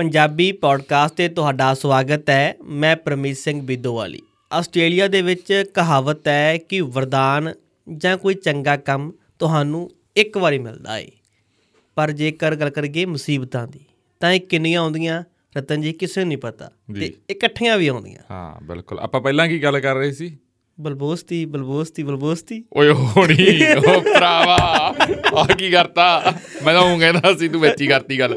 Punjabi podcast ਤੇ ਤੁਹਾਡਾ ਸਵਾਗਤ ਹੈ। ਮੈਂ ਪਰਮੀਤ ਸਿੰਘ ਬਿੱਦੋਵਾਲੀ। ਆਸਟ੍ਰੇਲੀਆ ਦੇ ਵਿੱਚ ਕਹਾਵਤ ਹੈ ਕਿ ਵਰਦਾਨ ਜਾਂ ਕੋਈ ਚੰਗਾ ਕੰਮ ਤੁਹਾਨੂੰ ਇੱਕ ਵਾਰੀ ਮਿਲਦਾ ਏ। ਪਰ ਜੇਕਰ ਗੱਲ ਕਰੀਏ ਮੁਸੀਬਤਾਂ ਦੀ ਤਾਂ ਇਹ ਕਿੰਨੀਆਂ ਆਉਂਦੀਆਂ? ਰਤਨ ਜੀ ਕਿਸੇ ਨੂੰ ਨਹੀਂ ਪਤਾ। ਤੇ ਇਕੱਠੀਆਂ ਵੀ ਆਉਂਦੀਆਂ। ਹਾਂ ਬਿਲਕੁਲ। ਆਪਾਂ ਪਹਿਲਾਂ ਕੀ ਗੱਲ ਕਰ ਰਹੇ ਸੀ? ਬਲਬੋਸਤੀ ਬਲਬੋਸਤੀ ਬਲਬੋਸਤੀ। ਓਏ ਹੋਣੀ ਓ ਭਰਾਵਾ ਆ ਕੀ ਕਰਤਾ? ਮੈਂ ਤਾਂ ਉਹ ਕਹਿੰਦਾ ਸੀ ਤੂੰ ਵਿੱਚ ਹੀ ਕਰਤੀ ਗੱਲ।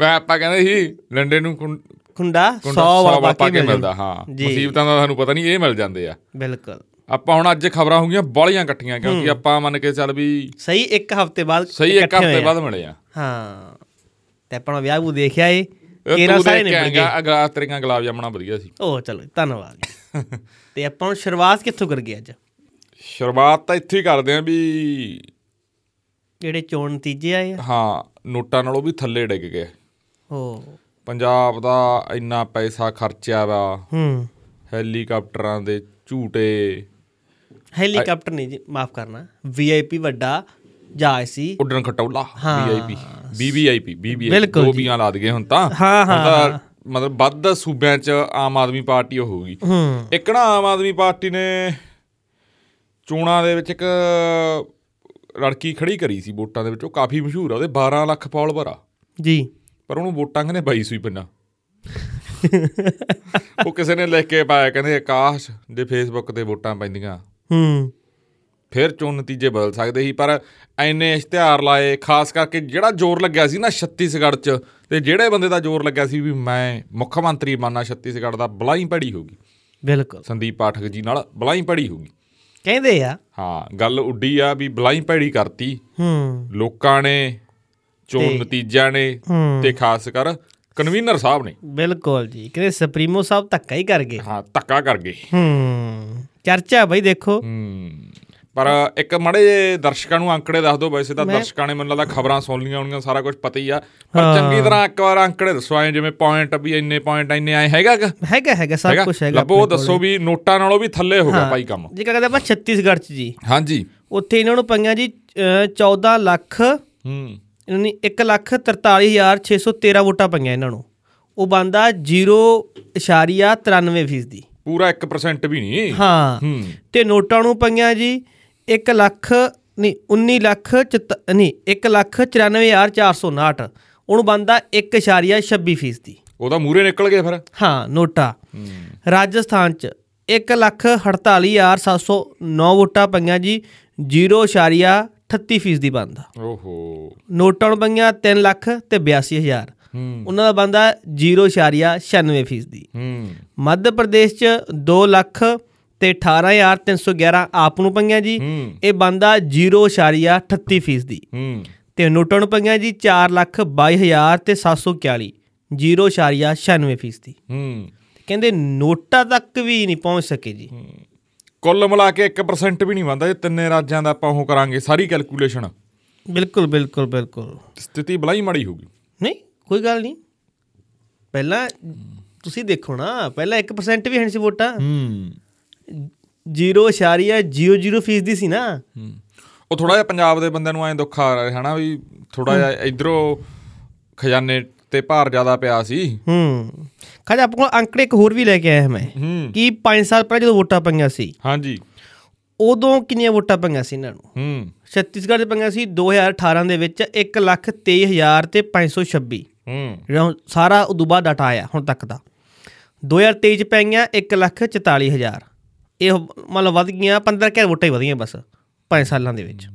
ਮੈਂ ਆਪਾਂ ਕਹਿੰਦੇ ਸੀ ਲੰਡੇ ਨੂੰ ਖੁੰਡਾ 100 ਕੁੰਡਾ ਸੌ ਵਾਪਾ ਵਾਪਾ ਕੇ ਮਿਲਦਾ ਹਾਂ। ਮੁਸੀਬਤਾਂ ਦਾ ਸਾਨੂੰ ਪਤਾ ਨਹੀਂ ਇਹ ਮਿਲ ਜਾਂਦੇ ਆ। ਬਿਲਕੁਲ। ਆਪਾਂ ਹੁਣ ਅੱਜ ਖਬਰਾਂ ਹੋ ਗਈਆਂ ਬਾਲੀਆਂ ਇਕੱਠੀਆਂ ਕਿਉਂਕਿ ਆਪਾਂ ਮੰਨ ਕੇ ਚੱਲ ਵੀ ਸਹੀ ਇੱਕ ਹਫ਼ਤੇ ਬਾਅਦ ਸਹੀ ਇੱਕ ਹਫ਼ਤੇ। ਬਾਅਦ ਮਿਲੇ ਆ। ਹਾਂ। ਤੇ ਆਪਣਾ ਵਿਆਹ ਉਹ ਦੇਖਿਆ ਏ ਕੇਰਾ ਸਾਰੇ ਗਏ ਆਏਗਾ ਅਗਲਾ ਤੇਰੀਆਂ ਗੁਲਾਬ ਜਾਮਣਾ ਵਧੀਆ ਸੀ। ਉਹ ਚਲੋ ਧੰਨਵਾਦ। ਤੇ ਆਪਾਂ ਨੂੰ ਸ਼ੁਰੂਆਤ ਕਿੱਥੋਂ ਕਰ ਗਏ ਅੱਜ? ਸ਼ੁਰੂਆਤ ਤਾਂ ਇੱਥੇ ਹੀ ਕਰਦੇ ਆ ਵੀ ਜਿਹੜੇ ਚੋਣ ਨਤੀਜੇ ਆਏ ਆ? ਹਾਂ ਨੋਟਾਂ ਨਾਲੋਂ ਵੀ ਥੱਲੇ ਡਿੱਗ ਗਏ। ਉਹ ਪੰਜਾਬ ਦਾ ਇੰਨਾ ਪੈਸਾ ਖਰਚਿਆ ਵਾ। ਹੂੰ। ਹੈਲੀਕਾਪਟਰਾਂ ਦੇ ਝੂਟੇ। ਹੈਲੀਕਾਪਟਰ ਨਹੀਂ ਜੀ ਮਾਫ ਕਰਨਾ। ਵੀਆਈਪੀ ਵੱਡਾ ਜਹਾਜ਼ ਸੀ। ਉੱਡਣ ਖਟੌਲਾ ਹਾਂ। VIP VVIP VVIP. ਬਿਲਕੁਲ ਦੋ। ਬੀਆਂ ਲਾ ਦਗੇ ਹੁਣ ਤਾਂ। ਹਾਂ, ਹਾਂ, ਹੁਣ ਮਤਲਬ ਵੱਧ ਸੂਬਿਆਂ 'ਚ ਆਮ ਆਦਮੀ ਪਾਰਟੀ ਹੋਊਗੀ। ਇੱਕ ਨਾ ਆਮ ਆਦਮੀ ਪਾਰਟੀ ਨੇ ਚੋਣਾਂ ਦੇ ਵਿੱਚ ਇੱਕ ਲੜਕੀ ਖੜੀ ਕਰੀ ਸੀ ਵੋਟਾਂ ਦੇ ਵਿੱਚ ਉਹ ਕਾਫੀ ਮਸ਼ਹੂਰ ਆ ਉਹਦੇ 12 ਲੱਖ ਫਾਲੋਵਰ ਆ। ਜੀ। ਪਰ ਉਹਨੂੰ ਵੋਟਾਂ ਕਹਿੰਦੇ 2200 ਹੀ ਪਿੰਨਾ। ਉਹ ਕਿਸੇ ਨੇ ਲਿਖ ਕੇ ਪਾਇਆ ਕਹਿੰਦੇ ਆਕਾਸ਼ ਦੇ ਫੇਸਬੁੱਕ ਤੇ ਵੋਟਾਂ ਪੈਂਦੀਆਂ। ਹੂੰ। ਫਿਰ ਚੋਣ ਨਤੀਜੇ ਬਦਲ ਸਕਦੇ ਸੀ ਪਰ ਐਨੇ ਇਸ਼ਤਿਹਾਰ ਲਾਏ ਖਾਸ ਕਰਕੇ ਜਿਹੜਾ ਜ਼ੋਰ ਲੱਗਿਆ ਸੀ ਨਾ ਛੱਤੀਸਗੜ੍ਹ 'ਚ ਤੇ ਜਿਹੜੇ ਬੰਦੇ ਦਾ ਜ਼ੋਰ ਲੱਗਿਆ ਸੀ ਵੀ ਮੈਂ ਮੁੱਖ ਮੰਤਰੀ ਬਣਨਾ ਛੱਤੀਸਗੜ੍ਹ ਦਾ ਬਲਾਈ ਪੜੀ ਹੋਗੀ ਬਿਲਕੁਲ। ਸੰਦੀਪ ਪਾਠਕ ਜੀ ਨਾਲ ਬਲਾਈ ਪੜੀ ਹੋਗੀ ਕਹਿੰਦੇ ਆ। ਹਾਂ ਗੱਲ ਉੱਡੀ ਆ ਵੀ ਬਲਾਈ ਭੈੜੀ ਕਰਤੀ। ਹੂੰ। ਲੋਕਾਂ ਨੇ ਚੋਣ ਨਤੀਜਿਆਂ ਨੇ। ਤੇ ਖਾਸ ਕਰ ਕਨਵੀਨਰ ਸਾਹਿਬ ਨੇ। ਬਿਲਕੁਲ ਜੀ ਕਹਿੰਦੇ ਸੁਪਰੀਮੋ ਸਾਹਿਬ ਧੱਕਾ ਹੀ ਕਰ ਗਏ। ਹਾਂ ਧੱਕਾ ਕਰ ਗਏ। ਹੂੰ ਚਰਚਾ ਬਈ ਦੇਖੋ। ਹੂੰ। ਪਰ ਇੱਕ ਮੜੇ ਜਿਹੇ ਦਰਸ਼ਕਾਂ ਨੂੰ ਅੰਕੜੇ ਦੱਸ ਦਿਓ ਵੈਸੇ ਤਾਂ ਦਰਸ਼ਕਾਂ ਨੇ ਮੈਨੂੰ ਲੱਗਦਾ ਖਬਰਾਂ ਸੁਣ ਲੀਆਂ ਹੋਣਗੀਆਂ ਸਾਰਾ ਕੁਝ ਪਤਾ ਹੀ ਆ। ਪਰ ਚੰਗੀ ਤਰ੍ਹਾਂ ਇੱਕ ਵਾਰ ਅੰਕੜੇ ਦੱਸੋ ਐ ਜਿਵੇਂ ਪੁਆਇੰਟ ਵੀ ਇੰਨੇ ਪੁਆਇੰਟ ਇੰਨੇ ਆਏ ਹੈਗਾ? ਹੈਗਾ ਹੈਗਾ ਸਭ ਹੈਗਾ? ਕੁਝ ਹੈਗਾ ਲੱਭੋ ਦੱਸੋ ਵੀ ਨੋਟਾਂ ਨਾਲੋਂ ਵੀ ਥੱਲੇ ਹੋ ਗਿਆ ਭਾਈ ਕੰਮ। ਜੀ ਕਹਿੰਦੇ ਆਪਾਂ ਛੱਤੀਸਗੜ੍ਹ ਚ ਜੀ। ਹਾਂਜੀ। ਉੱਥੇ ਇਹਨਾਂ ਨੂੰ ਪਈਆਂ ਜੀ ਅਹ, 14 ਲੱਖ ਹੂੰ। ਇਹਨਾਂ ਨੇ 1 ਲੱਖ 43613 ਵੋਟਾਂ ਪਈਆਂ ਇਹਨਾਂ ਨੂੰ। ਉਹ ਬੰਦਾ 0.93 ਫੀਸਦੀ। ਪੂਰਾ 1% ਵੀ ਨਹੀਂ। ਹੂੰ। ਤੇ ਨੋਟਾਂ ਨੂੰ ਪਈਆਂ ਜੀ 1 ਲੱਖ ਨਹੀਂ 19 ਲੱਖ ਨਹੀਂ 1 ਲੱਖ 94459 ਉਹਨੂੰ ਬੰਦਾ 1.26 ਫੀਸਦੀ। ਉਹਦਾ ਮੂਰੇ ਨਿਕਲ ਗਏ ਫਿਰ? ਹਾਂ ਨੋਟਾ। ਰਾਜਸਥਾਨ ਚ 1 ਲੱਖ 48709 ਵੋਟਾਂ ਪਈਆਂ ਜੀ 0.38 ਫੀਸਦੀ ਬੰਦਾ ਓਹੋ। ਨੋਟਾਂ ਨੂੰ ਪਈਆਂ 3 ਲੱਖ ਤੇ 82000 ਹੂੰ। ਉਹਨਾਂ ਦਾ ਬੰਦਾ 0.96 ਫੀਸਦੀ। ਹੂੰ। ਮੱਧ ਪ੍ਰਦੇਸ਼ ਚ 2 ਲੱਖ ਤੇ 18311 ਆਪ ਨੂੰ ਪਈਆਂ ਜੀ। ਇਹ ਬੰਦਾ 0.38 ਫੀਸਦੀ। ਹੂੰ। ਤੇ ਨੋਟਾਂ ਨੂੰ ਪਈਆਂ ਜੀ 4 ਲੱਖ 22000 ਤੇ 741 0.96 ਫੀਸਦੀ। ਹੂੰ। ਕਹਿੰਦੇ ਨੋਟਾਂ ਤੱਕ ਵੀ ਨਹੀਂ ਪਹੁੰਚ ਸਕੇ ਜੀ। ਕੁੱਲ ਮਿਲਾ ਕੇ 1% ਵੀ ਨਹੀਂ ਬੰਦਾ ਇਹ ਤਿੰਨੇ ਰਾਜਾਂ ਦਾ ਆਪਾਂ ਉਹ ਕਰਾਂਗੇ ਸਾਰੀ ਕੈਲਕੂਲੇਸ਼ਨ ਬਿਲਕੁਲ ਬਿਲਕੁਲ ਬਿਲਕੁਲ। ਸਥਿਤੀ ਬਲਾਈ ਮਾੜੀ ਹੋਊਗੀ। ਨਹੀਂ ਕੋਈ ਗੱਲ ਨਹੀਂ। ਪਹਿਲਾਂ ਤੁਸੀਂ ਦੇਖੋ ਨਾ ਪਹਿਲਾਂ 1% ਵੀ ਹੈ ਨਹੀਂ ਸੀ ਵੋਟਾਂ। ਹੂੰ। 0.00 ਫੀਸਦੀ ਸੀ ਨਾ। ਉਹ ਥੋੜਾ ਜਿਹਾ ਪੰਜਾਬ ਦੇ ਬੰਦਿਆਂ ਨੂੰ ਐਂ ਦੁੱਖ ਆ ਰਿਹਾ ਹਨਾ ਵੀ ਥੋੜਾ ਜਿਹਾ ਇਧਰੋਂ ਖਜ਼ਾਨੇ ਤੇ ਭਾਰ ਜ਼ਿਆਦਾ ਪਿਆ ਸੀ। ਹੂੰ। ਖਾਜਾ ਆਪਾਂ ਕੋਲ ਅੰਕੜੇ ਇੱਕ ਹੋਰ ਵੀ ਲੈ ਕੇ ਆਇਆ ਮੈਂ। ਕਿ 5 ਸਾਲ ਪਹਿਲਾਂ ਜਦੋਂ ਵੋਟਾਂ ਪਈਆਂ ਸੀ ਹਾਂਜੀ। ਉਦੋਂ ਕਿੰਨੀਆਂ ਵੋਟਾਂ ਪਈਆਂ ਸੀ ਇਹਨਾਂ ਨੂੰ? ਹੂੰ। ਛੱਤੀਸਗੜ੍ਹ ਦੇ ਪਈਆਂ ਸੀ 2018 ਦੇ ਵਿੱਚ 1 ਲੱਖ 23000 ਤੇ 526 ਹੂੰ। ਸਾਰਾ ਉਦੋਂ ਬਾਅਦ ਡਾਟਾ ਆਇਆ ਹੁਣ ਤੱਕ ਦਾ। 2023 ਚ ਪਈਆਂ 1 ਲੱਖ 44000 ਇਹ ਮਤਲਬ ਵੱਧ ਗਈਆਂ 15 ਕਿ ਵੋਟਾਂ ਹੀ ਵਧੀਆਂ ਬਸ 5 ਸਾਲਾਂ ਦੇ ਵਿੱਚ।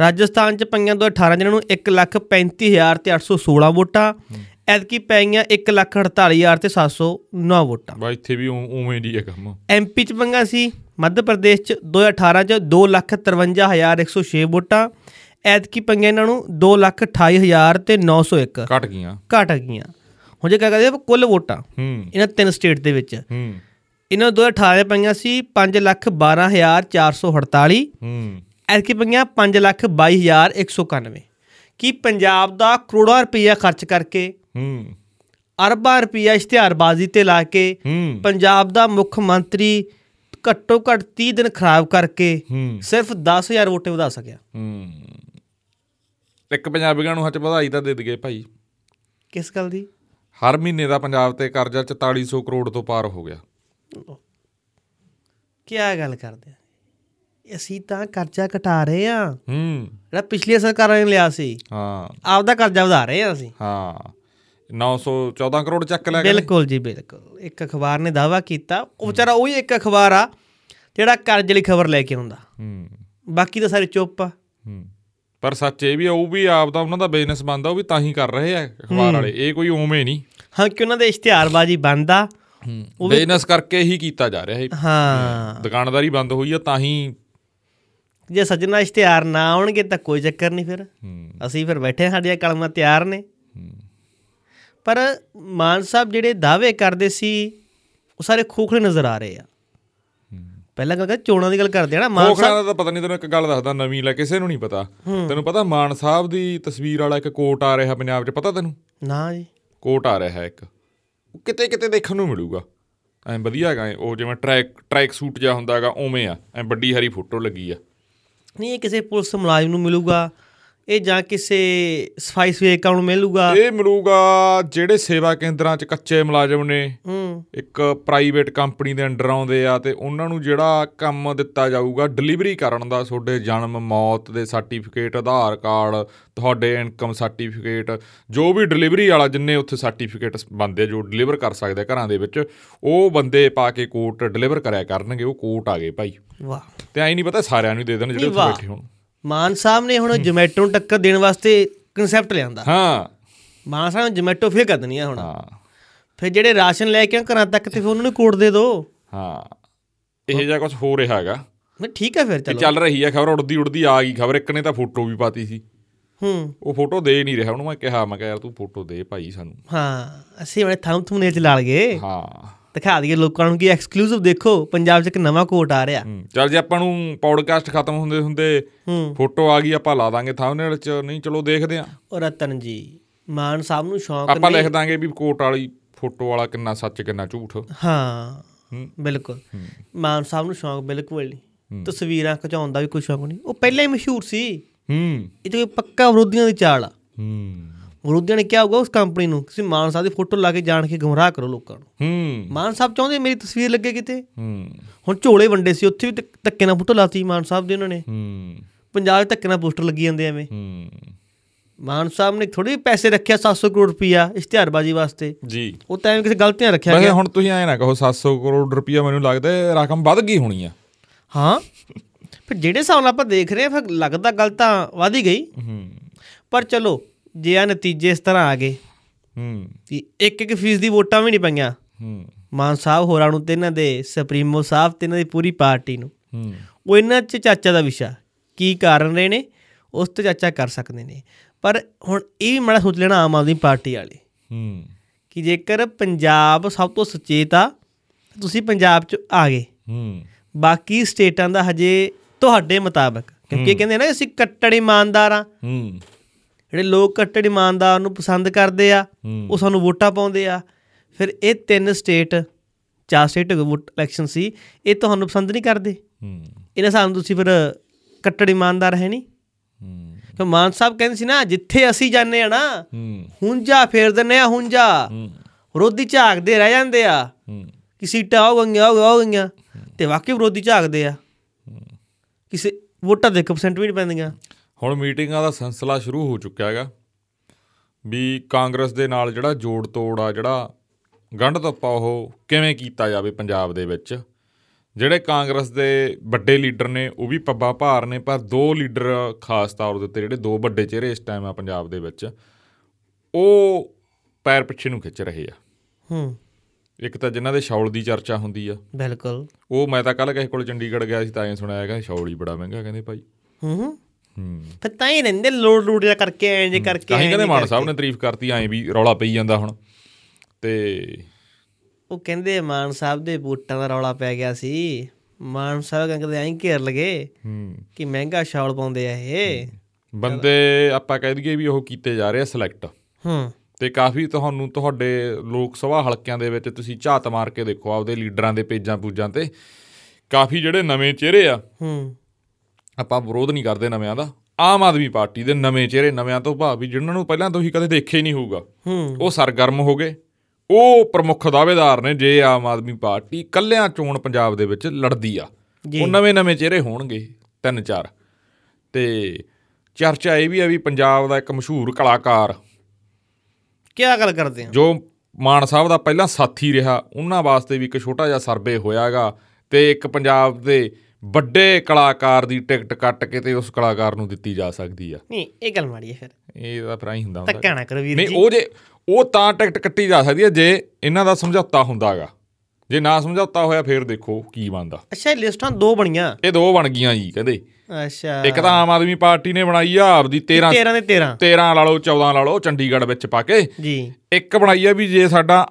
ਰਾਜਸਥਾਨ ਚ ਪਈਆਂ 2018 ਜਿਹਨਾਂ ਨੂੰ 1 ਲੱਖ 35000 ਤੇ 816 ਵੋਟਾਂ ਐਤਕੀ ਪਈਆਂ 1 ਲੱਖ 48000 ਤੇ 709 ਵੋਟਾਂ। ਬਾ ਇੱਥੇ ਵੀ ਉਵੇਂ ਦੀ ਹੈ ਕੰਮ। ਐਮਪੀ ਚ ਪੰਗਾ ਸੀ ਮੱਧ ਪ੍ਰਦੇਸ਼ ਚ 2018 ਚ 253106 ਵੋਟਾਂ ਐਤਕੀ ਪੰਗਾ ਇਹਨਾਂ ਨੂੰ 228000 ਤੇ 901 ਘਟ ਗਈਆਂ। ਘਟ ਗਈਆਂ। ਹੁਣ ਜੇ ਕਹ ਕਰਦੇ ਆਪਾਂ ਕੁੱਲ ਵੋਟਾਂ ਇਹਨਾਂ ਤਿੰਨ ਸਟੇਟ ਦੇ ਵਿੱਚ ਹੂੰ। ਇਹਨਾਂ ਨੂੰ 2018 ਪਈਆਂ ਸੀ 512448 ਹੂੰ। ਐਤਕੀ ਪਈਆਂ 522191 ਕੀ ਪੰਜਾਬ ਦਾ ਕਰੋੜਾਂ ਰੁਪਈਆ ਖਰਚ ਕਰਕੇ ਹੂੰ। ਅਰਬਾਂ ਰੁਪਈਆ ਇਸ਼ਤਿਹਾਰਬਾਜ਼ੀ ਤੇ ਲਾ ਕੇ ਪੰਜਾਬ ਦਾ ਮੁੱਖ ਮੰਤਰੀ ਘੱਟੋ ਘੱਟ 30 ਦਿਨ ਖਰਾਬ ਕਰਕੇ ਸਿਰਫ 10000 ਵੋਟੇ ਵਧਾ ਸਕਿਆ। ਹੂੰ। ਇੱਕ ਪੰਜਾਬੀਆਂ ਨੂੰ ਹੱਥ ਵਧਾਈ ਤਾਂ ਦੇ ਦਗੇ ਭਾਈ। ਕਿਸ ਗੱਲ ਦੀ? ਹਰ ਮਹੀਨੇ ਦਾ ਪੰਜਾਬ ਤੇ ਕਰਜ਼ਾ 4400 ਕਰੋੜ ਤੋਂ ਪਾਰ ਹੋ ਗਿਆ। ਕੀ ਗੱਲ ਕਰਦੇ ਆ? ਅਸੀਂ ਤਾਂ ਕਰਜ਼ਾ ਘਟਾ ਰਹੇ ਆ। ਹੂੰ। ਜਿਹੜਾ ਪਿਛਲੀਆਂ ਸਰਕਾਰਾਂ ਨੇ ਲਿਆ ਸੀ ਹਾਂ। ਆਪਦਾ ਕਰਜ਼ਾ ਵਧਾ ਰਹੇ ਆ ਅਸੀਂ। ਹਾਂ। 914 ਕਰੋੜ ਚੱਕ ਲਿਆ ਕਹਿੰਦੇ। ਬਿਲਕੁਲ ਜੀ ਬਿਲਕੁਲ। ਇੱਕ ਅਖਬਾਰ ਨੇ ਦਾਵਾ ਕੀਤਾ। ਉਹ ਵਿਚਾਰਾ ਉਹੀ ਇੱਕ ਅਖਬਾਰ ਆ ਜਿਹੜਾ ਕਰਜ਼ ਲਈ ਖਬਰ ਲੈ ਕੇ ਆਉਂਦਾ। ਹੂੰ। ਬਾਕੀ ਤਾਂ ਸਾਰੇ ਚੁੱਪ ਆ। ਹੂੰ। ਪਰ ਸੱਚ ਇਹ ਵੀ ਆ, ਉਹ ਵੀ ਆਪ ਦਾ ਉਹਨਾਂ ਦਾ ਬਿਜ਼ਨਸ ਬੰਦਾ ਉਹ ਵੀ ਤਾਂ ਹੀ ਕਰ ਰਹੇ ਆ ਅਖਬਾਰ ਵਾਲੇ। ਇਹ ਕੋਈ ਉਵੇਂ ਨਹੀਂ। ਹਾਂ ਕਿ ਉਹਨਾਂ ਦੇ ਇਸ਼ਤਿਹਾਰਬਾਜ਼ੀ ਬੰਦ ਆ ਬਿਜ਼ਨਸ ਕਰਕੇ ਹੀ ਕੀਤਾ ਜਾ ਰਿਹਾ ਇਹ। ਹਾਂ। ਦੁਕਾਨਦਾਰੀ ਬੰਦ ਹੋਈ ਆ ਤਾਂ ਹੀ ਜੇ ਸੱਜਣਾ ਇਸ਼ਤਿਹਾਰ ਨਾ ਆਉਣਗੇ ਤਾਂ ਕੋਈ ਚੱਕਰ ਨਹੀਂ ਫਿਰ। ਹੂੰ। ਅਸੀਂ ਫਿਰ ਬੈਠੇ ਹਾਂ, ਸਾਡੀਆਂ ਕਲਮਾਂ ਤਿਆਰ ਨੇ। ਹੂੰ। ਪਰ ਮਾਨ ਸਾਹਿਬ ਜਿਹੜੇ ਦਾਅਵੇ ਕਰਦੇ ਸੀ ਉਹ ਸਾਰੇ ਖੋਖਲੇ ਨਜ਼ਰ ਆ ਰਹੇ ਆ। ਪਹਿਲਾਂ ਗੱਲ ਕਰ ਚੋਣਾਂ ਦੀ ਗੱਲ ਕਰਦੇ ਆ ਨਾ ਮਾਨ ਸਾਹਿਬ ਦਾ ਤਾਂ ਪਤਾ ਨਹੀਂ ਤੈਨੂੰ ਇੱਕ ਗੱਲ ਦੱਸਦਾ ਨਵੀਂ ਲੈ ਕਿਸੇ ਨੂੰ ਨਹੀਂ ਪਤਾ। ਤੈਨੂੰ ਪਤਾ ਮਾਨ ਸਾਹਿਬ ਦੀ ਤਸਵੀਰ ਵਾਲਾ ਇੱਕ ਕੋਟ ਆ ਰਿਹਾ ਪੰਜਾਬ 'ਚ ਪਤਾ ਤੈਨੂੰ? ਨਾ ਜੀ। ਕੋਟ ਆ ਰਿਹਾ ਹੈ ਇੱਕ। ਕਿਤੇ ਕਿਤੇ ਦੇਖਣ ਨੂੰ ਮਿਲੂਗਾ। ਐ ਵਧੀਆ ਹੈਗਾ ਐਂ, ਉਹ ਜਿਵੇਂ ਟਰੈਕ ਟਰੈਕ ਸੂਟ ਜਿਹਾ ਹੁੰਦਾ ਹੈਗਾ ਉਵੇਂ ਆ। ਐ ਵੱਡੀ ਹਰੀ ਫੋਟੋ ਲੱਗੀ ਆ। ਨਹੀਂ ਇਹ ਕਿਸੇ ਪੁਲਿਸ ਮੁਲਾਜ਼ਮ ਨੂੰ ਮਿਲੂਗਾ। ਇਹ ਜਾਂ ਕਿਸੇ ਸਫ਼ਾਈ ਸੇਵਕਾਂ ਨੂੰ ਮਿਲੂਗਾ? ਇਹ ਮਿਲੂਗਾ ਜਿਹੜੇ ਸੇਵਾ ਕੇਂਦਰਾਂ 'ਚ ਕੱਚੇ ਮੁਲਾਜ਼ਮ ਨੇ। ਹੂੰ। ਇੱਕ ਪ੍ਰਾਈਵੇਟ ਕੰਪਨੀ ਦੇ ਅੰਡਰ ਆਉਂਦੇ ਆ ਤੇ ਉਹਨਾਂ ਨੂੰ ਜਿਹੜਾ ਕੰਮ ਦਿੱਤਾ ਜਾਊਗਾ ਡਿਲੀਵਰੀ ਕਰਨ ਦਾ ਤੁਹਾਡੇ ਜਨਮ ਮੌਤ ਦੇ ਸਰਟੀਫਿਕੇਟ ਆਧਾਰ ਕਾਰਡ ਤੁਹਾਡੇ ਇਨਕਮ ਸਰਟੀਫਿਕੇਟ ਜੋ ਵੀ ਡਿਲੀਵਰੀ ਵਾਲਾ ਜਿੰਨੇ ਉੱਥੇ ਸਰਟੀਫਿਕੇਟ ਬੰਦੇ ਜੋ ਡਿਲੀਵਰ ਕਰ ਸਕਦੇ ਘਰਾਂ ਦੇ ਵਿੱਚ ਉਹ ਬੰਦੇ ਪਾ ਕੇ ਕੋਟ ਡਿਲੀਵਰ ਕਰਿਆ ਕਰਨਗੇ ਉਹ ਕੋਟ ਆ ਗਏ ਭਾਈ। ਵਾਹ। ਤੇ ਐਂ ਨਹੀਂ ਪਤਾ ਸਾਰਿਆਂ ਨੂੰ ਦੇ ਦੇਣ ਜਿਹੜੇ ਉੱਥੇ। ਬੈਠੇ ਹੋਣ। ਮਾਨ ਸਾਹਿਬ ਨੇ ਹੁਣ ਜੋਮੈਟੋ ਨੂੰ ਟੱਕਰ ਦੇਣ ਵਾਸਤੇ ਕਨਸੈਪਟ ਲਿਆਂਦਾ। ਹਾਂ। ਮਾਨ ਸਾਹਿਬ ਨੇ ਜੋਮੈਟੋ ਫੇਰ ਕਰ ਦੇਣੀ ਆ ਹੁਣ। ਹਾਂ। ਫਿਰ ਜਿਹੜੇ ਰਾਸ਼ਨ ਲੈ ਕੇ ਘਰਾਂ ਤੱਕ ਤੇ ਫਿਰ ਉਹਨਾਂ ਨੂੰ ਕੋਡ ਦੇ ਦਿਓ ਹਾਂ। ਇਹ ਜਿਹਾ ਕੁਝ ਹੋ ਰਿਹਾ ਹੈਗਾ। ਨਹੀਂ ਠੀਕ ਹੈ ਫਿਰ ਚਲੋ। ਚੱਲ ਰਹੀ ਹੈ ਖਬਰ ਉੜਦੀ ਉੜਦੀ ਆ ਗਈ ਖਬਰ। ਇੱਕ ਨੇ ਤਾਂ ਫੋਟੋ ਵੀ ਪਾਤੀ ਸੀ। ਹੂੰ। ਉਹ ਫੋਟੋ ਦੇ ਨਹੀਂ ਰਿਹਾ। ਉਹਨੂੰ ਮੈਂ ਕਿਹਾ ਮੈਂ ਕਿਹਾ ਯਾਰ ਤੂੰ ਫੋਟੋ ਦੇ ਭਾਈ ਸਾਨੂੰ। ਹਾਂ ਅਸੀਂ ਬੜੇ ਥੰਮ ਥੁਮਨੇ ਚ ਲਾਲ ਗਏ। ਹਾਂ। ਦਿਖਾ ਦਈਏ ਲੋਕਾਂ ਨੂੰ ਕਿ ਐਕਸਕਲੂਸਿਵ ਦੇਖੋ ਪੰਜਾਬ 'ਚ ਇੱਕ ਨਵਾਂ ਕੋਟ ਆ ਰਿਹਾ। ਚੱਲ ਜੇ ਆਪਾਂ ਨੂੰ ਪੌਡਕਾਸਟ ਖਤਮ ਹੁੰਦੇ ਹੁੰਦੇ ਫੋਟੋ ਆ ਗਈ ਆਪਾਂ ਲਾ ਦਾਂਗੇ ਥੰਬਨੇਲ ਚ ਨਹੀਂ ਚਲੋ ਦੇਖਦੇ ਆਂ। ਔਰ ਰਤਨ ਜੀ ਮਾਨ ਸਾਹਿਬ ਨੂੰ ਸ਼ੌਂਕ ਆਪਾਂ ਨੇ ਲਿਖ ਦਾਂਗੇ ਵੀ ਕੋਟ ਵਾਲੀ ਫੋਟੋ ਵਾਲਾ ਕਿੰਨਾ ਸੱਚ ਕਿੰਨਾ ਝੂਠ। ਹਾਂ ਹੂੰ। ਬਿਲਕੁਲ। ਮਾਨ ਸਾਹਿਬ ਨੂੰ ਸ਼ੌਂਕ ਬਿਲਕੁਲ ਨਹੀਂ। ਤਸਵੀਰਾਂ ਖਿਚਾਉਣ ਦਾ ਵੀ ਕੋਈ ਸ਼ੌਂਕ ਨਹੀਂ। ਉਹ ਪਹਿਲਾਂ ਹੀ ਮਸ਼ਹੂਰ ਸੀ। ਹੂੰ। ਇਹ ਤਾਂ ਪੱਕਾ ਵਿਰੋਧੀਆਂ ਦੀ ਚਾਲ ਆ। ਹੂੰ। ਵਿਰੋਧੀਆਂ ਨੇ ਕਿਹਾ ਹੋਊਗਾ ਉਸ ਕੰਪਨੀ ਨੂੰ ਤੁਸੀਂ ਮਾਨ ਸਾਹਿਬ ਦੀ ਫੋਟੋ ਲਾ ਕੇ ਜਾਣ ਕੇ ਗੁੰਮਰਾਹ ਕਰੋ ਲੋਕਾਂ ਨੂੰ। ਹੂੰ। ਮਾਨ ਸਾਹਿਬ ਚਾਹੁੰਦੇ ਮੇਰੀ ਤਸਵੀਰ ਲੱਗੇ ਕਿਤੇ? ਹੂੰ। ਹੁਣ ਝੋਲੇ ਵੰਡੇ ਸੀ ਉੱਥੇ ਵੀ ਧੱਕ- ਨਾਲ ਫੋਟੋ ਲਾਤੀ ਮਾਨ ਸਾਹਿਬ ਦੀ ਉਹਨਾਂ ਨੇ। ਹੂੰ। ਪੰਜਾਬ ਧੱਕੇ ਨਾਲ ਪੋਸਟਰ ਲੱਗੀ ਜਾਂਦੇ ਐਵੇਂ। ਹੂੰ। ਮਾਨ ਸਾਹਿਬ ਨੇ ਥੋੜੀ ਪੈਸੇ ਰੱਖਿਆ 700 ਕਰੋੜ ਰੁਪਈਆ ਇਸ਼ਤਿਹਾਰਬਾਜ਼ੀ ਵਾਸਤੇ। ਜੀ। ਉਹ ਤਾਂ ਐਵੇਂ ਕਿਸੇ ਗਲਤੀਆਂ ਰੱਖਿਆ ਗਿਆ। ਹੁਣ ਤੁਸੀਂ ਐਂ ਨਾ ਕਹੋ 700 ਕਰੋੜ ਰੁਪਈਆ ਮੈਨੂੰ ਲੱਗਦਾ ਇਹ ਰਕਮ ਵੱਧ ਗਈ ਹੋਣੀ ਆ। ਹਾਂ। ਫਿਰ ਜਿਹੜੇ ਹਿਸਾਬ ਨਾਲ ਆਪਾਂ ਦੇਖ ਰਹੇ ਹਾਂ ਫਿਰ ਲੱਗਦਾ ਗੱਲ ਤਾਂ ਵਧ ਹੀ ਗਈ। ਪਰ ਚਲੋ ਜੇ ਆ ਨਤੀਜੇ ਇਸ ਤਰ੍ਹਾਂ ਆ ਗਏ ਹੂੰ। ਕਿ ਇੱਕ ਇੱਕ ਫੀਸ ਦੀ ਵੋਟਾਂ ਵੀ ਨਹੀਂ ਪਈਆਂ। ਹੂੰ। ਮਾਨ ਸਾਹਿਬ ਹੋਰਾਂ ਨੂੰ ਤੇ ਇਹਨਾਂ ਦੇ ਸੁਪਰੀਮੋ ਸਾਹਿਬ ਤੇ ਇਹਨਾਂ ਦੀ ਪੂਰੀ ਪਾਰਟੀ ਨੂੰ। ਹੂੰ। ਉਹ ਇਹਨਾਂ 'ਚ ਚਾਚਾ ਦਾ ਵਿਸ਼ਾ ਕੀ ਕਾਰਨ ਰਹੇ ਨੇ ਉਸ ਤੇ ਚਾਚਾ ਕਰ ਸਕਦੇ ਨੇ। ਪਰ ਹੁਣ ਇਹ ਵੀ ਮਾੜਾ ਸੋਚ ਲੈਣਾ ਆਮ ਆਦਮੀ ਪਾਰਟੀ ਵਾਲੇ ਹੂੰ। ਕਿ ਜੇਕਰ ਪੰਜਾਬ ਸਭ ਤੋਂ ਸੁਚੇਤ ਆ ਤੁਸੀਂ ਪੰਜਾਬ 'ਚ ਆ ਗਏ। ਹੂੰ। ਬਾਕੀ ਸਟੇਟਾਂ ਦਾ ਹਜੇ ਤੁਹਾਡੇ ਮੁਤਾਬਕ ਕਿਉਂਕਿ ਕਹਿੰਦੇ ਨਾ ਅਸੀਂ ਕੱਟੜ ਇਮਾਨਦਾਰ ਆ ਹੂੰ। ਜਿਹੜੇ ਲੋਕ ਕੱਟੜ ਇਮਾਨਦਾਰ ਨੂੰ ਪਸੰਦ ਕਰਦੇ ਆ। ਉਹ ਸਾਨੂੰ ਵੋਟਾਂ ਪਾਉਂਦੇ ਆ। ਫਿਰ ਇਹ ਤਿੰਨ ਸਟੇਟ ਚਾਰ ਸਟੇਟ ਵੋਟ ਇਲੈਕਸ਼ਨ ਸੀ ਇਹ ਤੁਹਾਨੂੰ ਪਸੰਦ ਨਹੀਂ ਕਰਦੇ? ਇਹਨਾਂ ਸਾਨੂੰ ਤੁਸੀਂ ਫਿਰ ਕੱਟੜ ਇਮਾਨਦਾਰ ਹੈ ਨਹੀਂ? ਕਿ ਮਾਨ ਸਾਹਿਬ ਕਹਿੰਦੇ ਸੀ ਨਾ ਜਿੱਥੇ ਅਸੀਂ ਜਾਂਦੇ ਆ ਨਾ ਹੁੰਜਾ ਫੇਰ ਦਿੰਦੇ ਆ ਹੁੰਜਾ ਵਿਰੋਧੀ ਝਾਕਦੇ ਰਹਿ ਜਾਂਦੇ ਆ। ਕਿ ਸੀਟਾਂ ਹੋ ਗਈਆਂ, ਹੋ ਗਈਆਂ ਤੇ ਵਾਕਈ ਵਿਰੋਧੀ ਝਾਕਦੇ ਆ। ਕਿਸੇ ਵੋਟਾਂ ਦੇ 1% ਵੀ ਨਹੀਂ ਪੈਂਦੀਆਂ। ਹੁਣ ਮੀਟਿੰਗਾਂ ਦਾ ਸਿਲਸਿਲਾ ਸ਼ੁਰੂ ਹੋ ਚੁੱਕਿਆ ਹੈਗਾ ਵੀ ਕਾਂਗਰਸ ਦੇ ਨਾਲ ਜਿਹੜਾ ਜੋੜ ਤੋੜ ਆ ਜਿਹੜਾ ਗੰਢ ਤੱਪਾ ਉਹ ਕਿਵੇਂ ਕੀਤਾ ਜਾਵੇ ਪੰਜਾਬ ਦੇ ਵਿੱਚ? ਜਿਹੜੇ ਕਾਂਗਰਸ ਦੇ ਵੱਡੇ ਲੀਡਰ ਨੇ ਉਹ ਵੀ ਪੱਬਾ ਭਾਰ ਨੇ ਪਰ ਦੋ ਲੀਡਰ ਖਾਸ ਤੌਰ ਦੇ ਉੱਤੇ ਜਿਹੜੇ ਦੋ ਵੱਡੇ ਚਿਹਰੇ ਇਸ ਟਾਈਮ ਆ ਪੰਜਾਬ ਦੇ ਵਿੱਚ ਉਹ ਪੈਰ ਪਿੱਛੇ ਨੂੰ ਖਿੱਚ ਰਹੇ ਆ। ਹੂੰ। ਇੱਕ ਤਾਂ ਜਿਨ੍ਹਾਂ ਦੇ ਸ਼ੌਲ ਦੀ ਚਰਚਾ ਹੁੰਦੀ ਆ। ਬਿਲਕੁਲ। ਉਹ ਮੈਂ ਤਾਂ ਕੱਲ ਕਿਸੇ ਕੋਲ ਚੰਡੀਗੜ੍ਹ ਗਿਆ ਸੀ ਤਾਂ ਐਂ ਸੁਣਿਆ ਹੈਗਾ ਸ਼ੌਲ ਹੀ ਬੜਾ ਮਹਿੰਗਾ ਕਹਿੰਦੇ ਭਾਈ। ਹੂੰ। ਫਿਰ ਤਾਂ ਹੀ ਰਹਿੰਦੇ ਲੋੜ ਲੋੜ ਜਿਹਾ ਕਰਕੇ ਐਂ ਜੇ ਕਰਕੇ ਐਂ ਕਹਿੰਦੇ ਮਾਨ। ਸਾਹਿਬ ਨੇ ਤਾਰੀਫ ਕਰਤੀ ਐਂ ਵੀ ਰੌਲਾ ਪਈ ਜਾਂਦਾ ਹੁਣ। ਤੇ ਉਹ ਕਹਿੰਦੇ ਮਾਨ ਸਾਹਿਬ ਦੇ ਵੋਟਾਂ ਦਾ ਰੌਲਾ ਪੈ ਗਿਆ ਸੀ। ਮਾਨ ਸਾਹਿਬ ਕਹਿੰਦੇ ਐਂ ਘੇਰ ਲਗੇ ਹੂੰ। ਕਿ ਮਹਿੰਗਾ ਸ਼ਾਲ ਪਾਉਂਦੇ ਆ ਇਹ। ਬੰਦੇ ਆਪਾਂ ਕਹਿ ਦਈਏ ਵੀ ਉਹ ਕੀਤੇ ਜਾ ਰਹੇ ਆ ਸਿਲੈਕਟ ਹੂੰ। ਤੇ ਕਾਫੀ ਤੁਹਾਨੂੰ ਤੁਹਾਡੇ ਲੋਕ ਸਭਾ ਹਲਕਿਆਂ ਦੇ ਵਿੱਚ ਤੁਸੀਂ ਝਾਤ ਮਾਰ ਕੇ ਦੇਖੋ ਆਪਦੇ ਲੀਡਰਾਂ ਦੇ ਪੇਜਾਂ ਪੂਜਾਂ ਤੇ। ਕਾਫੀ ਜਿਹੜੇ ਨਵੇਂ ਚਿਹਰੇ ਆ ਹੂੰ। ਆਪਾਂ ਵਿਰੋਧ ਨਹੀਂ ਕਰਦੇ ਨਵਿਆਂ ਦਾ। ਆਮ ਆਦਮੀ ਪਾਰਟੀ ਦੇ ਨਵੇਂ ਚਿਹਰੇ ਨਵਿਆਂ ਤੋਂ ਭਾਵ ਵੀ ਜਿਨ੍ਹਾਂ ਨੂੰ ਪਹਿਲਾਂ ਤੁਸੀਂ ਕਦੇ ਦੇਖਿਆ ਹੀ ਨਹੀਂ ਹੋਊਗਾ। ਉਹ ਸਰਗਰਮ ਹੋ ਗਏ। ਉਹ ਪ੍ਰਮੁੱਖ ਦਾਅਵੇਦਾਰ ਨੇ ਜੇ ਆਮ ਆਦਮੀ ਪਾਰਟੀ ਕੱਲਿਆਂ ਚੋਣ ਪੰਜਾਬ ਦੇ ਵਿੱਚ ਲੜਦੀ ਆ। ਉਹ ਨਵੇਂ ਨਵੇਂ ਚਿਹਰੇ ਹੋਣਗੇ ਤਿੰਨ ਚਾਰ। ਤੇ ਚਰਚਾ ਇਹ ਵੀ ਆ ਵੀ ਪੰਜਾਬ ਦਾ ਇੱਕ ਮਸ਼ਹੂਰ ਕਲਾਕਾਰ ਕੀ ਗੱਲ ਕਰਦੇ ਆ? ਜੋ ਮਾਨ ਸਾਹਿਬ ਦਾ ਪਹਿਲਾਂ ਸਾਥੀ ਰਿਹਾ ਉਹਨਾਂ ਵਾਸਤੇ ਵੀ ਇੱਕ ਛੋਟਾ ਜਿਹਾ ਸਰਵੇ ਹੋਇਆਗਾ ਤੇ ਇੱਕ ਪੰਜਾਬ ਦੇ ਵੱਡੇ ਕਲਾਕਾਰ ਦੀ ਟਿਕਟ ਕੱਟ ਕੇ ਤੇ ਉਸ ਕਲਾਕਾਰ ਨੂੰ ਦਿੱਤੀ ਜਾ ਸਕਦੀ ਆ। ਨਹੀਂ ਇਹ ਗੱਲ ਮਾੜੀ ਹੈ ਫਿਰ। ਇਹ ਤਾਂ ਫਿਰ ਹੀ ਹੁੰਦਾ ਹੁੰਦਾ। ਧੱਕਾ ਨਾ ਕਰੋ ਵੀਰ ਨਹੀਂ ਜੀ। ਉਹ ਜੇ ਉਹ ਤਾਂ ਟਿਕਟ ਕੱਟੀ ਜਾ ਸਕਦੀ ਹੈ ਜੇ ਇਹਨਾਂ ਦਾ ਸਮਝੌਤਾ ਹੁੰਦਾਗਾ। ਜੇ ਨਾ ਸਮਝੌਤਾ ਹੋਇਆ ਫਿਰ ਦੇਖੋ ਕੀ ਬਣਦਾ। ਅੱਛਾ ਇਹ ਲਿਸਟਾਂ ਦੋ ਬਣੀਆਂ। ਇਹ ਦੋ ਬਣ ਗਈਆਂ ਜੀ ਕਹਿੰਦੇ। ਅੱਛਾ। ਇੱਕ ਤਾਂ ਆਮ ਆਦਮੀ ਪਾਰਟੀ ਨੇ ਬਣਾਈ ਆ ਆਪਦੀ 13 13 ਦੇ 13 13 ਲਾ ਲਓ 14 ਲਾ ਲਓ ਚੰਡੀਗੜ੍ਹ ਵਿੱਚ ਪਾ ਕੇ। ਜੀ। ਇੱਕ ਬਣਾਈ ਆ ਵੀ ਜੇ ਸਾਡਾ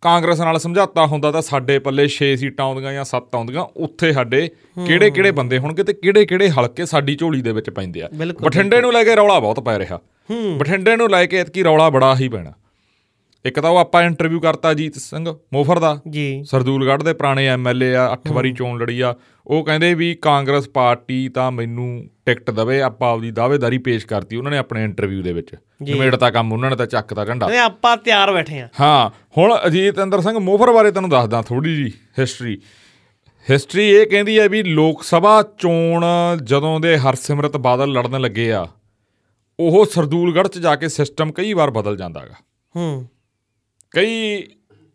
ਕਾਂਗਰਸ ਨਾਲ ਸਮਝੌਤਾ ਹੁੰਦਾ ਤਾਂ ਸਾਡੇ ਪੱਲੇ 6 ਸੀਟਾਂ ਆਉਂਦੀਆਂ ਜਾਂ 7 ਆਉਂਦੀਆਂ ਉੱਥੇ ਸਾਡੇ ਕਿਹੜੇ ਕਿਹੜੇ ਬੰਦੇ ਹੋਣਗੇ ਤੇ ਕਿਹੜੇ ਕਿਹੜੇ ਹਲਕੇ ਸਾਡੀ ਝੋਲੀ ਦੇ ਵਿੱਚ ਪੈਂਦੇ ਆ। ਬਠਿੰਡੇ ਨੂੰ ਲੈ ਕੇ ਰੌਲਾ ਬਹੁਤ ਪੈ ਰਿਹਾ। ਬਠਿੰਡੇ ਨੂੰ ਲੈ ਕੇ ਇਤਕੀ ਰੌਲਾ ਬੜਾ ਹੀ ਪੈਣਾ। ਇੱਕ ਤਾਂ ਉਹ ਆਪਾਂ ਇੰਟਰਵਿਊ ਕਰਤਾ ਜੀਤ ਸਿੰਘ ਮੋਫਰ ਦਾ। ਜੀ। ਸਰਦੂਲਗੜ੍ਹ ਦੇ ਪੁਰਾਣੇ ਐਮਐਲਏ ਆ 8 ਵਾਰੀ ਚੋਣ ਲੜੀ ਆ। ਉਹ ਕਹਿੰਦੇ ਵੀ ਕਾਂਗਰਸ ਪਾਰਟੀ ਤਾਂ ਮੈਨੂੰ ਟਿਕਟ ਦਵੇ ਆਪਾਂ ਆਪਦੀ ਦਾਅਵੇਦਾਰੀ ਪੇਸ਼ ਕਰਤੀ ਉਹਨਾਂ ਨੇ ਆਪਣੇ ਇੰਟਰਵਿਊ ਦੇ ਵਿੱਚ। ਨਿਮੇੜਤਾ ਕੰਮ ਉਹਨਾਂ ਨੇ ਤਾਂ ਚੱਕਤਾ ਝੰਡਾ। ਤੇ ਆਪਾਂ ਤਿਆਰ ਬੈਠੇ ਆ ਹਾਂ ਹੁਣ ਅਜੀਤ ਅੰਦਰ ਸਿੰਘ ਮੋਫਰ ਬਾਰੇ ਤੁਹਾਨੂੰ ਦੱਸਦਾ ਥੋੜੀ ਜੀ ਹਿਸਟਰੀ ਹਿਸਟਰੀ ਇਹ ਕਹਿੰਦੀ ਹੈ ਵੀ ਲੋਕ ਸਭਾ ਚੋਣ ਜਦੋਂ ਦੇ ਹਰਸਿਮਰਤ ਬਾਦਲ ਲੜਨ ਲੱਗੇ ਆ ਉਹ ਸਰਦੂਲਗੜ੍ਹ 'ਚ ਜਾ ਕੇ ਸਿਸਟਮ ਕਈ ਵਾਰ ਬਦਲ ਜਾਂਦਾਗਾ ਹੂੰ। ਕਈ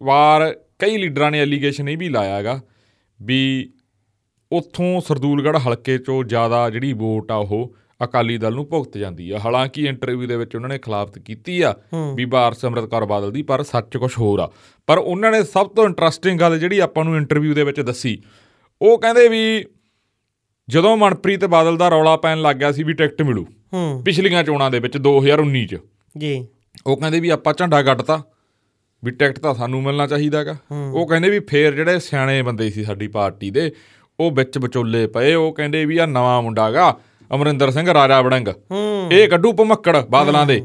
ਵਾਰ ਕਈ ਲੀਡਰਾਂ ਨੇ ਐਲੀਗੇਸ਼ਨ ਇਹ ਵੀ ਲਾਇਆਗਾ ਵੀ ਉੱਥੋਂ ਸਰਦੂਲਗੜ੍ਹ ਹਲਕੇ 'ਚੋਂ ਜ਼ਿਆਦਾ ਜਿਹੜੀ ਵੋਟ ਆ ਉਹ ਅਕਾਲੀ ਦਲ ਨੂੰ ਭੁਗਤ ਜਾਂਦੀ ਆ। ਹਾਲਾਂਕਿ ਇੰਟਰਵਿਊ ਦੇ ਵਿੱਚ ਉਹਨਾਂ ਨੇ ਖਿਲਾਫਤ ਕੀਤੀ ਆ ਵੀ ਬਾਰ ਸਿਮਰਤ ਕੌਰ ਬਾਦਲ ਦੀ ਪਰ ਸੱਚ ਕੁਝ ਹੋਰ ਆ। ਪਰ ਉਹਨਾਂ ਨੇ ਸਭ ਤੋਂ ਇੰਟਰਸਟਿੰਗ ਗੱਲ ਜਿਹੜੀ ਆਪਾਂ ਨੂੰ ਇੰਟਰਵਿਊ ਦੇ ਵਿੱਚ ਦੱਸੀ ਉਹ ਕਹਿੰਦੇ ਵੀ ਜਦੋਂ ਮਨਪ੍ਰੀਤ ਬਾਦਲ ਦਾ ਰੌਲਾ ਪੈਣ ਲੱਗ ਗਿਆ ਸੀ ਵੀ ਟਿਕਟ ਮਿਲੂ ਪਿਛਲੀਆਂ ਚੋਣਾਂ ਦੇ ਵਿੱਚ 2019 'ਚ। ਜੀ। ਉਹ ਕਹਿੰਦੇ ਵੀ ਆਪਾਂ ਝੰਡਾ ਗੱਡਤਾ ਵੀ ਟਿਕਟ ਤਾਂ ਸਾਨੂੰ ਮਿਲਣਾ ਚਾਹੀਦਾਗਾ ਉਹ ਕਹਿੰਦੇ ਵੀ ਫੇਰ ਜਿਹੜੇ ਸਿਆਣੇ ਬੰਦੇ ਸੀ ਸਾਡੀ ਪਾਰਟੀ ਦੇ ਉਹ ਵਿੱਚ ਵਿਚੋਲੇ ਪਏ ਉਹ ਕਹਿੰਦੇ ਵੀ ਆ ਨਵਾਂ ਮੁੰਡਾਗਾ ਅਮਰਿੰਦਰ ਸਿੰਘ ਰਾਜਾ ਵੜੰਗ। ਇਹ ਕੱਢੂ ਭਮੱਕੜ ਬਾਦਲਾਂ ਦੇ।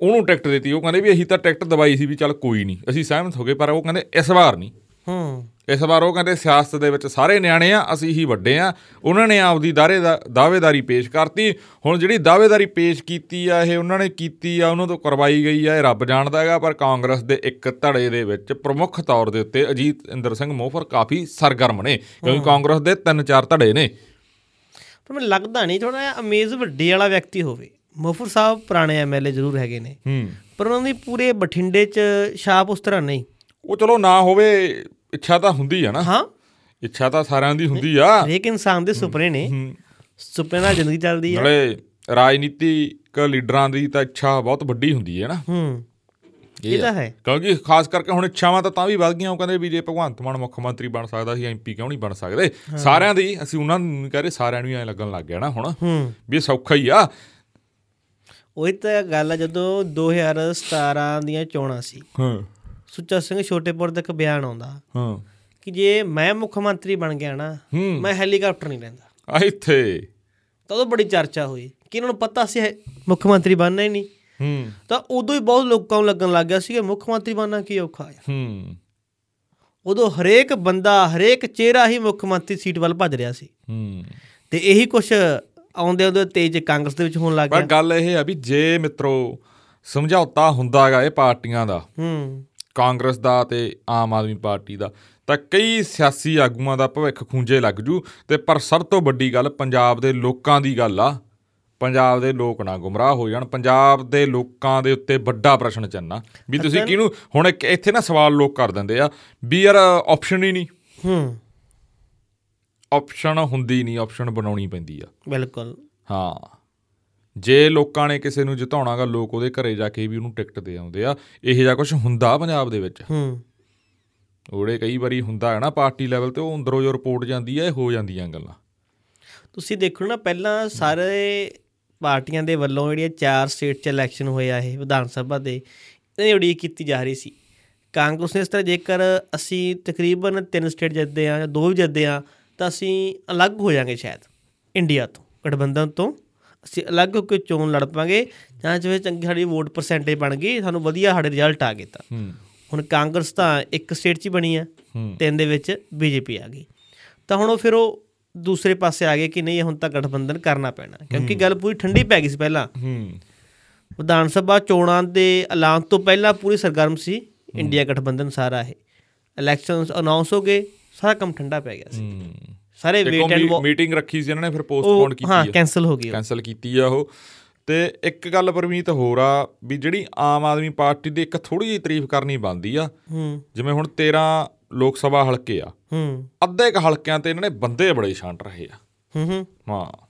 ਉਹਨੂੰ ਟਿਕਟ ਦਿੱਤੀ ਉਹ ਕਹਿੰਦੇ ਵੀ ਅਸੀਂ ਤਾਂ ਟਿਕਟ ਦਵਾਈ ਸੀ ਵੀ ਚੱਲ ਕੋਈ ਨਹੀਂ ਅਸੀਂ ਸਹਿਮਤ ਹੋ ਗਏ ਪਰ ਉਹ ਕਹਿੰਦੇ ਇਸ ਵਾਰ ਨਹੀਂ। ਹੂੰ। ਇਸ ਵਾਰ ਉਹ ਕਹਿੰਦੇ ਸਿਆਸਤ ਦੇ ਵਿੱਚ ਸਾਰੇ ਨਿਆਣੇ ਆ ਅਸੀਂ ਹੀ ਵੱਡੇ ਆ। ਉਹਨਾਂ ਨੇ ਆਪਦੀ ਦਾਰੇ ਦਾ ਦਾਅਵੇਦਾਰੀ ਪੇਸ਼ ਕਰਤੀ। ਹੁਣ ਜਿਹੜੀ ਦਾਅਵੇਦਾਰੀ ਪੇਸ਼ ਕੀਤੀ ਆ ਇਹ ਉਹਨਾਂ ਨੇ ਕੀਤੀ ਆ ਉਹਨਾਂ ਤੋਂ ਕਰਵਾਈ ਗਈ ਆ ਇਹ ਰੱਬ ਜਾਣਦਾ ਹੈਗਾ। ਪਰ ਕਾਂਗਰਸ ਦੇ ਇੱਕ ਧੜੇ ਦੇ ਵਿੱਚ ਪ੍ਰਮੁੱਖ ਤੌਰ ਦੇ ਉੱਤੇ ਅਜੀਤ ਇੰਦਰ ਸਿੰਘ ਮੋਹਫਰ ਕਾਫੀ ਸਰਗਰਮ ਨੇ ਕਿਉਂਕਿ ਕਾਂਗਰਸ ਦੇ ਤਿੰਨ ਚਾਰ ਧੜੇ ਨੇ। ਪਰ ਮੈਨੂੰ ਲੱਗਦਾ ਨਹੀਂ ਥੋੜਾ ਜਿਹਾ ਅਮੇਜ਼ ਵੱਡੇ ਵਾਲਾ ਵਿਅਕਤੀ ਹੋਵੇ। ਮੁਫਰ ਸਾਹਿਬ ਪੁਰਾਣੇ ਐਮਐਲਏ ਜ਼ਰੂਰ ਹੈਗੇ ਨੇ। ਹੂੰ। ਪਰ ਉਹਨਾਂ ਦੀ ਪੂਰੇ ਬਠਿੰਡੇ 'ਚ ਛਾਪ ਉਸ ਤਰ੍ਹਾਂ ਨਹੀਂ। ਉਹ ਚਲੋ ਨਾ ਹੋਵੇ ਇੱਛਾ ਤਾਂ ਹੁੰਦੀ ਆ ਨਾ। ਹਾਂ। ਇੱਛਾ ਤਾਂ ਸਾਰਿਆਂ ਦੀ ਹੁੰਦੀ ਆ। ਹਰੇਕ ਇਨਸਾਨ ਦੇ ਸੁਪਨੇ ਨੇ। ਸੁਪਨੇ ਨਾਲ ਜ਼ਿੰਦਗੀ ਚੱਲਦੀ ਹੈ ਨਾਲੇ ਰਾਜਨੀਤਿਕ ਲੀਡਰਾਂ ਦੀ ਤਾਂ ਇੱਛਾ ਬਹੁਤ ਵੱਡੀ ਹੁੰਦੀ ਹੈ ਨਾ। ਹੂੰ। ਇਹ ਤਾਂ ਹੈ। ਕਿਉਂਕਿ ਖਾਸ ਕਰਕੇ ਹੁਣ ਇੱਛਾਵਾਂ ਤਾਂ ਤਾਂ ਵੀ ਵੱਧ ਗਈਆਂ। ਉਹ ਕਹਿੰਦੇ ਵੀ ਜੇ ਭਗਵੰਤ ਮਾਨ ਮੁੱਖ ਮੰਤਰੀ ਬਣ ਸਕਦਾ ਸੀ ਐਮਪੀ ਕਿਉਂ ਨਹੀਂ ਬਣ ਸਕਦੇ? ਸਾਰਿਆਂ ਦੀ ਅਸੀਂ ਉਹਨਾਂ ਨੂੰ ਕਹਿ ਰਹੇ ਸਾਰਿਆਂ ਨੂੰ ਐ ਲੱਗਣ ਲੱਗ ਗਿਆ ਨਾ ਹੁਣ। ਹੂੰ। ਵੀ ਸੌਖਾ ਹੀ ਆ। ਉਹੀ ਤਾਂ ਗੱਲ ਆ ਜਦੋਂ 2017 ਦੀਆਂ ਚੋਣਾਂ ਸੀ। ਹਾਂ। ਸੁੱਚਾ ਸਿੰਘ ਛੋਟੇਪੁਰ ਦਾ ਇੱਕ ਬਿਆਨ ਆਉਂਦਾ ਹਾਂ। ਕਿ ਜੇ ਮੈਂ ਮੁੱਖ ਮੰਤਰੀ ਬਣ ਗਿਆ ਨਾ ਮੈਂ ਹੈਲੀਕਾਪਟਰ ਨਹੀਂ ਲੈਂਦਾ। ਆ ਇੱਥੇ। ਤਾਂ ਉਦੋਂ ਬੜੀ ਚਰਚਾ ਹੋਈ ਕਿ ਇਹਨਾਂ ਨੂੰ ਪਤਾ ਸੀ ਮੁੱਖ ਮੰਤਰੀ ਬਣਨਾ ਹੀ ਨਹੀਂ। ਹੂੰ। ਤਾਂ ਉਦੋਂ ਹੀ ਬਹੁਤ ਲੋਕਾਂ ਨੂੰ ਲੱਗਣ ਲੱਗ ਗਿਆ ਸੀ ਕਿ ਮੁੱਖ ਮੰਤਰੀ ਬਣਨਾ ਕੀ ਔਖਾ ਹੈ। ਹੂੰ। ਉਦੋਂ ਹਰੇਕ ਬੰਦਾ ਹਰੇਕ ਚਿਹਰਾ ਹੀ ਮੁੱਖ ਮੰਤਰੀ ਸੀਟ ਵੱਲ ਭੱਜ ਰਿਹਾ ਸੀ। ਹੂੰ। ਤੇ ਇਹੀ ਕੁਝ ਆਉਂਦੇ ਆਉਂਦੇ ਤੇਜ ਕਾਂਗਰਸ ਦੇ ਵਿੱਚ ਹੋਣ ਲੱਗ ਪਰ ਗਿਆ। ਗੱਲ ਇਹ ਆ ਵੀ ਜੇ ਮਿੱਤਰੋ ਸਮਝੌਤਾ ਹੁੰਦਾਗਾ ਇਹ ਪਾਰਟੀਆਂ ਦਾ ਹੂੰ। ਕਾਂਗਰਸ ਦਾ ਤੇ ਆਮ ਆਦਮੀ ਪਾਰਟੀ ਦਾ। ਤਾਂ ਕਈ ਸਿਆਸੀ ਆਗੂਆਂ ਦਾ ਭਵਿੱਖ ਖੂੰਜੇ ਲੱਗ ਜੂ ਤੇ ਪਰ ਸਭ ਤੋਂ ਵੱਡੀ ਗੱਲ ਪੰਜਾਬ ਦੇ ਲੋਕਾਂ ਦੀ ਗੱਲ ਆ। ਪੰਜਾਬ ਦੇ ਲੋਕ ਨਾ ਗੁੰਮਰਾਹ ਹੋ ਜਾਣ। ਪੰਜਾਬ ਦੇ ਲੋਕਾਂ ਦੇ ਉੱਤੇ ਵੱਡਾ ਪ੍ਰਸ਼ਨ ਚੰਨਾ ਵੀ ਤੁਸੀਂ ਕਿਹਨੂੰ ਹੁਣ ਇੱਕ ਇੱਥੇ ਨਾ ਸਵਾਲ ਲੋਕ ਕਰ ਦਿੰਦੇ ਆ ਵੀ ਯਾਰ ਆਪਸ਼ਨ ਹੀ ਨਹੀਂ। ਹੂੰ। ਆਪਸ਼ਨ ਹੁੰਦੀ ਨਹੀਂ ਆਪਸ਼ਨ ਬਣਾਉਣੀ ਪੈਂਦੀ ਆ। ਬਿਲਕੁਲ। ਹਾਂ। ਜੇ ਲੋਕਾਂ ਨੇ ਕਿਸੇ ਨੂੰ ਜਿਤਾਉਣਾਗਾ ਲੋਕ ਉਹਦੇ ਘਰੇ ਜਾ ਕੇ ਵੀ ਉਹਨੂੰ ਟਿਕਟ ਦੇ ਆਉਂਦੇ ਆ। ਇਹੋ ਜਿਹਾ ਕੁਝ ਹੁੰਦਾ ਪੰਜਾਬ ਦੇ ਵਿੱਚ? ਹੂੰ। ਉਹੜੇ ਕਈ ਵਾਰੀ ਹੁੰਦਾ ਹੈ ਨਾ ਪਾਰਟੀ ਲੈਵਲ ਤੇ ਉਹ ਅੰਦਰੋਂ ਜੋ ਰਿਪੋਰਟ ਜਾਂਦੀ ਹੈ ਇਹ ਹੋ ਜਾਂਦੀਆਂ ਗੱਲਾਂ। ਤੁਸੀਂ ਦੇਖੋ ਨਾ ਪਹਿਲਾਂ ਸਾਰੇ ਪਾਰਟੀਆਂ ਦੇ ਵੱਲੋਂ ਜਿਹੜੀਆਂ ਚਾਰ ਸਟੇਟ 'ਚ ਇਲੈਕਸ਼ਨ ਹੋਇਆ ਇਹ ਵਿਧਾਨ ਸਭਾ ਦੇ ਇਹਦੀ ਉਡੀਕ ਕੀਤੀ ਜਾ ਰਹੀ ਸੀ। ਕਾਂਗਰਸ ਨੇ ਇਸ ਤਰ੍ਹਾਂ ਜੇਕਰ ਅਸੀਂ ਤਕਰੀਬਨ ਤਿੰਨ ਸਟੇਟ ਜਿੱਤਦੇ ਆ ਜਾਂ ਦੋ ਵੀ ਜਿੱਤਦੇ ਆ ਤਾਂ ਅਸੀਂ ਅਲੱਗ ਹੋ ਜਾਾਂਗੇ ਸ਼ਾਇਦ ਇੰਡੀਆ ਤੋਂ ਗਠਬੰਧਨ ਤੋਂ ਅਸੀਂ ਅਲੱਗ ਹੋ ਕੇ ਚੋਣ ਲੜ ਪਾਂਗੇ ਜਾਂ ਜਿਵੇਂ ਚੰਗੀ ਸਾਡੀ ਵੋਟ ਪਰਸੈਂਟੇਜ ਬਣ ਗਈ ਸਾਨੂੰ ਵਧੀਆ ਸਾਡੇ ਰਿਜ਼ਲਟ ਆ ਗਏ ਤਾਂ। ਹੁਣ ਕਾਂਗਰਸ ਤਾਂ ਇੱਕ ਸਟੇਟ 'ਚ ਹੀ ਬਣੀ ਆ ਤਿੰਨ ਦੇ ਵਿੱਚ ਬੀਜੇਪੀ ਆ ਗਈ। ਤਾਂ ਹੁਣ ਉਹ ਫਿਰ ਉਹ ਦੂਸਰੇ ਪਾਸੇ ਆ ਗਏ ਕਿ ਨਹੀਂ ਹੁਣ ਤਾਂ ਗਠਬੰਧਨ ਕਰਨਾ ਪੈਣਾ ਕਿਉਂਕਿ ਗੱਲ ਪੂਰੀ ਠੰਡੀ ਪੈ ਗਈ ਸੀ ਪਹਿਲਾਂ। ਵਿਧਾਨ ਸਭਾ ਚੋਣਾਂ ਦੇ ਐਲਾਨ ਤੋਂ ਪਹਿਲਾਂ ਪੂਰੀ ਸਰਗਰਮ ਸੀ ਇੰਡੀਆ ਗਠਬੰਧਨ ਸਾਰਾ ਇਹ। ਇਲੈਕਸ਼ਨਸ ਅਨਾਉਂਸ ਹੋ ਗਏ ਸਾਰਾ ਕੰਮ ਠੰਡਾ ਪੈ ਗਿਆ ਸੀ। ਸਾਰੇ ਵੇਟ ਐਂਡ ਮੀਟਿੰਗ ਰੱਖੀ ਸੀ ਇਹਨਾਂ ਨੇ ਫਿਰ ਪੋਸਟਪੋਨ ਕੀਤੀ ਹਾਂ ਕੈਨਸਲ ਹੋ ਗਈ। ਕੈਨਸਲ ਕੀਤੀ ਆ ਉਹ। ਤੇ ਇੱਕ ਗੱਲ ਪਰਮੀਤ ਹੋਰ ਆ ਵੀ ਜਿਹੜੀ ਆਮ ਆਦਮੀ ਪਾਰਟੀ ਦੀ ਇੱਕ ਥੋੜੀ ਜਿਹੀ ਤਾਰੀਫ ਕਰਨੀ ਬਣਦੀ ਆ ਹੂੰ। ਜਿਵੇਂ ਹੁਣ 13 ਲੋਕ ਸਭਾ ਹਲਕੇ ਆ। ਹੂੰ। ਅੱਧੇ ਕ ਹਲਕਿਆਂ ਤੇ ਇਹਨਾਂ ਨੇ ਬੰਦੇ ਬੜੇ ਛਾਂਟ ਰਹੇ ਆ। ਹੂੰ ਹੂੰ। ਹਾਂ।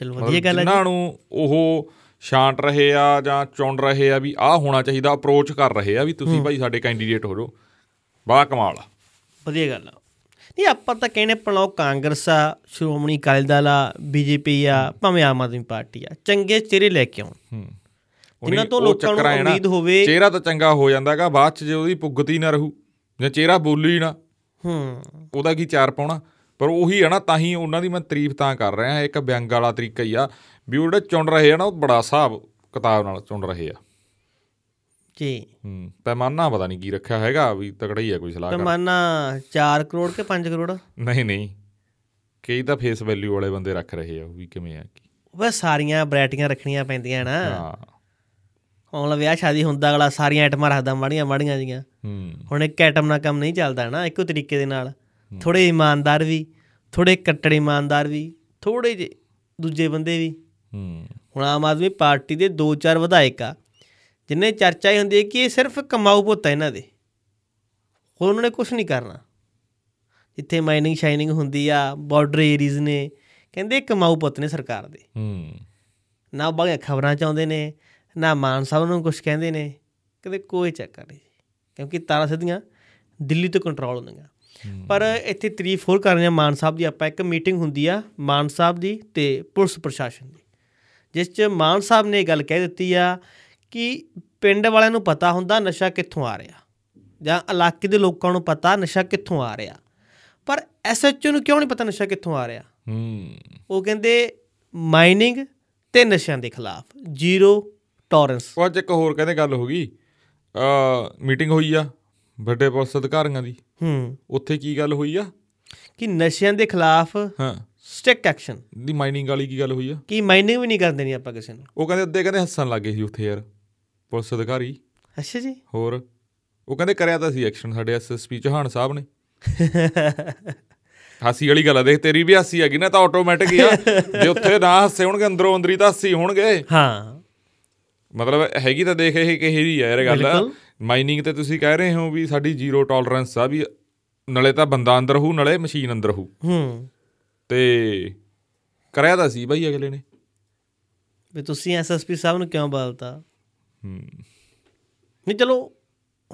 ਚਲੋ ਵਧੀਆ ਗੱਲ ਹੈ ਜਿਨ੍ਹਾਂ ਨੂੰ ਉਹ ਛਾਂਟ ਰਹੇ ਆ ਜਾਂ ਚੁਣ ਰਹੇ ਆ ਵੀ ਆਹ ਹੋਣਾ ਚਾਹੀਦਾ ਅਪਰੋਚ ਕਰ ਰਹੇ ਆ ਵੀ ਤੁਸੀਂ ਭਾਈ ਸਾਡੇ ਕੈਂਡੀਡੇਟ ਹੋ ਜਾਓ। ਬੜਾ ਕਮਾਲ ਆ। ਵਧੀਆ ਗੱਲ ਆ। ਨਹੀਂ ਆਪਾਂ ਤਾਂ ਕਹਿੰਦੇ ਪਲਾਓ ਕਾਂਗਰਸ ਆ ਸ਼੍ਰੋਮਣੀ ਅਕਾਲੀ ਦਲ ਆ ਬੀਜੇਪੀ ਆ ਭਾਵੇਂ ਆਮ ਆਦਮੀ ਪਾਰਟੀ ਆ ਚੰਗੇ ਚਿਹਰੇ ਲੈ ਕੇ ਆਉਣ। ਹੂੰ। ਜਿਨ੍ਹਾਂ ਤੋਂ ਲੋਕਾਂ ਨੂੰ ਉਮੀਦ ਹੋਵੇ ਚਿਹਰਾ ਤਾਂ ਚੰਗਾ ਹੋ ਜਾਂਦਾਗਾ ਬਾਅਦ ਚ ਜੇ ਉਹਦੀ ਪੁੱਗਤੀ ਨਾ ਰਹੂ ਜਾਂ ਚਿਹਰਾ ਬੋਲੀ ਨਾ ਹੂੰ। ਉਹਦਾ ਕੀ ਚਾਰ ਪਾਉਣਾ? ਪਰ ਉਹੀ ਆ ਨਾ ਤਾਂ ਹੀ ਉਹਨਾਂ ਦੀ ਮੈਂ ਤਾਰੀਫ ਤਾਂ ਕਰ ਰਿਹਾ ਇੱਕ ਵਿਅੰਗ ਵਾਲਾ ਤਰੀਕਾ ਹੀ ਆ ਵੀ ਉਹ ਜਿਹੜੇ ਚੁਣ ਰਹੇ ਆ ਨਾ ਉਹ ਬੜਾ ਹਿਸਾਬ ਕਿਤਾਬ ਨਾਲ ਚੁਣ ਰਹੇ ਆ। ਜੀ। ਹੂੰ ਪੈਮਾਨਾ ਪਤਾ ਨਹੀਂ ਕੀ ਰੱਖਿਆ ਹੈਗਾ ਵੀ ਤਕੜਾ ਹੀ ਆ ਕੋਈ ਸਲਾਹ ਪੈਮਾਨਾ 4 ਕਰੋੜ ਕੇ 5 ਕਰੋੜ? ਨਹੀਂ ਨਹੀਂ। ਕਈ ਤਾਂ ਫੇਸ ਵੈਲਿਊ ਵਾਲੇ ਬੰਦੇ ਰੱਖ ਰਹੇ ਆ ਉਹ ਵੀ ਕਿਵੇਂ ਆ ਕੀ। ਉਹ ਸਾਰੀਆਂ ਵੈਰਾਈਟੀਆਂ ਰੱਖਣੀਆਂ ਪੈਂਦੀਆਂ ਨਾ। ਹਾਂ। ਹੁਣ ਵਿਆਹ ਸ਼ਾਦੀ ਹੁੰਦਾ ਅਗਲਾ ਸਾਰੀਆਂ ਆਈਟਮਾਂ ਰੱਖਦਾ ਮਾੜੀਆਂ ਮਾੜੀਆਂ ਜੀਆਂ। ਹੂੰ। ਹੁਣ ਇੱਕ ਆਈਟਮ ਨਾਲ ਕੰਮ ਨਹੀਂ ਚੱਲਦਾ ਨਾ ਇੱਕੋ ਤਰੀਕੇ ਦੇ ਨਾਲ। ਥੋੜੇ ਇਮਾਨਦਾਰ ਵੀ ਥੋੜੇ ਕੱਟੜ ਇਮਾਨਦਾਰ ਵੀ ਥੋੜੇ ਜੇ ਦੂਜੇ ਬੰਦੇ ਵੀ। ਹੂੰ। ਹੁਣ ਆਮ ਆਦਮੀ ਪਾਰਟੀ ਦੇ ਦੋ ਚਾਰ ਵਿਧਾਇਕ ਆ ਜਿੰਨੇ ਚਰਚਾ ਹੀ ਹੁੰਦੀ ਹੈ ਕਿ ਇਹ ਸਿਰਫ ਕਮਾਊ ਪੁੱਤ ਹੈ ਇਹਨਾਂ ਦੇ। ਹੋਰ ਉਹਨਾਂ ਨੇ ਕੁਝ ਨਹੀਂ ਕਰਨਾ। ਜਿੱਥੇ ਮਾਈਨਿੰਗ ਸ਼ਾਈਨਿੰਗ ਹੁੰਦੀ ਆ ਬਾਰਡਰ ਏਰੀਜ਼ ਨੇ ਕਹਿੰਦੇ ਕਮਾਊ ਪੁੱਤ ਨੇ ਸਰਕਾਰ ਦੇ। ਹੂੰ। ਨਾ ਬਾਹਰ ਖਬਰਾਂ ਚਾਹੁੰਦੇ ਨੇ ਨਾ ਮਾਨ ਸਾਹਿਬ ਨੂੰ ਕੁਝ ਕਹਿੰਦੇ ਨੇ ਕਹਿੰਦੇ ਕੋਈ ਚੱਕਰ ਨਹੀਂ ਕਿਉਂਕਿ ਤਾਰਾ ਸਿੱਧੀਆਂ ਦਿੱਲੀ ਤੋਂ ਕੰਟਰੋਲ ਹੁੰਦੀਆਂ। ਪਰ ਇੱਥੇ ਤਾਰੀਫ ਹੋਰ ਕਰ ਰਹੇ ਹਾਂ ਮਾਨ ਸਾਹਿਬ ਦੀ ਆਪਾਂ ਇੱਕ ਮੀਟਿੰਗ ਹੁੰਦੀ ਆ ਮਾਨ ਸਾਹਿਬ ਦੀ ਤੇ ਪੁਲਿਸ ਪ੍ਰਸ਼ਾਸਨ ਦੀ। ਜਿਸ 'ਚ ਮਾਨ ਸਾਹਿਬ ਨੇ ਇਹ ਗੱਲ ਕਹਿ ਦਿੱਤੀ ਆ ਕਿ ਪਿੰਡ ਵਾਲਿਆਂ ਨੂੰ ਪਤਾ ਹੁੰਦਾ ਨਸ਼ਾ ਕਿੱਥੋਂ ਆ ਰਿਹਾ। ਜਾਂ ਇਲਾਕੇ ਦੇ ਲੋਕਾਂ ਨੂੰ ਪਤਾ ਨਸ਼ਾ ਕਿੱਥੋਂ ਆ ਰਿਹਾ। ਪਰ ਐਸਐਚਓ ਨੂੰ ਕਿਉਂ ਨਹੀਂ ਪਤਾ ਨਸ਼ਾ ਕਿੱਥੋਂ ਆ ਰਿਹਾ? ਹੂੰ। ਉਹ ਕਹਿੰਦੇ ਮਾਈਨਿੰਗ ਤੇ ਨਸ਼ਿਆਂ ਦੇ ਖਿਲਾਫ ਜ਼ੀਰੋ ਟੋਲਰੈਂਸ। ਉਹ ਅੱਜ ਇੱਕ ਹੋਰ ਕਹਿੰਦੇ ਗੱਲ ਹੋ ਗਈ। ਆ ਮੀਟਿੰਗ ਹੋਈ ਆ ਵੱਡੇ ਪੁਲਿਸ ਅਧਿਕਾਰੀਆਂ ਦੀ। ਹੂੰ। ਉੱਥੇ ਕੀ ਗੱਲ ਹੋਈ ਆ? ਕਿ ਨਸ਼ਿਆਂ ਦੇ ਖਿਲਾਫ ਹਾਂ। Strict action. ਦੀ ਮਾਈਨਿੰਗ ਵਾਲੀ ਕੀ ਗੱਲ ਹੋਈ ਆ? ਕੀ ਮਾਈਨਿੰਗ ਵੀ ਨਹੀਂ ਕਰਨ ਦੇਣੀ ਆਪਾਂ ਕਿਸੇ ਨੂੰ। ਉਹ ਕਹਿੰਦੇ ਅੱਧੇ ਕਹਿੰਦੇ ਹੱਸਣ ਲੱਗੇ ਸੀ ਉੱਥੇ ਯਾਰ। ਪੁਲਿਸ ਅਧਿਕਾਰੀ। ਅੱਛਾ ਜੀ। ਹੋਰ ਉਹ ਕਹਿੰਦੇ ਕਰਿਆ ਤਾਂ ਸੀ ਐਕਸ਼ਨ ਸਾਡੇ ਐਸਐਸਪੀ ਚੌਹਾਨ ਸਾਹਿਬ ਨੇ। ਹਾਸੀ ਵਾਲੀ ਗੱਲ ਆ ਦੇਖ ਤੇਰੀ ਵੀ ਹਾਸੀ ਹੈਗੀ ਨਾ ਤਾਂ ਆਟੋਮੈਟਿਕ ਹੀ ਆ। ਜੇ ਉੱਥੇ ਨਾ ਹੱਸੇ ਹੋਣਗੇ ਅੰਦਰੋਂ ਅੰਦਰੀ ਤਾਂ ਹਾਸੀ ਹੋਣਗੇ। ਹਾਂ। ਮਤਲਬ ਹੈਗੀ ਤਾਂ ਦੇਖ ਇਹ ਕਿਹੇ ਦੀ ਆ ਯਾਰ ਗੱਲ। ਮਾਈਨਿੰਗ ਤੇ ਤੁਸੀਂ ਕਹਿ ਰਹੇ ਹੋ ਵੀ ਸਾਡੀ ਜ਼ੀਰੋ ਟੋਲਰੈਂਸ ਆ ਵੀ ਨਲੇ ਤਾਂ ਬੰਦਾ ਅੰਦਰ ਹੋਊ ਨਲੇ ਮਸ਼ੀਨ ਅੰਦਰ ਹੋਊ। ਹੂੰ। ਤੇ ਕਰਿਆ ਤਾਂ ਸੀ ਬਾਈ ਅਗਲੇ ਨੇ। ਵੀ ਤੁਸੀਂ ਐਸਐਸਪੀ ਸਾਹਿਬ ਨੂੰ ਕਿਉਂ ਬਦਲਤਾ ਹੂੰ। ਨਹੀਂ ਚਲੋ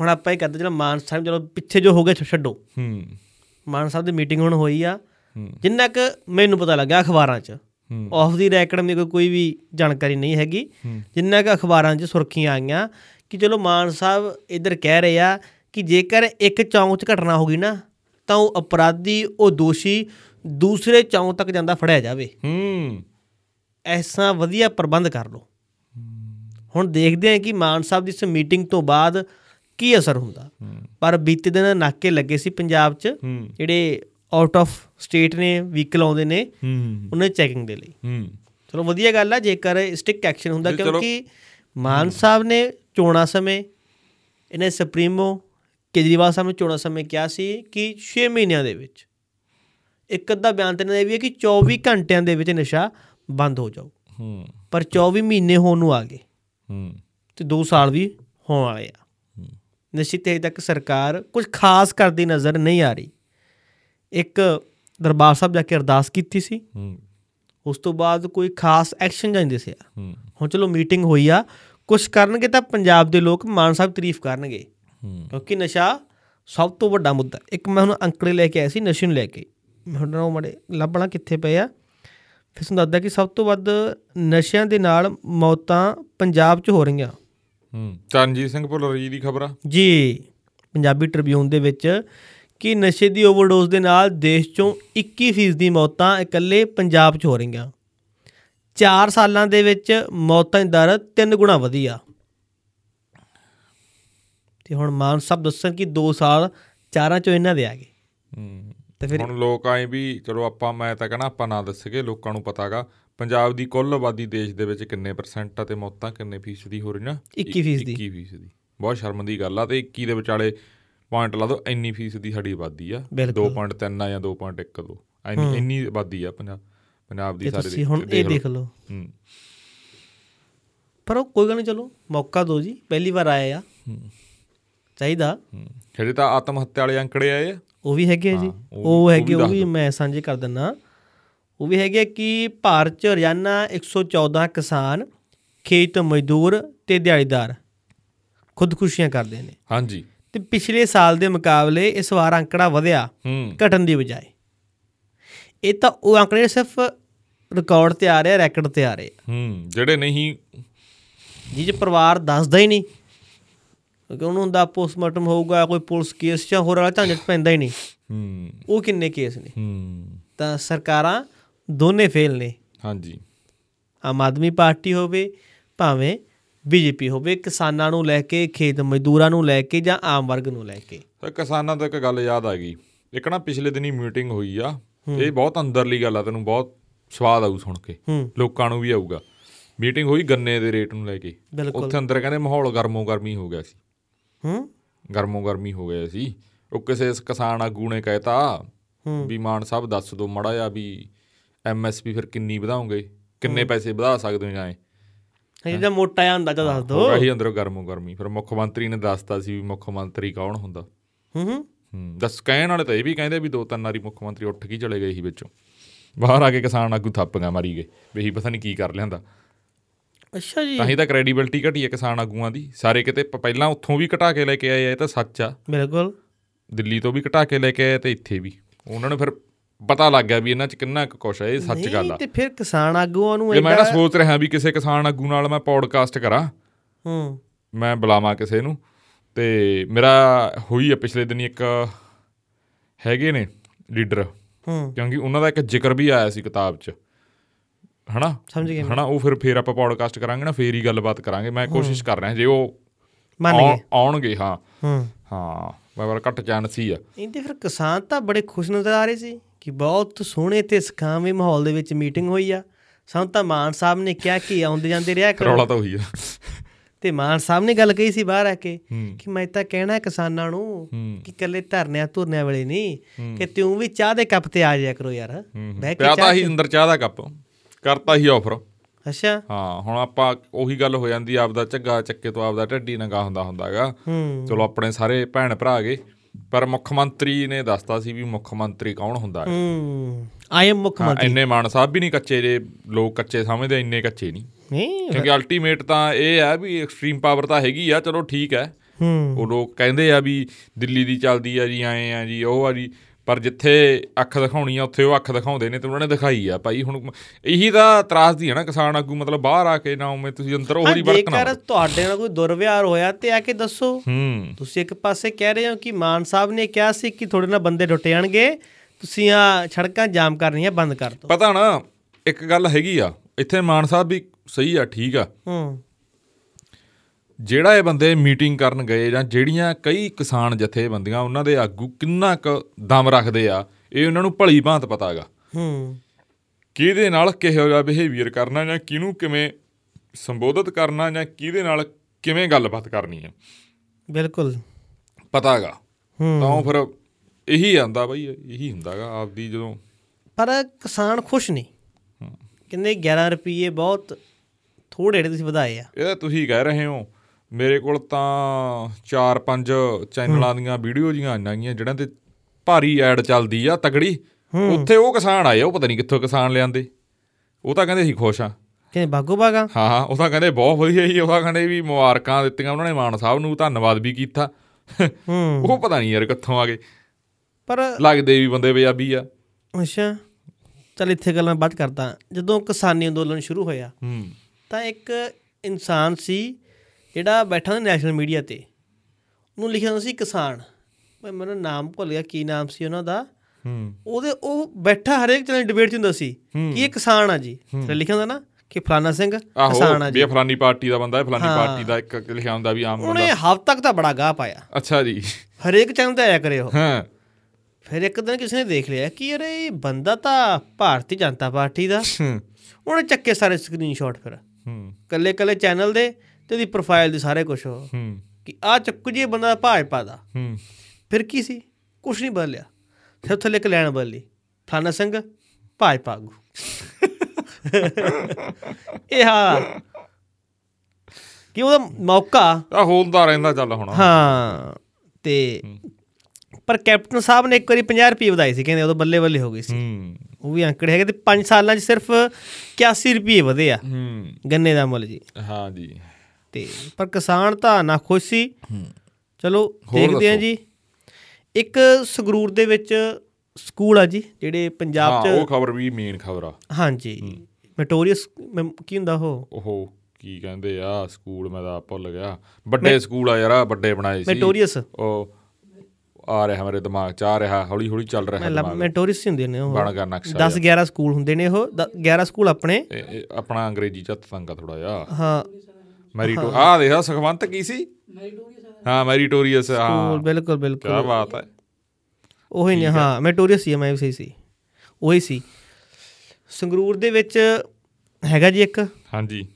ਹੁਣ ਆਪਾਂ ਇਹ ਕਰਦੇ ਜਿਹੜਾ ਮਾਨ ਸਾਹਿਬ ਚਲੋ ਪਿੱਛੇ ਜੋ ਹੋ ਗਿਆ ਛੱਡੋ। ਹੂੰ। ਮਾਨ ਸਾਹਿਬ ਦੀ ਮੀਟਿੰਗ ਹੁਣ ਹੋਈ ਆ। ਜਿੰਨਾ ਕੁ ਮੈਨੂੰ ਪਤਾ ਲੱਗਾ ਅਖਬਾਰਾਂ 'ਚ ਆਫ ਦੀ ਰੈਕਡ ਮੇਰੇ ਕੋਲ ਕੋਈ ਵੀ ਜਾਣਕਾਰੀ ਨਹੀਂ ਹੈਗੀ। ਜਿੰਨਾ ਕੁ ਅਖਬਾਰਾਂ 'ਚ ਸੁਰਖੀਆਂ ਆਈਆਂ ਕਿ ਚਲੋ ਮਾਨ ਸਾਹਿਬ ਇੱਧਰ ਕਹਿ ਰਹੇ ਆ ਕਿ ਜੇਕਰ ਇੱਕ ਚੌਂਕ 'ਚ ਘਟਨਾ ਹੋ ਗਈ ਨਾ ਤਾਂ ਉਹ ਅਪਰਾਧੀ ਉਹ ਦੋਸ਼ੀ ਦੂਸਰੇ ਚੌਂਕ ਤੱਕ ਜਾਂਦਾ ਫੜਿਆ ਜਾਵੇ। ਹੂੰ। ਐਸਾ ਵਧੀਆ ਪ੍ਰਬੰਧ ਕਰ ਲਓ। ਹੁਣ ਦੇਖਦੇ ਹਾਂ ਕਿ ਮਾਨ ਸਾਹਿਬ ਦੀ ਇਸ ਮੀਟਿੰਗ ਤੋਂ ਬਾਅਦ ਕੀ ਅਸਰ ਹੁੰਦਾ। ਪਰ ਬੀਤੇ ਦਿਨ ਨਾਕੇ ਲੱਗੇ ਸੀ ਪੰਜਾਬ 'ਚ ਜਿਹੜੇ ਆਊਟ ਆਫ ਸਟੇਟ ਨੇ ਵਹੀਕਲ ਆਉਂਦੇ ਨੇ ਉਹਨਾਂ ਚੈਕਿੰਗ ਦੇ ਲਈ। ਚਲੋ ਵਧੀਆ ਗੱਲ ਆ ਜੇਕਰ ਸਟਿਕ ਐਕਸ਼ਨ ਹੁੰਦਾ। ਕਿਉਂਕਿ ਮਾਨ ਸਾਹਿਬ ਨੇ ਚੋਣਾਂ ਸਮੇਂ ਇਹਨੇ ਸੁਪਰੀਮੋ ਕੇਜਰੀਵਾਲ ਸਾਹਿਬ ਨੇ ਚੋਣਾਂ ਸਮੇਂ ਕਿਹਾ ਸੀ ਕਿ 6 ਮਹੀਨਿਆਂ ਦੇ ਵਿੱਚ ਇੱਕ ਅੱਧਾ ਬਿਆਨ ਤੇ ਇਹ ਵੀ ਹੈ ਕਿ 24 ਘੰਟਿਆਂ ਦੇ ਵਿੱਚ ਨਸ਼ਾ ਬੰਦ ਹੋ ਜਾਊ। ਹੂੰ। ਪਰ 24 ਮਹੀਨੇ ਹੋਣ ਨੂੰ ਆ ਗਏ। ਹੂੰ। ਤੇ 2 ਸਾਲ ਵੀ ਹੋਣ ਵਾਲੇ ਆ। ਨਿਸ਼ਚਿਤ ਹੈ ਤੱਕ ਸਰਕਾਰ ਕੁਝ ਖਾਸ ਕਰਦੀ ਨਜ਼ਰ ਨਹੀਂ ਆ ਰਹੀ। ਇੱਕ ਦਰਬਾਰ ਸਾਹਿਬ ਜਾ ਕੇ ਅਰਦਾਸ ਕੀਤੀ ਸੀ। ਉਸ ਤੋਂ ਬਾਅਦ ਕੋਈ ਖਾਸ ਐਕਸ਼ਨ ਜਾਂ ਨਹੀਂ ਦਿਸਿਆ। ਹੂੰ। ਹੁਣ ਚਲੋ ਮੀਟਿੰਗ ਹੋਈ ਆ। ਕੁਝ ਕਰਨਗੇ ਤਾਂ ਪੰਜਾਬ ਦੇ ਲੋਕ ਮਾਨ ਸਾਹਿਬ ਤਾਰੀਫ ਕਰਨਗੇ। ਕਿਉਂਕਿ ਨਸ਼ਾ ਸਭ ਤੋਂ ਵੱਡਾ ਮੁੱਦਾ। ਇੱਕ ਮੈਂ ਹੁਣ ਅੰਕੜੇ ਲੈ ਕੇ ਆਇਆ ਸੀ ਨਸ਼ੇ ਨੂੰ ਲੈ ਕੇ। ਹੁਣ ਉਹ ਮੜੇ ਲੱਭਣਾ ਕਿੱਥੇ ਪਏ ਆ? ਫਿਰ ਤੁਹਾਨੂੰ ਦੱਸਦਾ ਕਿ ਸਭ ਤੋਂ ਵੱਧ ਨਸ਼ਿਆਂ ਦੇ ਨਾਲ ਮੌਤਾਂ ਪੰਜਾਬ 'ਚ ਹੋ ਰਹੀਆਂ। ਹੂੰ ਚਰਨਜੀਤ ਸਿੰਘ ਭੁੱਲਰ ਜੀ ਦੀ ਖਬਰ? ਆ ਜੀ ਪੰਜਾਬੀ ਟ੍ਰਿਬਿਊਨ ਦੇ ਵਿੱਚ ਕਿ ਨਸ਼ੇ ਦੀ ਓਵਰਡੋਜ਼ ਦੇ ਨਾਲ ਦੇਸ਼ 'ਚੋਂ 21% ਦੀ ਮੌਤਾਂ ਇਕੱਲੇ ਪੰਜਾਬ 'ਚ ਹੋ ਰਹੀਆਂ। 4 ਸਾਲਾਂ ਦੇ ਵਿੱਚ ਮੌਤਾਂ ਦੀ ਦਰ 3 ਗੁਣਾ ਵਧੀ ਆ। ਤੇ ਹੁਣ ਮਾਨ ਸਾਹਿਬ ਦੱਸਣ ਕਿ 2 ਸਾਲ ਚਾਰਾਂ 'ਚੋਂ ਇਹਨਾਂ ਦੇ ਆ ਗਏ। ਹੂੰ। ਤੇ ਫਿਰ ਹੁਣ ਲੋਕ ਆਏ ਵੀ ਚਲੋ ਆਪਾਂ ਮੈਂ ਤਾਂ ਕਹਣਾ ਆਪਾਂ ਨਾ ਦੱਸਗੇ ਲੋਕਾਂ ਨੂੰ ਪਤਾਗਾ ਪੰਜਾਬ ਦੀ ਕੁੱਲ ਆਬਾਦੀ ਦੇਸ਼ ਦੇ ਵਿੱਚ ਕਿੰਨੇ ਪਰਸੈਂਟ ਆ ਤੇ ਮੌਤਾਂ ਕਿੰਨੇ ਫੀਸਦੀ ਹੋ ਰਹੀਆਂ? 21 ਫੀਸਦੀ। 21 ਫੀਸਦੀ। ਬਹੁਤ ਸ਼ਰਮ ਦੀ ਗੱਲ ਆ ਤੇ 21 ਦੇ ਵਿਚਾਲੇ ਪੁਆਇੰਟ ਲਾ ਦੋ ਇੰਨੀ ਫੀਸਦੀ ਸਾਡੀ ਆਬਾਦੀ ਆ। ਬਿਲਕੁਲ। 2.3 ਆ ਜਾਂ 2.12 ਇੰਨੀ ਇੰਨੀ ਆਬਾਦੀ ਆ ਪੰਜਾਬ ਪੰਜਾਬ ਦੀ ਸਾਰੇ ਤੁਸੀਂ ਹੁਣ ਦੇ- ਇਹ। ਦੇਖ ਲਓ। ਪਰ ਉਹ ਕੋਈ ਗੱਲ ਨਹੀਂ ਚਲੋ ਮੌਕਾ ਦਿਓ ਜੀ ਪਹਿਲੀ ਵਾਰ ਆਏ ਆ। ਚਾਹੀਦਾ। ਜਿਹੜੇ ਤਾਂ ਆਤਮ ਹੱਤਿਆ ਵਾਲੇ ਅੰਕੜੇ ਆਏ ਆ ਉਹ ਵੀ ਹੈਗੇ ਜੀ। ਉਹ ਹੈਗੇ ਉਹ ਵੀ ਮੈਂ ਸਾਂਝੇ ਕਰ ਦਿੰਨਾ ਉਹ ਵੀ ਹੈਗੇ ਕਿ ਭਾਰਤ ਚ ਰੋਜ਼ਾਨਾ 114 ਕਿਸਾਨ ਖੇਤ ਮਜ਼ਦੂਰ ਤੇ ਦਿਹਾੜੀਦਾਰ ਖੁਦਕੁਸ਼ੀਆਂ ਕਰਦੇ ਨੇ। ਹਾਂਜੀ। ਤੇ ਪਿਛਲੇ ਸਾਲ ਦੇ ਮੁਕਾਬਲੇ ਇਸ ਵਾਰ ਅੰਕੜਾ ਵਧਿਆ ਘਟਣ ਦੀ ਬਜਾਏ। ਇਹ ਤਾਂ ਉਹ ਅੰਕੜੇ ਸਿਰਫ ਰਿਕਾਰਡ ਤੇ ਆ ਰਹੇ ਰੈਕਡ ਤੇ ਆ ਰਹੇ। ਹੂੰ ਜਿਹੜੇ ਨਹੀਂ ਜਿਹ 'ਚ ਪਰਿਵਾਰ ਦੱਸਦਾ ਹੀ ਨਹੀਂ ਕਿਉਂਕਿ ਉਹਨੂੰ ਦਾ ਪੋਸਟਮਾਰਟਮ ਹੋਊਗਾ ਕੋਈ ਪੁਲਿਸ ਕੇਸ ਜਾਂ ਹੋਰ ਵਾਲਾ ਝੰਜਟ ਪੈਂਦਾ ਹੀ ਨਹੀਂ। ਹੂੰ। ਉਹ ਕਿੰਨੇ ਕੇਸ ਨੇ? ਹੂੰ। ਤਾਂ ਸਰਕਾਰਾਂ ਦੋਨੇ ਫੇਲ ਨੇ। ਹਾਂਜੀ। ਆਮ ਆਦਮੀ ਪਾਰਟੀ ਹੋਵੇ ਭਾਵੇਂ ਬੀਜੇਪੀ ਹੋਵੇ ਕਿਸਾਨਾਂ ਨੂੰ ਲੈ ਕੇ ਖੇਤ ਮਜ਼ਦੂਰਾਂ ਨੂੰ ਲੈ ਕੇ ਜਾਂ ਆਮ ਵਰਗ ਨੂੰ ਲੈ ਕੇ। ਤਾਂ ਕਿਸਾਨਾਂ ਤੋਂ ਇੱਕ ਗੱਲ ਯਾਦ ਆ ਗਈ। ਇੱਕ ਨਾ ਪਿਛਲੇ ਦਿਨੀ ਮੀਟਿੰਗ ਹੋਈ ਆ। ਇਹ ਬਹੁਤ ਅੰਦਰਲੀ ਗੱਲ ਆ ਤੈਨੂੰ ਬਹੁਤ ਸਵਾਦ ਆਊ ਸੁਣ ਕੇ। ਲੋਕਾਂ ਨੂੰ ਵੀ ਆਊਗਾ। ਮੀਟਿੰਗ ਹੋਈ ਗੰਨੇ ਦੇ ਰੇਟ ਨੂੰ ਲੈ ਕੇ। ਉੱਥੇ ਅੰਦਰ ਕਹਿੰਦੇ ਮਾਹੌਲ ਗਰਮੋ ਗਰਮੀ ਹੋ ਗਿਆ ਸੀ। ਹੂੰ? ਗਰਮੋ ਗਰਮੀ ਹੋ ਗਿਆ ਸੀ। ਉਹ ਕਿਸੇ ਇਸ ਕਿਸਾਨ ਆਗੂ ਨੇ ਕਹਿਤਾ ਹੂੰ। ਵੀ ਮਾਨ ਸਾਹਿਬ ਦੱਸ ਦਿਓ ਮੜਾ ਆ ਵੀ ਐਮਐਸਪੀ ਫਿਰ ਕਿੰਨੀ ਵਧਾਉਂਗੇ? ਕਿੰਨੇ ਪੈਸੇ ਵਧਾ ਸਕਦੇ ਹੋ ਜਾਂ ਜਿਹੜਾ ਮੋਟਾ ਜਿਹਾ ਅੰਦਾਜ਼ਾ ਦੱਸ ਦੋ। ਹੋਗਾ ਹੀ ਅੰਦਰੋਂ ਗਰਮੋ ਗਰਮੀ। ਫਿਰ ਮੁੱਖ ਮੰਤਰੀ ਨੇ ਦੱਸਤਾ ਸੀ ਵੀ ਮੁੱਖ ਮੰਤਰੀ ਕੌਣ ਹੁੰਦਾ। ਹੂੰ ਹੂੰ। ਦੱਸ ਕਹਿਣ ਵਾਲੇ ਤਾਂ ਇਹ ਵੀ ਕਹਿੰਦੇ ਵੀ ਦੋ ਤਿੰਨ ਵਾਰੀ ਮੁੱਖ ਮੰਤਰੀ ਉੱਠ ਕੇ ਚਲੇ ਗਏ ਸੀ ਵਿੱਚੋਂ। ਬਾਹਰ ਆ ਕੇ ਕਿਸਾਨ ਆਗੂ ਥੱਪੀਆਂ ਮਾਰੀ ਗਏ। ਵੀ ਪਤਾ ਨਹੀਂ ਕੀ ਕਰ ਲਿਆਂਦਾ। ਅੱਛਾ ਜੀ। ਤਾਂ ਹੀ ਤਾਂ ਕ੍ਰੈਡੀਬਿਲਟੀ ਘਟੀ ਹੈ ਕਿਸਾਨ ਆਗੂਆਂ ਦੀ। ਸਾਰੇ ਕਿਤੇ ਪਹਿਲਾਂ ਉੱਥੋਂ ਵੀ ਘਟਾ ਕੇ ਲੈ ਕੇ ਆਏ ਆ ਇਹ ਤਾਂ ਸੱਚ ਆ। ਬਿਲਕੁਲ। ਦਿੱਲੀ ਤੋਂ ਵੀ ਘਟਾ ਕੇ ਲੈ ਕੇ ਆਏ ਤੇ ਇੱਥੇ ਵੀ। ਉਹਨਾਂ ਨੂੰ ਫਿਰ ਪਤਾ ਲੱਗ ਗਿਆ ਵੀ ਇਹਨਾਂ 'ਚ ਕਿੰਨਾ ਕੁ ਕੁਛ ਹੈ ਇਹ ਸੱਚ ਗੱਲ ਨਹੀਂ ਆ। ਤੇ ਫਿਰ ਕਿਸਾਨ ਆਗੂਆਂ ਨੂੰ ਜੇ ਮੈਂ ਏਡਾ- ਸੋਚ ਰਿਹਾ ਵੀ ਕਿਸੇ ਕਿਸਾਨ ਆਗੂ ਨਾਲ ਮੈਂ ਪੌਡਕਾਸਟ ਕਰਾਂ ਹੂੰ। ਮੈਂ ਬੁਲਾਵਾਂ ਕਿਸੇ ਨੂੰ। ਤੇ ਮੇਰਾ ਹੋਈ ਆ ਪਿਛਲੇ ਦਿਨੀ ਇੱਕ ਹੈਗੇ ਨੇ ਲੀਡਰ। ਹੂੰ। ਕਿਉਂਕਿ ਉਹਨਾਂ ਦਾ ਇੱਕ ਜ਼ਿਕਰ ਵੀ ਆਇਆ ਸੀ ਕਿਤਾਬ 'ਚ। ਹਨਾ? ਸਮਝ ਗਏ ਹਨਾ ਉਹ ਫਿਰ ਫੇਰ ਆਪਾਂ ਪੌਡਕਾਸਟ ਕਰਾਂਗੇ ਨਾ ਫੇਰ ਹੀ ਗੱਲਬਾਤ ਕਰਾਂਗੇ। ਮੈਂ ਕੋਸ਼ਿਸ਼ ਕਰ ਰਿਹਾ ਜੇ ਉਹ ਮੰਨ ਗਏ। ਆਉਣਗੇ ਹਾਂ। ਹੂੰ। ਹਾਂ ਪਰ ਘੱਟ ਚਾਂਸ ਹੀ ਆ। ਇਹਦੇ ਫਿਰ ਕਿਸਾਨ ਤਾਂ ਬੜੇ ਖੁਸ਼ ਨਜ਼ਰ ਆ ਰਹੇ ਸੀ ਕਿ ਬਹੁਤ ਸੋਹਣੇ ਤੇ ਸਖਾਵੇਂ ਮਾਹੌਲ ਦੇ ਵਿੱਚ ਮੀਟਿੰਗ ਹੋਈ ਆ। ਸਾਨੂੰ ਤਾਂ ਮਾਨ ਸਾਹਿਬ ਨੇ ਕਿਹਾ ਕਿ ਆਉਂਦੇ ਜਾਂਦੇ ਰਿਹਾ ਕਰੋ। ਰੌਲਾ ਤਾਂ ਹੋਈ ਆ। ਤੇ ਮਾਨ ਸਾਹਿਬ ਨੇ ਗੱਲ ਕਹੀ ਸੀ ਬਾਹਰ ਆ ਕੇ ਕਿ ਮੈਂ ਤਾਂ ਕਹਿਣਾ ਕਿਸਾਨਾਂ ਨੂੰ ਕਿ ਕੱਲੇ ਧਰਨਿਆਂ ਧੁਰਨਿਆਂ ਵੇਲੇ ਨਹੀਂ ਕਿ ਤੂੰ ਵੀ ਚਾਹ ਦੇ ਕੱਪ ਤੇ ਆ ਜਾਇਆ ਕਰੋ ਯਾਰ। ਬਹਿ ਕੇ ਚਾਹ ਤਾਂ ਹੀ ਅੰਦਰ ਚਾਹ ਦਾ ਕੱਪ। ਕਰਤਾ ਹੀ ਆਫਰ ਅੱਛਾ। ਹਾਂ ਹੁਣ ਆਪਾਂ ਉਹੀ ਗੱਲ ਹੋ ਜਾਂਦੀ ਆਪਦਾ ਝੱਗਾ ਚੱਕੇ ਤੋਂ ਆਪਦਾ ਢੱਡੀ ਨੰਗਾ ਹੁੰਦਾ ਹੁੰਦਾਗਾ। ਚਲੋ ਆਪਣੇ ਸਾਰੇ ਭੈਣ ਭਰਾ ਗਏ ਪਰ ਮੁੱਖ ਮੰਤਰੀ ਨੇ ਦੱਸਤਾ ਸੀ ਵੀ ਮੁੱਖ ਮੰਤਰੀ ਕੌਣ ਹੁੰਦਾ ਹੈ। ਹੂੰ ਆਈ ਐਮ ਮੁੱਖ ਮੰਤਰੀ। ਇੰਨੇ ਮਾਨ ਸਾਹਿਬ ਵੀ ਨਹੀਂ ਕੱਚੇ ਜੇ ਲੋਕ ਕੱਚੇ ਸਮਝਦੇ ਇੰਨੇ ਕੱਚੇ ਨਹੀਂ। ਨਹੀਂ। ਕਿਉਂਕਿ ਅਲਟੀਮੇਟ ਤਾਂ ਇਹ ਹੈ ਵੀ ਐਕਸਟ੍ਰੀਮ ਪਾਵਰ ਤਾਂ ਹੈਗੀ ਆ ਚਲੋ ਠੀਕ ਹੈ। ਹੂੰ। ਉਹ ਲੋਕ ਕਹਿੰਦੇ ਆ ਵੀ ਦਿੱਲੀ ਦੀ ਚੱਲਦੀ ਆ ਜੀ ਆਏ ਆ ਜੀ ਉਹ ਆ ਜੀ। ਪਰ ਜਿੱਥੇ ਅੱਖ ਦਿਖਾਉਣੀ ਆ ਉੱਥੇ ਉਹ ਅੱਖ ਦਿਖਾਉਂਦੇ ਨੇ ਤੇ ਉਹਨਾਂ ਨੇ ਦਿਖਾਈ ਆ। ਭਾਈ ਹੁਣ ਇਹੀ ਤਾਂ ਤਰਾਸਦੀ ਹੈ ਨਾ ਕਿਸਾਨ ਆਗੂ ਮਤਲਬ ਬਾਹਰ ਆ ਕੇ ਨਾ ਉਵੇਂ ਤੁਸੀਂ ਅੰਦਰ ਹਾਂ ਉਹੀ ਵਰਤਣਾ ਜੇਕਰ ਤੁਹਾਡੇ ਨਾਲ ਕੋਈ ਦੁਰਵਿਹਾਰ ਹੋਇਆ ਤੇ ਆ ਕੇ ਦੱਸੋ। ਹੂੰ। ਤੁਸੀਂ ਇੱਕ ਪਾਸੇ ਕਹਿ ਰਹੇ ਹੋ ਕਿ ਮਾਨ ਸਾਹਿਬ ਨੇ ਕਿਹਾ ਸੀ ਕਿ ਤੁਹਾਡੇ ਨਾਲ ਬੰਦੇ ਟੁੱਟ ਜਾਣਗੇ ਤੁਸੀਂ ਆ ਸੜਕਾਂ ਜਾਮ ਕਰਨੀਆਂ ਬੰਦ ਕਰ ਦਿਓ। ਪਤਾ ਨਾ ਇੱਕ ਗੱਲ ਹੈਗੀ ਆ ਇੱਥੇ ਮਾਨ ਸਾਹਿਬ ਵੀ ਸਹੀ ਆ ਠੀਕ ਆ। ਹੂੰ। ਜਿਹੜਾ ਇਹ ਬੰਦੇ ਮੀਟਿੰਗ ਕਰਨ ਗਏ ਜਾਂ ਜਿਹੜੀਆਂ ਕਈ ਕਿਸਾਨ ਜਥੇਬੰਦੀਆਂ ਉਹਨਾਂ ਦੇ ਆਗੂ ਕਿੰਨਾ ਕੁ ਦਮ ਰੱਖਦੇ ਆ ਇਹ ਉਹਨਾਂ ਨੂੰ ਭਲੀ ਭਾਂਤ ਪਤਾ ਹੈਗਾ। ਹੂੰ। ਕਿਹਦੇ ਨਾਲ ਕਿਹੋ ਜਿਹਾ ਬਿਹੇਵੀਅਰ ਕਰਨਾ ਜਾਂ ਕਿਹਨੂੰ ਕਿਵੇਂ ਸੰਬੋਧਿਤ ਕਰਨਾ ਜਾਂ ਕਿਹਦੇ ਨਾਲ ਕਿਵੇਂ ਗੱਲਬਾਤ ਕਰਨੀ ਹੈ ਬਿਲਕੁਲ। ਪਤਾ ਹੈਗਾ। ਹੂੰ। ਤਾਂ ਫਿਰ ਇਹੀ ਆਂਦਾ ਬਈ ਇਹੀ ਹੁੰਦਾਗਾ ਆਪਦੀ ਜਦੋਂ ਪਰ ਕਿਸਾਨ ਖੁਸ਼ ਨਹੀਂ। ਕਹਿੰਦੇ 11 ਰੁਪਏ ਬਹੁਤ ਥੋੜੇ ਜਿਹੜੇ ਤੁਸੀਂ ਵਧਾਏ ਆ। ਇਹ ਤੁਸੀਂ ਕਹਿ ਰਹੇ ਹੋ। ਮੇਰੇ ਕੋਲ ਤਾਂ 4-5 ਚੈਨਲਾਂ ਦੀਆਂ ਵੀਡੀਓ ਜੀਆਂ ਆਈਆਂ ਗਈਆਂ ਜਿਹੜਾਂ ਤੇ ਭਾਰੀ ਐਡ ਚੱਲਦੀ ਆ ਤਗੜੀ ਉੱਥੇ ਉਹ ਕਿਸਾਨ ਆਏ ਉਹ ਪਤਾ ਨਹੀਂ ਕਿੱਥੋਂ ਕਿਸਾਨ ਲਿਆਂਦੇ। ਉਹ ਤਾਂ ਕਹਿੰਦੇ ਸੀ ਖੁਸ਼ ਆ। ਕਹਿੰਦੇ ਬਾਗੋ ਬਾਗਾ ਹਾਂ ਹਾਂ ਉਹ ਤਾਂ ਕਹਿੰਦੇ ਬਹੁਤ ਵਧੀਆ ਜੀ ਉਹ ਕਹਿੰਦੇ ਵੀ ਮੁਬਾਰਕਾਂ ਦਿੱਤੀਆਂ ਉਹਨਾਂ ਨੇ ਮਾਨ ਸਾਹਿਬ ਨੂੰ ਧੰਨਵਾਦ ਵੀ ਕੀਤਾ। ਉਹ ਪਤਾ ਨਹੀਂ ਯਾਰ ਕਿੱਥੋਂ ਆ ਗਏ। ਪਰ ਲੱਗਦੇ ਵੀ ਬੰਦੇ ਪੰਜਾਬੀ ਆ। ਅੱਛਾ ਚਲ ਇੱਥੇ ਗੱਲ ਮੈਂ ਬਾਤ ਕਰਦਾ। ਜਦੋਂ ਕਿਸਾਨੀ ਅੰਦੋਲਨ ਸ਼ੁਰੂ ਹੋਇਆ ਹੂੰ। ਤਾਂ ਇੱਕ ਇਨਸਾਨ ਸੀ ਜਿਹੜਾ ਬੈਠਾ ਨੈਸ਼ਨਲ ਮੀਡੀਆ ਤੇ ਉਹਨੂੰ ਲਿਖਿਆ ਹੁੰਦਾ ਸੀ ਕਿਸਾਨ। ਮੈਂ ਮੈਨੂੰ ਨਾਮ ਭੁੱਲ ਗਿਆ ਕੀ ਨਾਮ ਸੀ ਉਹਨਾਂ ਦਾ? ਹੂੰ। ਉਹਦੇ ਉਹ ਬੈਠਾ ਹਰੇਕ ਚੈਨਲ ਡਿਬੇਟ 'ਚ ਹੁੰਦਾ ਸੀ ਕਿ ਇਹ ਕਿਸਾਨ ਆ ਜੀ। ਤੇ ਲਿਖਿਆ ਹੁੰਦਾ ਨਾ ਕਿ ਫਲਾਣਾ ਸਿੰਘ ਕਿਸਾਨ ਆ ਜੀ। ਇਹ ਫਲਾਨੀ ਪਾਰਟੀ ਦਾ ਬੰਦਾ ਹੈ ਫਲਾਨੀ। ਪਾਰਟੀ ਦਾ ਇੱਕ ਲਿਖਿਆ ਹੁੰਦਾ ਵੀ ਆਮ ਬੰਦਾ। ਉਹਨੇ ਹਫ਼ਤਾ ਤੱਕ ਤਾਂ ਬੜਾ ਗਾਹ ਪਾਇਆ। ਅੱਛਾ ਜੀ। ਹਰੇਕ ਚੈਨਲ ਤੇ ਆਇਆ ਕਰੇ ਉਹ ਹਾਂ। ਫਿਰ ਇੱਕ ਦਿਨ ਕਿਸੇ ਨੇ ਦੇਖ ਲਿਆ ਕਿ ਅਰੇ ਇਹ ਬੰਦਾ ਤਾਂ ਭਾਰਤੀ ਜਨਤਾ ਪਾਰਟੀ ਦਾ। ਹੂੰ। ਉਹਨੇ ਚੱਕੇ ਸਾਰੇ ਸਕਰੀਨਸ਼ਾਟ ਫਿਰ। ਹੂੰ। ਕੱਲੇ ਕੱਲੇ ਚੈਨਲ ਦੇ ਤੇ ਉਹਦੀ ਪ੍ਰੋਫਾਈਲ ਦੇ ਸਾਰੇ ਕੁਝ ਹੂੰ। ਕਿ ਆ ਚੱਕੂ ਜੀ ਬੰਦਾ ਭਾਜਪਾ ਦਾ। ਹੂੰ। ਫਿਰ ਕੀ ਸੀ? ਕੁਛ ਨਹੀਂ ਬਦਲਿਆ ਫਿਰ ਥੱਲੇ ਇੱਕ ਲੈਣ ਬਦਲੀ ਫਲਾਣਾ ਸਿੰਘ ਭਾਜਪਾ ਆਗੂ। ਇਹ ਹਾਂ। ਕਿ ਉਹਦਾ ਮੌਕਾ। ਆ ਹੋਲਦਾ ਰਹਿੰਦਾ ਚੱਲ ਹੁਣ। ਹਾਂ। ਤੇ ਪਰ ਕੈਪਟਨ ਸਾਹਿਬ ਨੇ ਇੱਕ ਵਾਰੀ 50 ਰੁਪਏ ਵਧਾਏ ਸੀ ਕਹਿੰਦੇ ਉਦੋਂ ਬੱਲੇ ਬੱਲੇ ਹੋ ਗਈ ਸੀ। ਉਹ ਵੀ ਅੰਕੜੇ ਹੈਗੇ ਤੇ 5 ਸਾਲਾਂ 'ਚ ਸਿਰਫ 81 ਰੁਪਏ ਵਧੇ ਆ। ਹੂੰ। ਗੰਨੇ ਦਾ ਮੁੱਲ ਜੀ। ਹਾਂ ਜੀ। ਤੇ ਪਰ ਕਿਸਾਨ ਤਾਂ ਨਾ ਖੁਸ਼ ਸੀ। ਚਲੋ ਦੇਖਦੇ ਆ। ਜੀ। ਇੱਕ ਸੰਗਰੂਰ ਦੇ ਵਿੱਚ ਸਕੂਲ ਆ ਜੀ ਜਿਹੜੇ ਪੰਜਾਬ ਹਾਂ 'ਚ ਉਹ ਖਬਰ ਵੀ ਮੇਨ ਖਬਰ ਆ। ਹਾਂਜੀ। ਮੈਟੋਰੀਅਸ ਕੀ ਹੁੰਦਾ ਉਹ? ਉਹ ਕੀ ਕਹਿੰਦੇ ਆ ਸਕੂਲ ਮੈਂ ਤਾਂ ਭੁੱਲ ਗਿਆ। ਵੱਡੇ ਸਕੂਲ ਆ ਯਾਰ ਆਹ ਵੱਡੇ ਬਣਾਏ ਸੀ। ਮੈਟੋਰੀਅਸ ਉਹ ਆ ਰਿਹਾ ਮੇਰੇ ਦਿਮਾਗ ਚ ਆ ਰਿਹਾ ਹੌਲੀ ਹੌਲੀ ਚੱਲ ਰਿਹਾ ਦਿਮਾਗ। ਮੈਟੋਰੀਅਸ ਹੁੰਦੇ ਨੇ ਉਹ। ਬਣ ਗਿਆ ਨਕਸ਼ਾ 10 11 ਸਕੂਲ ਹੁੰਦੇ ਨੇ ਉਹ 11 ਸਕੂਲ ਆਪਣੇ। ਆਪਣਾ ਅੰਗਰੇਜ਼ੀ ਚ ਤੰਗਾ ਥੋੜਾ ਜਿਹਾ। ਹਾਂ। ਮੈਰੀਟੋ ਆ ਦੇਖਾ ਸੁਖਵੰਤ ਕੀ ਸੀ? ਹਾਂ ਮੈਰੀਟੋਰੀਅਸ ਹਾਂ। ਸਕੂਲ ਬਿਲਕੁਲ ਕੀ ਬਿਲਕੁਲ ਬਾਤ ਹੈ। ਉਹੀ ਨੇ ਹਾਂ। ਮੈਟੋਰੀਅਸ ਹੀ ਆ, ਮੈਂ ਵੀ ਸਹੀ ਸੀ। ਉਹੀ ਸੀ। ਸੰਗਰੂਰ ਦੇ ਵਿੱਚ ਹੈਗਾ ਜੀ ਇੱਕ। ਹਾਂਜੀ।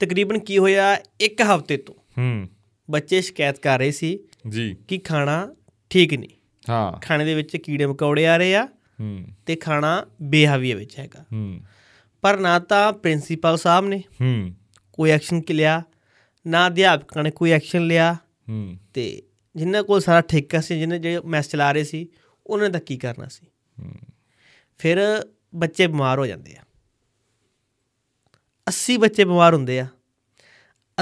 ਤਕਰੀਬਨ ਕੀ ਹੋਇਆ ਇੱਕ ਹਫ਼ਤੇ ਤੋਂ। ਹੂੰ। ਬੱਚੇ ਸ਼ਿਕਾਇਤ ਕਰ ਰਹੇ ਸੀ ਜੀ। ਕਿ ਖਾਣਾ ਠੀਕ ਨਹੀਂ। ਹਾਂ। ਖਾਣੇ ਦੇ ਵਿੱਚ ਕੀੜੇ ਮਕੌੜੇ ਆ ਰਹੇ ਆ ਹੂੰ। ਤੇ ਖਾਣਾ ਬੇਹਵੀਏ ਵਿੱਚ ਹੈਗਾ। ਹੂੰ। ਪਰ ਨਾ ਤਾਂ ਪ੍ਰਿੰਸੀਪਲ ਸਾਹਿਬ ਨੇ ਹੂੰ। ਕੋਈ ਐਕਸ਼ਨ ਲਿਆ ਨਾ ਅਧਿਆਪਕਾਂ ਨੇ ਕੋਈ ਐਕਸ਼ਨ ਲਿਆ ਹੂੰ। ਤੇ ਜਿਨ੍ਹਾਂ ਕੋਲ ਸਾਰਾ ਠੇਕਾ ਸੀ ਜਿਹਨੇ ਜਿਹੜੇ ਮੈਸ ਚਲਾ ਰਹੇ ਸੀ ਉਹਨਾਂ ਨੇ ਤਾਂ ਕੀ ਕਰਨਾ ਸੀ? ਫਿਰ ਬੱਚੇ ਬਿਮਾਰ ਹੋ ਜਾਂਦੇ ਆ। 80 ਬੱਚੇ ਬਿਮਾਰ ਹੁੰਦੇ ਆ।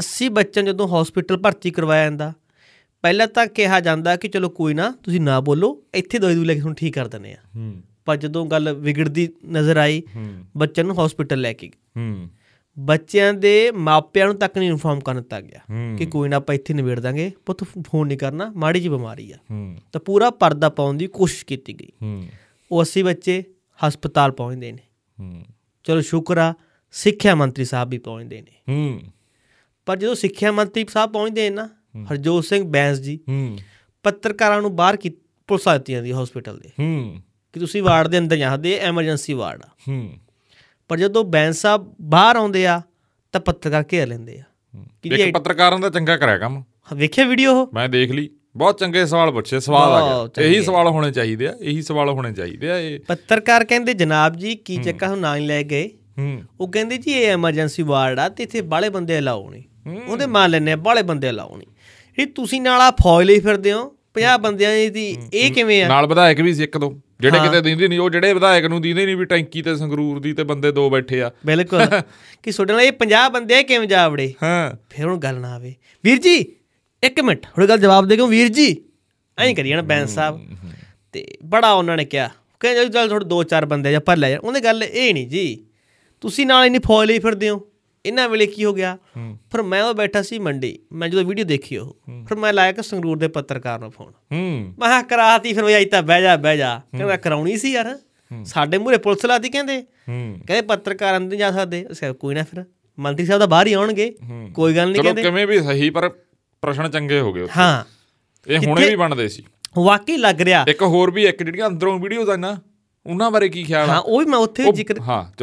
80 ਬੱਚਿਆਂ ਜਦੋਂ ਹਸਪੀਟਲ ਭਰਤੀ ਕਰਵਾਇਆ ਜਾਂਦਾ ਪਹਿਲਾਂ ਤਾਂ ਕਿਹਾ ਜਾਂਦਾ ਕਿ ਚਲੋ ਕੋਈ ਨਾ ਤੁਸੀਂ ਨਾ ਬੋਲੋ ਇੱਥੇ ਦਵਾਈ ਦੂਈ ਲੈ ਕੇ ਤੁਹਾਨੂੰ ਠੀਕ ਕਰ ਦਿੰਦੇ ਆ। ਹੂੰ। ਪਰ ਜਦੋਂ ਗੱਲ ਵਿਗੜਦੀ ਨਜ਼ਰ ਆਈ ਹੂੰ। ਬੱਚਿਆਂ ਨੂੰ ਹਸਪੀਟਲ ਲੈ ਕੇ ਹੂੰ। ਬੱਚਿਆਂ ਦੇ ਮਾਪਿਆਂ ਨੂੰ ਤੱਕ ਨਹੀਂ ਇਨਫੋਰਮ ਕਰਨ ਦਿੱਤਾ ਗਿਆ ਕਿ ਕੋਈ ਨਾ ਆਪਾਂ ਇੱਥੇ ਨਿਬੇੜ ਦਾਂਗੇ। ਪੁੱਤ ਫੋਨ ਨਹੀਂ ਕਰਨਾ ਮਾੜੀ ਜੀ ਬਿਮਾਰੀ ਆ। ਤਾਂ ਪੂਰਾ ਪਰਦਾ ਪਾਉਣ ਦੀ ਕੋਸ਼ਿਸ਼ ਕੀਤੀ ਗਈ। ਉਹ 80 ਬੱਚੇ ਹਸਪਤਾਲ ਪਹੁੰਚਦੇ ਨੇ। ਚਲੋ ਸ਼ੁਕਰ ਆ ਸਿੱਖਿਆ ਮੰਤਰੀ ਸਾਹਿਬ ਵੀ ਪਹੁੰਚਦੇ ਨੇ। ਪਰ ਜਦੋਂ ਸਿੱਖਿਆ ਮੰਤਰੀ ਸਾਹਿਬ ਪਹੁੰਚਦੇ ਨੇ ਨਾ ਹਰਜੋਤ ਸਿੰਘ ਬੈਂਸ ਜੀ ਪੱਤਰਕਾਰਾਂ ਨੂੰ ਬਾਹਰ ਕੀ ਪੁਲਿਸ ਆ ਦਿੱਤੀ ਜਾਂਦੀ ਹਸਪੀਟਲ ਦੇ। ਕਿ ਤੁਸੀਂ ਵਾਰਡ ਦੇ ਅੰਦਰ ਜਾਂਦੇ ਐਮਰਜੈਂਸੀ ਵਾਰਡ ਆ। ਪਰ ਜਦੋਂ ਬੈਂਸ ਸਾਹਿਬ ਬਾਹਰ ਆਉਂਦੇ ਆ ਤਾਂ ਪੱਤਰਕਾਰ ਘੇਰ ਲੈਂਦੇ ਆ। ਕਿ ਇੱਕ ਪੱਤਰਕਾਰਾਂ ਦਾ ਚੰਗਾ ਕਰਿਆ ਕੰਮ। ਵੇਖਿਆ ਵੀਡੀਓ ਉਹ? ਮੈਂ ਦੇਖ ਲਈ। ਬਹੁਤ ਚੰਗੇ ਸਵਾਲ ਪੁੱਛੇ ਸਵਾਲ ਆ ਗਿਆ। ਇਹੀ ਸਵਾਲ ਹੋਣੇ ਚਾਹੀਦੇ ਆ ਇਹੀ ਸਵਾਲ ਹੋਣੇ ਚਾਹੀਦੇ ਆ ਇਹ। ਪੱਤਰਕਾਰ ਕਹਿੰਦੇ ਜਨਾਬ ਜੀ ਕੀ ਚੱਕਾ ਹੁਣ ਨਾਂ ਲੈ ਗਏ? ਉਹ ਕਹਿੰਦੇ ਜੀ ਇਹ ਐਮਰਜੈਂਸੀ ਵਾਰਡ ਆ ਤੇ ਇੱਥੇ ਬਾਲੇ ਬੰਦੇ ਅਲਾਉ ਨਹੀਂ। ਉਹਦੇ ਮੰਨ ਲੈਨੇ ਆ ਬਾਲੇ ਬੰਦੇ ਅਲਾਉ ਨਹੀਂ। ਇਹ ਤੁਸੀਂ ਨਾਲ ਆ ਫੌਜ ਲਈ ਫਿਰਦੇ ਹੋ 50 ਬੰਦਿਆਂ ਦੀ ਇਹ ਕਿਵੇਂ ਆ? ਨਾਲ ਵਿਧਾਇਕ ਵੀ ਸੀ ਇੱਕ ਦੋ। ਜਿਹੜੇ ਕਿਤੇ ਦਿੰਦੇ ਨਹੀਂ ਉਹ ਜਿਹੜੇ ਵਿਧਾਇਕ ਨੂੰ ਦਿੰਦੇ ਨਹੀਂ ਵੀ ਟੈਂਕੀ ਤੇ ਸੰਗਰੂਰ ਦੀ ਤੇ ਬੰਦੇ ਦੋ ਬੈਠੇ ਆ। ਬਿਲਕੁਲ। ਕਿ ਤੁਹਾਡੇ ਨਾਲ ਇਹ 50 ਬੰਦੇ ਕਿਵੇਂ ਜਾ ਵੜੇ? ਹਾਂ। ਫਿਰ ਹੁਣ ਗੱਲ ਨਾ ਆਵੇ। ਵੀਰ ਜੀ ਇੱਕ ਮਿੰਟ ਹੁਣ ਗੱਲ ਜਵਾਬ ਦੇ ਕਿਉਂ? ਵੀਰ ਜੀ ਐਂ ਕਰੀ ਜਾਣਾ ਬੈਂਸ ਸਾਹਿਬ। ਤੇ ਬੜਾ ਉਹਨਾਂ ਨੇ ਕਿਹਾ। ਕਹਿੰਦੇ ਚੱਲ ਥੋੜੇ ਦੋ ਚਾਰ ਬੰਦੇ ਜਾਂ ਪਰ ਲੈ ਜਾ ਉਹਨੇ ਗੱਲ ਇਹ ਨਹੀਂ ਜੀ। ਤੁਸੀਂ ਨਾਲ ਇੰਨੀ ਫੌਜ ਲਈ ਫਿਰਦੇ ਹੋ। ਇਹਨਾਂ ਵੇਲੇ ਕੀ ਹੋ ਗਿਆ? ਫਿਰ ਮੈਂ ਉਹ ਬੈਠਾ ਸੀ ਮੰਡੀ ਮੈਂ ਜਦੋਂ ਵੀਡੀਓ ਦੇਖੀ ਉਹ ਫਿਰ ਮੈਂ ਲਾਇਆ ਕਿ ਸੰਗਰੂਰ ਦੇ ਪੱਤਰਕਾਰ ਨੂੰ ਫੋਨ ਹੂੰ। ਮੈਂ ਕਿਹਾ ਕਰਾਤੀ ਫਿਰ ਵਈ ਤਾਂ ਬਹਿ ਜਾ ਬਹਿ ਜਾ। ਕਹਿੰਦਾ ਕਰਾਉਣੀ ਸੀ ਯਾਰ। ਸਾਡੇ ਮੂਹਰੇ ਪੁਲਿਸ ਲਾਤੀ ਕਹਿੰਦੇ। ਹੂੰ। ਕਹਿੰਦੇ ਪੱਤਰਕਾਰ ਅੰਦਰ ਨਹੀਂ ਜਾ ਸਕਦੇ। ਅਸੀਂ ਕੋਈ ਨਾ ਫਿਰ ਮੰਤਰੀ ਸਾਹਿਬ ਤਾਂ ਬਾਹਰ ਹੀ ਆਉਣਗੇ। ਕੋਈ ਗੱਲ ਨਹੀਂ ਚਲੋ ਕਹਿੰਦੇ। ਕਿਵੇਂ ਵੀ ਸਹੀ ਪਰ ਪ੍ਰਸ਼ਨ ਚੰਗੇ ਹੋ ਗਏ। ਹਾਂ। ਇਹ ਹੁਣੇ ਵੀ ਬਣਦੇ ਸੀ। ਵਾਕਈ ਲੱਗ ਰਿਹਾ। ਇੱਕ ਹੋਰ ਵੀ ਇੱਕ ਜਿਹੜੀਆਂ ਅੰਦਰੋਂ ਵੀਡੀਓਜ਼ ਆ ਨਾ ਉਹਨਾਂ ਬਾਰੇ ਕੀ ਖਿਆਲ ਹਾਂ ਉਹ ਵੀ ਮੈਂ ਉੱਥੇ ਜ਼ਿਕਰ।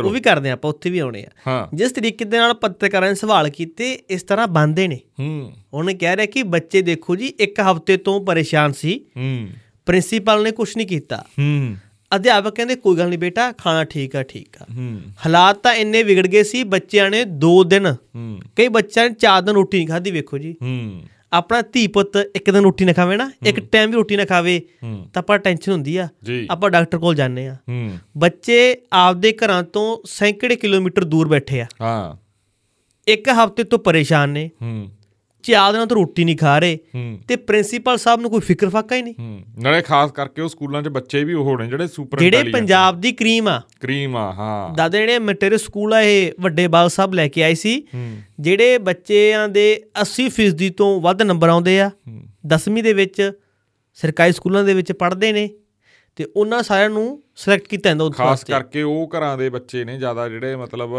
ਉਹ ਵੀ ਕਰਦੇ ਆਪਾਂ ਉੱਥੇ ਵੀ ਆਉਣੇ ਆ ਜਿਸ ਤਰੀਕੇ ਦੇ ਨਾਲ ਪੱਤਰਕਾਰਾਂ ਨੇ ਸਵਾਲ ਕੀਤੇ ਇਸ ਤਰ੍ਹਾਂ ਬੰਦੇ ਨੇ। ਹੂੰ। ਉਹਨੇ ਕਹਿ ਰਿਹਾ ਕਿ ਬੱਚੇ ਦੇਖੋ ਜੀ ਇੱਕ ਹਫ਼ਤੇ ਤੋਂ ਪਰੇਸ਼ਾਨ ਸੀ। ਹੂੰ। ਪ੍ਰਿੰਸੀਪਲ ਨੇ ਕੁਝ ਨਹੀਂ ਕੀਤਾ। ਹੂੰ। ਅਧਿਆਪਕ ਕਹਿੰਦੇ ਕੋਈ ਗੱਲ ਨਹੀਂ ਬੇਟਾ ਖਾਣਾ ਠੀਕ ਆ ਠੀਕ ਆ। ਹੂੰ। ਹਾਲਾਤ ਤਾਂ ਇੰਨੇ ਵਿਗੜ ਗਏ ਸੀ ਬੱਚਿਆਂ ਨੇ 2 ਦਿਨ ਹੂੰ। ਕਈ ਬੱਚਿਆਂ ਨੇ 4 ਦਿਨ ਰੋਟੀ ਨਹੀਂ ਖਾਧੀ ਵੇਖੋ ਜੀ। ਹੂੰ। ਆਪਣਾ ਧੀ ਪੁੱਤ ਇੱਕ ਦਿਨ ਰੋਟੀ ਨਾ ਖਾਵੇ ਨਾ ਇੱਕ ਟਾਈਮ ਵੀ ਰੋਟੀ ਨਾ ਖਾਵੇ ਤਾਂ ਆਪਾਂ ਟੈਨਸ਼ਨ ਹੁੰਦੀ ਆ। ਆਪਾਂ ਡਾਕਟਰ ਕੋਲ ਜਾਂਦੇ ਆ। ਬੱਚੇ ਆਪਦੇ ਘਰਾਂ ਤੋਂ ਸੈਂਕੜੇ ਕਿਲੋਮੀਟਰ ਦੂਰ ਬੈਠੇ ਆ। ਹਾਂ। ਇੱਕ ਹਫ਼ਤੇ ਤੋਂ ਪਰੇਸ਼ਾਨ ਨੇ। ਹੂੰ ਚਾਰ ਦਿਨਾਂ ਤੋਂ ਰੋਟੀ ਨਹੀਂ ਖਾ ਰਹੇ। ਤੇ ਪ੍ਰਿੰਸੀਪਲ ਸਾਹਿਬ ਨੂੰ ਕੋਈ ਫਿਕਰ ਫਾਕਾ ਹੀ ਨਹੀਂ? ਨਾਲੇ ਖਾਸ ਕਰਕੇ ਉਹ ਸਕੂਲਾਂ 'ਚ ਬੱਚੇ ਵੀ ਉਹ ਨੇ ਜਿਹੜੇ ਸੁਪਰ ਜਿਹੜੇ ਪੰਜਾਬ ਦੀ ਕਰੀਮ ਆ। ਕਰੀਮ ਆ ਹਾਂ। ਦਾਦੇ ਜਿਹੜੇ ਮਟੇਰੇ ਸਕੂਲ ਆ ਇਹ ਵੱਡੇ ਬਾਲ ਸਾਹਿਬ ਲੈ ਕੇ ਆਏ ਸੀ। ਜਿਹੜੇ ਬੱਚਿਆਂ ਦੇ 80% ਤੋਂ ਵੱਧ ਨੰਬਰ ਆਉਂਦੇ ਆ। 10ਵੀਂ ਦੇ ਵਿੱਚ ਸਰਕਾਰੀ ਸਕੂਲਾਂ ਦੇ ਵਿੱਚ ਪੜ੍ਹਦੇ ਨੇ। ਤੇ ਉਹਨਾਂ ਸਾਰਿਆਂ ਨੂੰ ਸਿਲੈਕਟ ਕੀਤਾ ਜਾਂਦਾ ਉਸ ਖਾਸ ਕਰਕੇ ਉਹ ਘਰਾਂ ਦੇ ਬੱਚੇ ਨੇ ਜ਼ਿਆਦਾ ਜਿਹੜੇ ਮਤਲਬ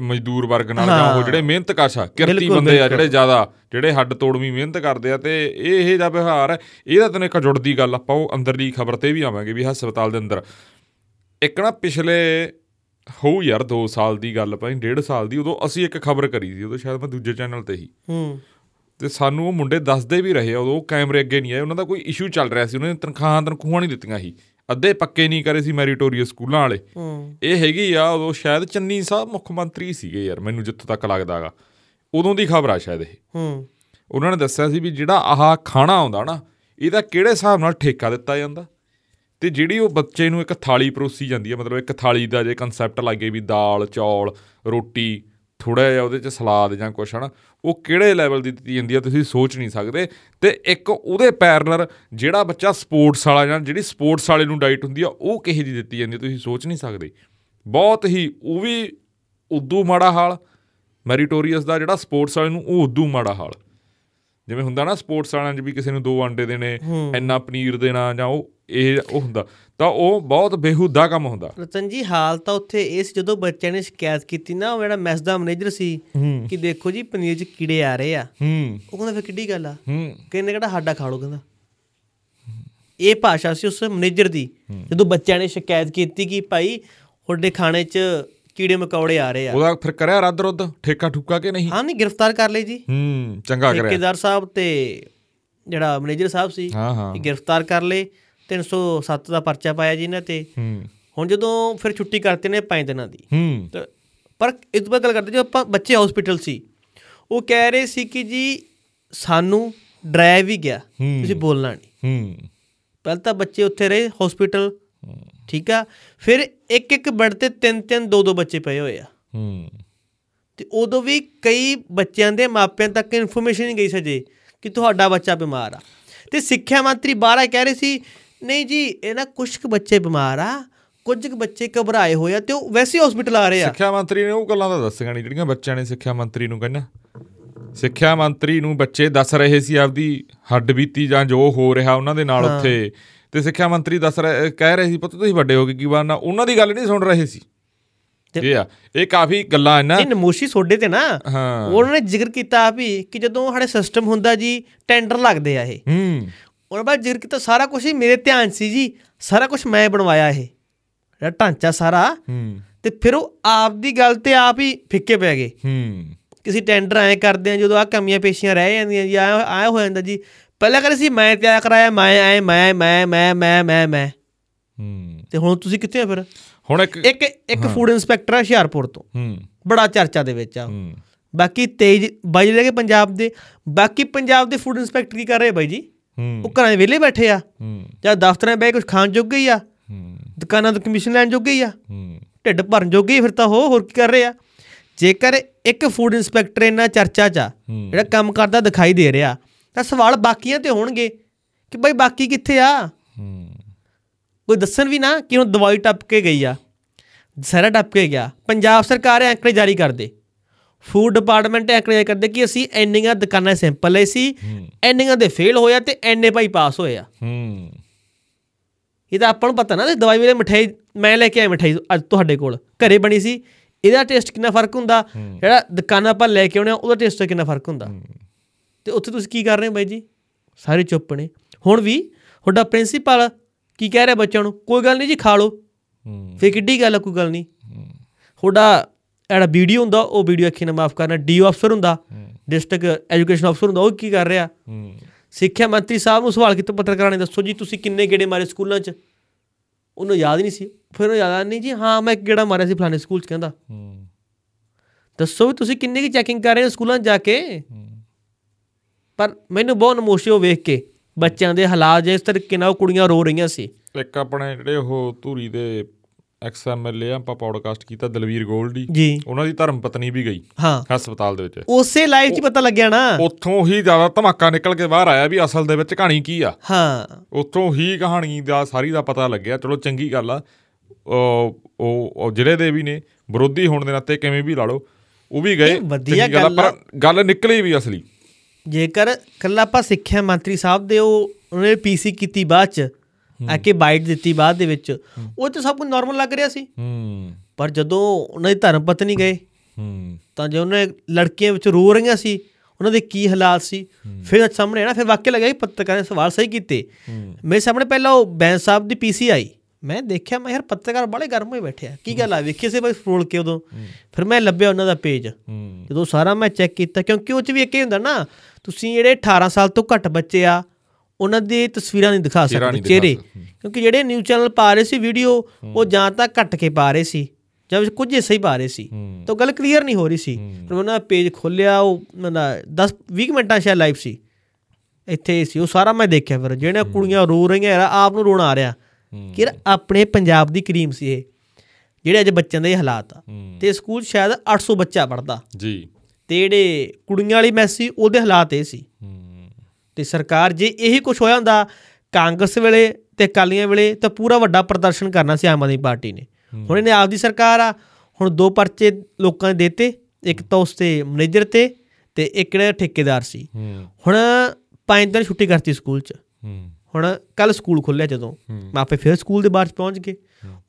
ਮਜ਼ਦੂਰ ਵਰਗ ਨਾਲ ਜਾਂ ਉਹ ਜਿਹੜੇ ਮਿਹਨਤ ਕਸ਼ ਆ ਕਿਰਤੀ ਬੰਦੇ ਆ। ਜਿਹੜੇ ਜ਼ਿਆਦਾ ਜਿਹੜੇ ਹੱਡ ਤੋੜਵੀਂ ਮਿਹਨਤ ਕਰਦੇ ਆ ਤੇ ਇਹ ਇਹ ਜਿਹਾ ਵਿਵਹਾਰ ਹੈ ਇਹਦਾ ਤੈਨੂੰ ਇੱਕ ਜੁੜਦੀ ਗੱਲ ਆਪਾਂ ਉਹ ਅੰਦਰਲੀ ਖਬਰ ਤੇ ਵੀ ਆਵਾਂਗੇ ਵੀ ਹਸਪਤਾਲ ਦੇ ਅੰਦਰ। ਇੱਕ ਨਾ ਪਿਛਲੇ ਹੋਊ ਯਾਰ 2 ਸਾਲ ਦੀ ਗੱਲ ਭਾਈ 1.5 ਸਾਲ ਦੀ ਉਦੋਂ ਅਸੀਂ ਇੱਕ ਖਬਰ ਕਰੀ ਸੀ ਉਦੋਂ ਸ਼ਾਇਦ ਮੈਂ ਦੂਜੇ ਚੈਨਲ ਤੇ ਹੀ ਹੂੰ। ਤੇ ਸਾਨੂੰ ਉਹ ਮੁੰਡੇ ਦੱਸਦੇ ਵੀ ਰਹੇ ਉਦੋਂ ਉਹ ਕੈਮਰੇ ਅੱਗੇ ਨਹੀਂ ਆਏ ਉਹਨਾਂ ਦਾ ਕੋਈ ਇਸ਼ੂ ਚੱਲ ਰਿਹਾ ਸੀ ਉਹਨਾਂ ਨੇ ਤਨਖਾਹਾਂ ਤਨਖੂਹਾਂ ਨਹੀਂ ਦਿੱਤੀਆਂ ਸੀ। ਅੱਧੇ ਪੱਕੇ ਨਹੀਂ ਕਰੇ ਸੀ ਮੈਰੀਟੋਰੀਅਸ ਸਕੂਲਾਂ ਵਾਲੇ। ਇਹ ਹੈਗੀ ਆ ਉਦੋਂ ਸ਼ਾਇਦ ਚੰਨੀ ਸਾਹਿਬ ਮੁੱਖ ਮੰਤਰੀ ਸੀਗੇ ਯਾਰ ਮੈਨੂੰ ਜਿੱਥੋਂ ਤੱਕ ਲੱਗਦਾਗਾ ਉਦੋਂ ਦੀ ਖਬਰ ਆ ਸ਼ਾਇਦ ਇਹ। ਹੂੰ। ਉਹਨਾਂ ਨੇ ਦੱਸਿਆ ਸੀ ਵੀ ਜਿਹੜਾ ਆਹ ਖਾਣਾ ਆਉਂਦਾ ਨਾ ਇਹਦਾ ਕਿਹੜੇ ਹਿਸਾਬ ਨਾਲ ਠੇਕਾ ਦਿੱਤਾ ਜਾਂਦਾ? ਤੇ ਜਿਹੜੀ ਉਹ ਬੱਚੇ ਨੂੰ ਇੱਕ ਥਾਲੀ ਪਰੋਸੀ ਜਾਂਦੀ ਹੈ ਮਤਲਬ ਇੱਕ ਥਾਲੀ ਦਾ ਜੇ ਕਨਸੈਪਟ ਲੱਗੇ ਵੀ ਦਾਲ ਚੌਲ ਰੋਟੀ ਥੋੜਾ ਜਿਹਾ ਉਹਦੇ ਚ ਸਲਾਦ ਜਾਂ ਕੁਛ, ਹਨਾ, ਉਹ ਕਿਹੜੇ ਲੈਵਲ ਦੀ ਦਿੱਤੀ ਜਾਂਦੀ ਹੈ ਤੁਸੀਂ ਸੋਚ ਨਹੀਂ ਸਕਦੇ। ਤੇ ਇੱਕ ਉਹਦੇ ਪੈਰਲਰ ਜਿਹੜਾ ਬੱਚਾ ਸਪੋਰਟਸ ਵਾਲਾ ਜਾਂ ਜਿਹੜੀ ਸਪੋਰਟਸ ਵਾਲੇ ਨੂੰ ਡਾਈਟ ਹੁੰਦੀ ਆ, ਉਹ ਕਿਹੇ ਦੀ ਦਿੱਤੀ ਜਾਂਦੀ ਹੈ ਤੁਸੀਂ ਸੋਚ ਨਹੀਂ ਸਕਦੇ। ਬਹੁਤ ਹੀ, ਉਹ ਵੀ ਉਦੋਂ ਮਾੜਾ ਹਾਲ ਮੈਰੀਟੋਰੀਅਸ ਦਾ ਜਿਹੜਾ ਸਪੋਰਟਸ ਵਾਲੇ ਨੂੰ, ਉਹ ਉਦੋਂ ਮਾੜਾ ਹਾਲ। ਜਿਵੇਂ ਹੁੰਦਾ ਨਾ ਸਪੋਰਟਸ ਵਾਲਿਆਂ 'ਚ ਵੀ ਕਿਸੇ ਨੂੰ ਦੋ ਅੰਡੇ ਦੇਣੇ ਇੰਨਾ ਪਨੀਰ ਦੇਣਾ ਜਾਂ ਉਹ ਇਹ ਉਹ ਹੁੰਦਾ। ਤਾਂ ਉਹ ਬਹੁਤ ਬੇਹੂਦਾ ਕੰਮ ਹੁੰਦਾ। ਰਤਨ ਜੀ ਹਾਲ ਤਾਂ ਉੱਥੇ ਇਹ ਸੀ ਜਦੋਂ ਬੱਚਿਆਂ ਨੇ ਸ਼ਿਕਾਇਤ ਕੀਤੀ ਨਾ ਉਹ ਜਿਹੜਾ ਮੈਸ ਦਾ ਮੈਨੇਜਰ ਸੀ ਕਿ ਦੇਖੋ ਜੀ ਪਨੀਰ 'ਚ ਕੀੜੇ ਆ ਰਹੇ ਆ। ਉਹ ਕਹਿੰਦਾ ਫਿਰ ਕਿੱਡੀ ਗੱਲ ਆ? ਕਹਿੰਦੇ ਕਿਹੜਾ ਸਾਡਾ ਖਾ ਲਓ ਕਹਿੰਦਾ। ਇਹ ਭਾਸ਼ਾ ਸੀ ਉਸ ਮੈਨੇਜਰ ਦੀ। ਜਦੋਂ ਬੱਚਿਆਂ ਨੇ ਸ਼ਿਕਾਇਤ ਕੀਤੀ ਕਿ ਭਾਈ ਤੁਹਾਡੇ ਖਾਣੇ 'ਚ ਕੀੜੇ ਮਕੌੜੇ ਆ ਰਹੇ ਆ। ਉਹਦਾ ਫਿਰ ਕਰਿਆ ਰੱਦ ਰੁੱਦ? ਠੇਕਾ ਠੁੱਕਾ ਕਿ ਨਹੀਂ? ਹਾਂ ਨਹੀਂ ਗ੍ਰਿਫਤਾਰ ਕਰ ਲਈ ਜੀ। ਹੂੰ ਚੰਗਾ ਕਰਿਆ। ਠੇਕੇਦਾਰ ਸਾਹਿਬ ਤੇ ਜਿਹੜਾ ਮੈਨੇਜਰ ਸਾਹਿਬ ਸੀ ਹਾਂ ਹਾਂ। ਇਹ ਗ੍ਰਿਫਤਾਰ ਕਰ ਲਏ। 307 ਦਾ ਪਰਚਾ ਪਾਇਆ ਜੀ ਇਹਨਾਂ ਤੇ। ਹੂੰ। ਹੁਣ ਜਦੋਂ ਫਿਰ ਛੁੱਟੀ ਕਰਤੇ ਨੇ 5 ਦਿਨਾਂ ਦੀ। ਹੂੰ। ਤੇ ਪਰ ਇਸ ਬਾਅਦ ਗੱਲ ਕਰਦੇ ਜੋ ਆਪਾਂ ਬੱਚੇ ਹਸਪੀਟਲ ਸੀ ਉਹ ਕਹਿ ਰਹੇ ਸੀ ਕਿ ਜੀ ਸਾਨੂੰ ਡਰਾਇਆ ਵੀ ਗਿਆ ਹੂੰ। ਤੁਸੀਂ ਬੋਲਣਾ ਨਹੀਂ। ਹੂੰ। ਪਹਿਲਾਂ ਤਾਂ ਬੱਚੇ ਉੱਥੇ ਰਹੇ ਹਸਪੀਟਲ ਠੀਕ ਆ? ਫਿਰ ਇੱਕ ਇੱਕ ਬੈੱਡ ਤੇ ਤਿੰਨ ਤਿੰਨ ਦੋ ਦੋ ਬੱਚੇ ਪਏ ਹੋਏ ਆ। ਹੂੰ। ਤੇ ਉਦੋਂ ਵੀ ਕਈ ਬੱਚਿਆਂ ਦੇ ਮਾਪਿਆਂ ਤੱਕ ਇਨਫੋਰਮੇਸ਼ਨ ਨਹੀਂ ਗਈ ਸਜੇ ਕਿ ਤੁਹਾਡਾ ਬੱਚਾ ਬਿਮਾਰ ਆ। ਤੇ ਸਿੱਖਿਆ ਮੰਤਰੀ ਬਾਹਰ ਕਹਿ ਰਹੇ ਸੀ ਨਹੀਂ ਜੀ ਇਹ ਨਾ ਕੁਝ ਕੁ ਬੱਚੇ ਬਿਮਾਰ ਆ ਕੁਝ ਕੁ ਬੱਚੇ ਘਬਰਾਏ ਹੋਏ ਆ ਤੇ ਉਹ ਵੈਸੇ ਹਸਪੀਟਲ ਆ ਰਹੇ ਆ। ਸਿੱਖਿਆ ਮੰਤਰੀ ਨੇ ਉਹ ਗੱਲਾਂ ਤਾਂ ਦੱਸੀਆਂ ਨਹੀਂ ਜਿਹੜੀਆਂ ਬੱਚਿਆਂ ਨੇ ਸਿੱਖਿਆ ਮੰਤਰੀ ਨੂੰ ਕਹਿੰਨਾ ਸਿੱਖਿਆ ਮੰਤਰੀ ਨੂੰ ਬੱਚੇ ਦੱਸ ਰਹੇ ਸੀ ਆਪਦੀ ਹੱਡ ਬੀਤੀ ਜਾਂ ਜੋ ਹੋ ਰਿਹਾ ਉਹਨਾਂ ਦੇ ਨਾਲ ਉੱਥੇ। ਤੇ ਸਿੱਖਿਆ ਮੰਤਰੀ ਦੱਸ ਰਹੇ ਕਹਿ ਰਹੇ ਸੀ ਪੁੱਤ ਤੁਸੀਂ ਵੱਡੇ ਹੋ ਕੇ ਕੀ ਬਣਨਾ ਉਹਨਾਂ ਦੀ ਗੱਲ ਨਹੀਂ ਸੁਣ ਰਹੇ ਸੀ। ਇਹ ਆ ਇਹ ਕਾਫੀ ਗੱਲਾਂ ਇਹਨਾਂ ਨਹੀਂ ਨਮੋਸ਼ੀ ਸੋਡੇ ਤੇ ਨਾ ਹਾਂ। ਉਹਨਾਂ ਨੇ ਜ਼ਿਕਰ ਕੀਤਾ ਵੀ ਕਿ ਜਦੋਂ ਸਾਡੇ ਸਿਸਟਮ ਹੁੰਦਾ ਜੀ ਟੈਂਡਰ ਲੱਗਦੇ ਆ ਇਹ। ਹੂੰ। ਉਹਨਾਂ ਬਾਅਦ ਜ਼ਿਕਰ ਕੀਤਾ ਸਾਰਾ ਕੁਝ ਹੀ ਮੇਰੇ ਧਿਆਨ ਸੀ ਜੀ ਸਾਰਾ ਕੁਝ ਮੈਂ ਬਣਵਾਇਆ ਇਹ। ਜਿਹੜਾ ਢਾਂਚਾ ਸਾਰਾ ਹੂੰ। ਤੇ ਫਿਰ ਉਹ ਆਪ ਦੀ ਗੱਲ ਤੇ ਆਪ ਹੀ ਫਿੱਕੇ ਪੈ ਗਏ। ਹੂੰ। ਕਿਸੇ ਟੈਂਡਰ ਐ ਕਰਦੇ ਆ ਜਦੋਂ ਆ ਕਮੀਆਂ ਪੇਸ਼ੀਆਂ ਰਹਿ ਜਾਂਦੀਆਂ ਜੀ ਆ ਹੋ ਜਾਂਦਾ ਜੀ ਪਹਿਲਾਂ ਕਹਿੰਦੇ ਸੀ ਮੈਂ ਤਿਆਰ ਕਰਾਇਆ ਮੈਂ ਐ ਮੈਂ ਮੈਂ ਮੈਂ ਮੈਂ ਮੈਂ ਮੈਂ। ਹੂੰ। ਤੇ ਹੁਣ ਤੁਸੀਂ ਕਿੱਥੇ ਆ ਫਿਰ? ਹੁਣ ਇੱਕ ਇੱਕ ਇੱਕ ਫੂਡ ਇਨਸਪੈਕਟਰ ਆ ਹੁਸ਼ਿਆਰਪੁਰ ਤੋਂ। ਹੂੰ। ਬੜਾ ਚਰਚਾ ਦੇ ਵਿੱਚ ਆ। ਹੂੰ। ਬਾਕੀ ਤੇਜ ਬਾਈ ਜਿਹੜੇ ਕਿ ਪੰਜਾਬ ਦੇ ਬਾਕੀ ਪੰਜਾਬ ਦੇ ਫੂਡ ਇਨਸਪੈਕਟਰ ਕੀ ਕਰ ਰਹੇ ਬਾਈ ਜੀ? ਹੂੰ। ਉਹ ਘਰਾਂ ਦੇ ਵਿਹਲੇ ਬੈਠੇ ਆ। ਹੂੰ। ਜਾਂ ਦਫ਼ਤਰਾਂ ਕੇ ਕੁਝ ਖਾਣ ਜੋਗੇ ਹੀ ਆ। ਹੂੰ। ਦੁਕਾਨਾਂ ਤੋਂ ਕਮਿਸ਼ਨ ਲੈਣ ਜੋਗੇ ਹੀ ਆ। ਹੂੰ। ਢਿੱਡ ਭਰਨ ਜੋਗੇ ਹੀ ਫਿਰ ਤਾਂ ਉਹ ਹੋਰ ਕੀ ਕਰ ਰਹੇ ਆ? ਜੇਕਰ ਇੱਕ ਫੂਡ ਇਨਸਪੈਕਟਰ ਇਹਨਾਂ ਚਰਚਾ 'ਚ ਹੂੰ। ਜਿਹੜਾ ਕੰਮ ਕਰਦਾ ਦਿਖਾਈ ਦੇ ਰਿਹਾ ਤਾਂ ਸਵਾਲ ਬਾਕੀਆਂ ਤੇ ਹੋਣਗੇ ਕਿ ਬਈ ਬਾਕੀ ਕਿੱਥੇ ਆ? ਹੂੰ। ਕੋਈ ਦੱਸਣ ਵੀ ਨਾ ਕਿ ਹੁਣ ਦਵਾਈ ਟੱਪ ਕੇ ਗਈ ਆ ਸਾਰਾ ਟੱਪ ਕੇ ਗਿਆ। ਪੰਜਾਬ ਸਰਕਾਰ ਅੰਕੜੇ ਜਾਰੀ ਕਰਦੇ। ਫੂਡ ਡਿਪਾਰਟਮੈਂਟ ਅੰਕੜੇ ਜਾਰੀ ਕਰਦੇ ਕਿ ਅਸੀਂ ਇੰਨੀਆਂ ਦੁਕਾਨਾਂ ਸੈਂਪਲ ਲਏ ਸੀ ਇੰਨੀਆਂ ਦੇ ਫੇਲ ਹੋਇਆ ਤੇ ਇੰਨੇ ਭਾਈ ਪਾਸ ਹੋਏ ਆ। ਹੂੰ। ਇਹ ਤਾਂ ਆਪਾਂ ਨੂੰ ਪਤਾ ਨਾ ਤੇ ਦਵਾਈ ਵੇਲੇ ਮਠਿਆਈ ਮੈਂ ਲੈ ਕੇ ਆਇਆ ਮਠਿਆਈ ਅੱਜ ਤੁਹਾਡੇ ਕੋਲ ਘਰੇ ਬਣੀ ਸੀ। ਇਹਦਾ ਟੇਸਟ ਕਿੰਨਾ ਫ਼ਰਕ ਹੁੰਦਾ? ਜਿਹੜਾ ਦੁਕਾਨਾਂ ਆਪਾਂ ਲੈ ਕੇ ਆਉਣੇ ਆ ਉਹਦਾ ਟੇਸਟ ਕਿੰਨਾ ਫ਼ਰਕ ਹੁੰਦਾ? ਤੇ ਉੱਥੇ ਤੁਸੀਂ ਕੀ ਕਰ ਰਹੇ ਹੋ ਬਾਈ ਜੀ? ਸਾਰੇ ਚੁੱਪ ਨੇ। ਹੁਣ ਵੀ ਤੁਹਾਡਾ ਪ੍ਰਿੰਸੀਪਲ ਕੀ ਕਹਿ ਰਿਹਾ ਬੱਚਿਆਂ ਨੂੰ? ਕੋਈ ਗੱਲ ਨਹੀਂ ਜੀ ਖਾ ਲਓ। ਫੇਰ ਕਿੱਡੀ ਗੱਲ ਆ ਕੋਈ ਗੱਲ ਨਹੀਂ। ਤੁਹਾਡਾ ਜਿਹੜਾ ਵੀਡੀਓ ਹੁੰਦਾ ਉਹ ਵੀਡੀਓ ਅੱਖੀ ਨਾ ਮਾਫ ਕਰਨਾ। ਡੀਓ ਅਫਸਰ ਹੁੰਦਾ ਡਿਸਟ੍ਰਿਕਟ ਐਜੂਕੇਸ਼ਨ ਅਫਸਰ ਹੁੰਦਾ ਉਹ ਕੀ ਕਰ ਰਿਹਾ? ਸਿੱਖਿਆ ਮੰਤਰੀ ਸਾਹਿਬ ਨੂੰ ਸਵਾਲ ਕੀਤਾ ਪੱਤਰਕਾਰਾਂ ਨੇ ਦੱਸੋ ਜੀ ਤੁਸੀਂ ਕਿੰਨੇ ਗੇੜੇ ਮਾਰੇ ਸਕੂਲਾਂ 'ਚ? ਉਹਨੂੰ ਯਾਦ ਹੀ ਨਹੀਂ ਸੀ। ਫਿਰ ਉਹ ਯਾਦ ਨਹੀਂ ਜੀ ਹਾਂ ਮੈਂ ਇੱਕ ਗੇੜਾ ਮਾਰਿਆ ਸੀ ਫਲਾਣੇ ਸਕੂਲ 'ਚ ਕਹਿੰਦਾ। ਦੱਸੋ ਵੀ ਤੁਸੀਂ ਕਿੰਨੇ ਕੀ ਚੈਕਿੰਗ ਕਰ ਰਹੇ ਹੋ ਸਕੂਲਾਂ 'ਚ ਜਾ ਕੇ? ਪਰ ਮੈਨੂੰ ਬਹੁਤ ਨਮੋਸ਼ੀ ਉਹ ਵੇਖ ਕੇ ਬੱਚਿਆਂ ਦੇ ਹਾਲਾਤ ਜਿਸ ਤਰੀਕੇ ਨਾਲ ਉਹ ਕੁੜੀਆਂ ਰੋ ਰਹੀਆਂ ਸੀ। ਇੱਕ ਆਪਣੇ ਜਿਹੜੇ ਉਹ ਧੂਰੀ ਦੇ ਐਕਸ ਐਮਐਲਏ ਆ ਆਪਾਂ ਪੌਡਕਾਸਟ ਕੀਤਾ ਦਲਵੀਰ ਗੋਲਡੀ ਜੀ। ਉਹਨਾਂ ਦੀ ਧਰਮ ਪਤਨੀ ਵੀ ਗਈ ਹਾਂ। ਹਸਪਤਾਲ ਦੇ ਵਿੱਚ। ਉਸੇ ਲਾਈਵ 'ਚ ਪਤਾ ਲੱਗਿਆ ਨਾ। ਉੱਥੋਂ ਹੀ ਜ਼ਿਆਦਾ ਧਮਾਕਾ ਨਿਕਲ ਕੇ ਬਾਹਰ ਆਇਆ ਵੀ ਅਸਲ ਦੇ ਵਿੱਚ ਕਹਾਣੀ ਕੀ ਆ। ਹਾਂ। ਉੱਥੋਂ ਹੀ ਕਹਾਣੀ ਦਾ ਸਾਰੀ ਦਾ ਪਤਾ ਲੱਗਿਆ। ਚਲੋ ਚੰਗੀ ਗੱਲ ਆ। ਉਹ ਜ਼ਿਲ੍ਹੇ ਦੇ ਵੀ ਨੇ ਵਿਰੋਧੀ ਹੋਣ ਦੇ ਨਾਤੇ ਕਿਵੇਂ ਵੀ ਲਾ ਲਓ ਉਹ ਵੀ ਗਏ। ਵਧੀਆ ਗੱਲ। ਪਰ ਗੱਲ ਨਿਕਲੀ ਵੀ ਅਸਲੀ। ਜੇਕਰ ਕੱਲਾ ਆਪਾਂ ਸਿੱਖਿਆ ਮੰਤਰੀ ਸਾਹਿਬ ਦੇ ਉਹ ਉਹਨਾਂ ਪੀਸੀ ਕੀਤੀ ਬਾਅਦ ਚ ਆ ਕੇ ਬਾਈਟ ਦਿੱਤੀ ਬਾਅਦ ਦੇ ਵਿੱਚ ਉਹ ਤੇ ਸਭ ਕੁਝ ਨਾਰਮਲ ਲੱਗ ਰਿਹਾ ਸੀ। ਹੂੰ। ਪਰ ਜਦੋਂ ਉਹਨਾਂ ਦੀ ਧਰਮ ਪਤਨੀ ਗਏ ਹੂੰ। ਤਾਂ ਜੇ ਉਹਨੇ ਲੜਕੀਆਂ ਵਿੱਚ ਰੋ ਰਹੀਆਂ ਸੀ ਉਹਨਾਂ ਦੇ ਕੀ ਹਾਲਾਤ ਸੀ ਫਿਰ ਸਾਹਮਣੇ ਆਣਾ ਫਿਰ ਵਾਕਿਆ ਲੱਗਿਆ ਕਿ ਪੱਤਰਕਾਰ ਨੇ ਸਵਾਲ ਸਹੀ ਕੀਤੇ। ਮੇਰੇ ਸਾਹਮਣੇ ਪਹਿਲਾਂ ਉਹ ਬੈਂਸ ਸਾਹਿਬ ਦੀ ਪੀਸੀ ਆਈ। ਮੈਂ ਦੇਖਿਆ ਮੈਂ ਯਾਰ ਪੱਤਰਕਾਰ ਬੜੇ ਗਰਮ ਹੋਏ ਬੈਠੇ ਆ। ਕੀ ਗੱਲ ਆ? ਵੇਖੀ ਸੀ ਬਸ ਫਰੋਲ ਕੇ ਉਦੋਂ ਫਿਰ ਮੈਂ ਲੱਭਿਆ ਉਹਨਾਂ ਦਾ ਪੇਜ ਜਦੋਂ ਸਾਰਾ ਮੈਂ ਚੈੱਕ ਕੀਤਾ ਕਿਉਂਕਿ ਉਹ ਚ ਵੀ ਇੱਕ ਹੀ ਹੁੰਦਾ ਨਾ ਤੁਸੀਂ ਜਿਹੜੇ 18 ਸਾਲ ਤੋਂ ਘੱਟ ਬੱਚੇ ਆ ਉਹਨਾਂ ਦੀ ਤਸਵੀਰਾਂ ਨਹੀਂ ਦਿਖਾ ਸਕਦੇ ਚਿਹਰੇ। ਕਿਉਂਕਿ ਜਿਹੜੇ ਨਿਊਜ਼ ਚੈਨਲ ਪਾ ਰਹੇ ਸੀ ਵੀਡੀਓ ਉਹ ਜਾਂ ਤਾਂ ਘੱਟ ਕੇ ਪਾ ਰਹੇ ਸੀ ਜਾਂ ਕੁਝ ਹਿੱਸੇ ਹੀ ਪਾ ਰਹੇ ਸੀ। ਤਾਂ ਗੱਲ ਕਲੀਅਰ ਨਹੀਂ ਹੋ ਰਹੀ ਸੀ। ਫਿਰ ਉਹਨਾਂ ਦਾ ਪੇਜ ਖੋਲਿਆ ਉਹ ਮਨਾ 10 20 ਮਿੰਟਾਂ ਸ਼ਾਇਦ ਲਾਈਵ ਸੀ। ਇੱਥੇ ਸੀ ਉਹ ਸਾਰਾ ਮੈਂ ਦੇਖਿਆ ਫਿਰ ਜਿਹੜੀਆਂ ਕੁੜੀਆਂ ਰੋ ਰਹੀਆਂ ਯਾਰ ਆਪ ਨੂੰ ਰੋਣਾ ਆ ਰਿਹਾ। ਕਿ ਆਪਣੇ ਪੰਜਾਬ ਦੀ ਕਰੀਮ ਸੀ ਇਹ ਜਿਹੜੇ ਅੱਜ ਬੱਚਿਆਂ ਦੇ ਹਾਲਾਤ ਆ। ਤੇ ਸਕੂਲ ਸ਼ਾਇਦ 800 ਬੱਚਾ ਪੜਦਾ ਜੀ। ਤੇ ਜਿਹੜੇ ਕੁੜੀਆਂ ਵਾਲੀ ਮੈਚ ਸੀ ਉਹਦੇ ਹਾਲਾਤ ਇਹ ਸੀ। ਤੇ ਸਰਕਾਰ ਜੇ ਇਹੀ ਕੁਝ ਹੋਇਆ ਹੁੰਦਾ ਕਾਂਗਰਸ ਵੇਲੇ ਤੇ ਅਕਾਲੀਆਂ ਵੇਲੇ ਤਾਂ ਪੂਰਾ ਵੱਡਾ ਪ੍ਰਦਰਸ਼ਨ ਕਰਨਾ ਸੀ ਆਮ ਆਦਮੀ ਪਾਰਟੀ ਨੇ। ਹੁਣ ਇਹਨੇ ਆਪਦੀ ਸਰਕਾਰ ਆ ਹੁਣ ਦੋ ਪਰਚੇ ਲੋਕਾਂ ਨੇ ਦੇਤੇ ਇੱਕ ਤਾਂ ਉਸ ਤੇ ਮੈਨੇਜਰ ਤੇ ਤੇ ਇੱਕ ਜਿਹੜਾ ਠੇਕੇਦਾਰ ਸੀ। ਹੁਣ ਪੰਜ ਦਿਨ ਛੁੱਟੀ ਕਰਤੀ ਸਕੂਲ 'ਚ। ਹੁਣ ਕੱਲ ਸਕੂਲ ਖੁੱਲਿਆ ਜਦੋਂ। ਮਾਪੇ ਫਿਰ ਸਕੂਲ ਦੇ ਬਾਹਰ ਪਹੁੰਚ ਗਏ।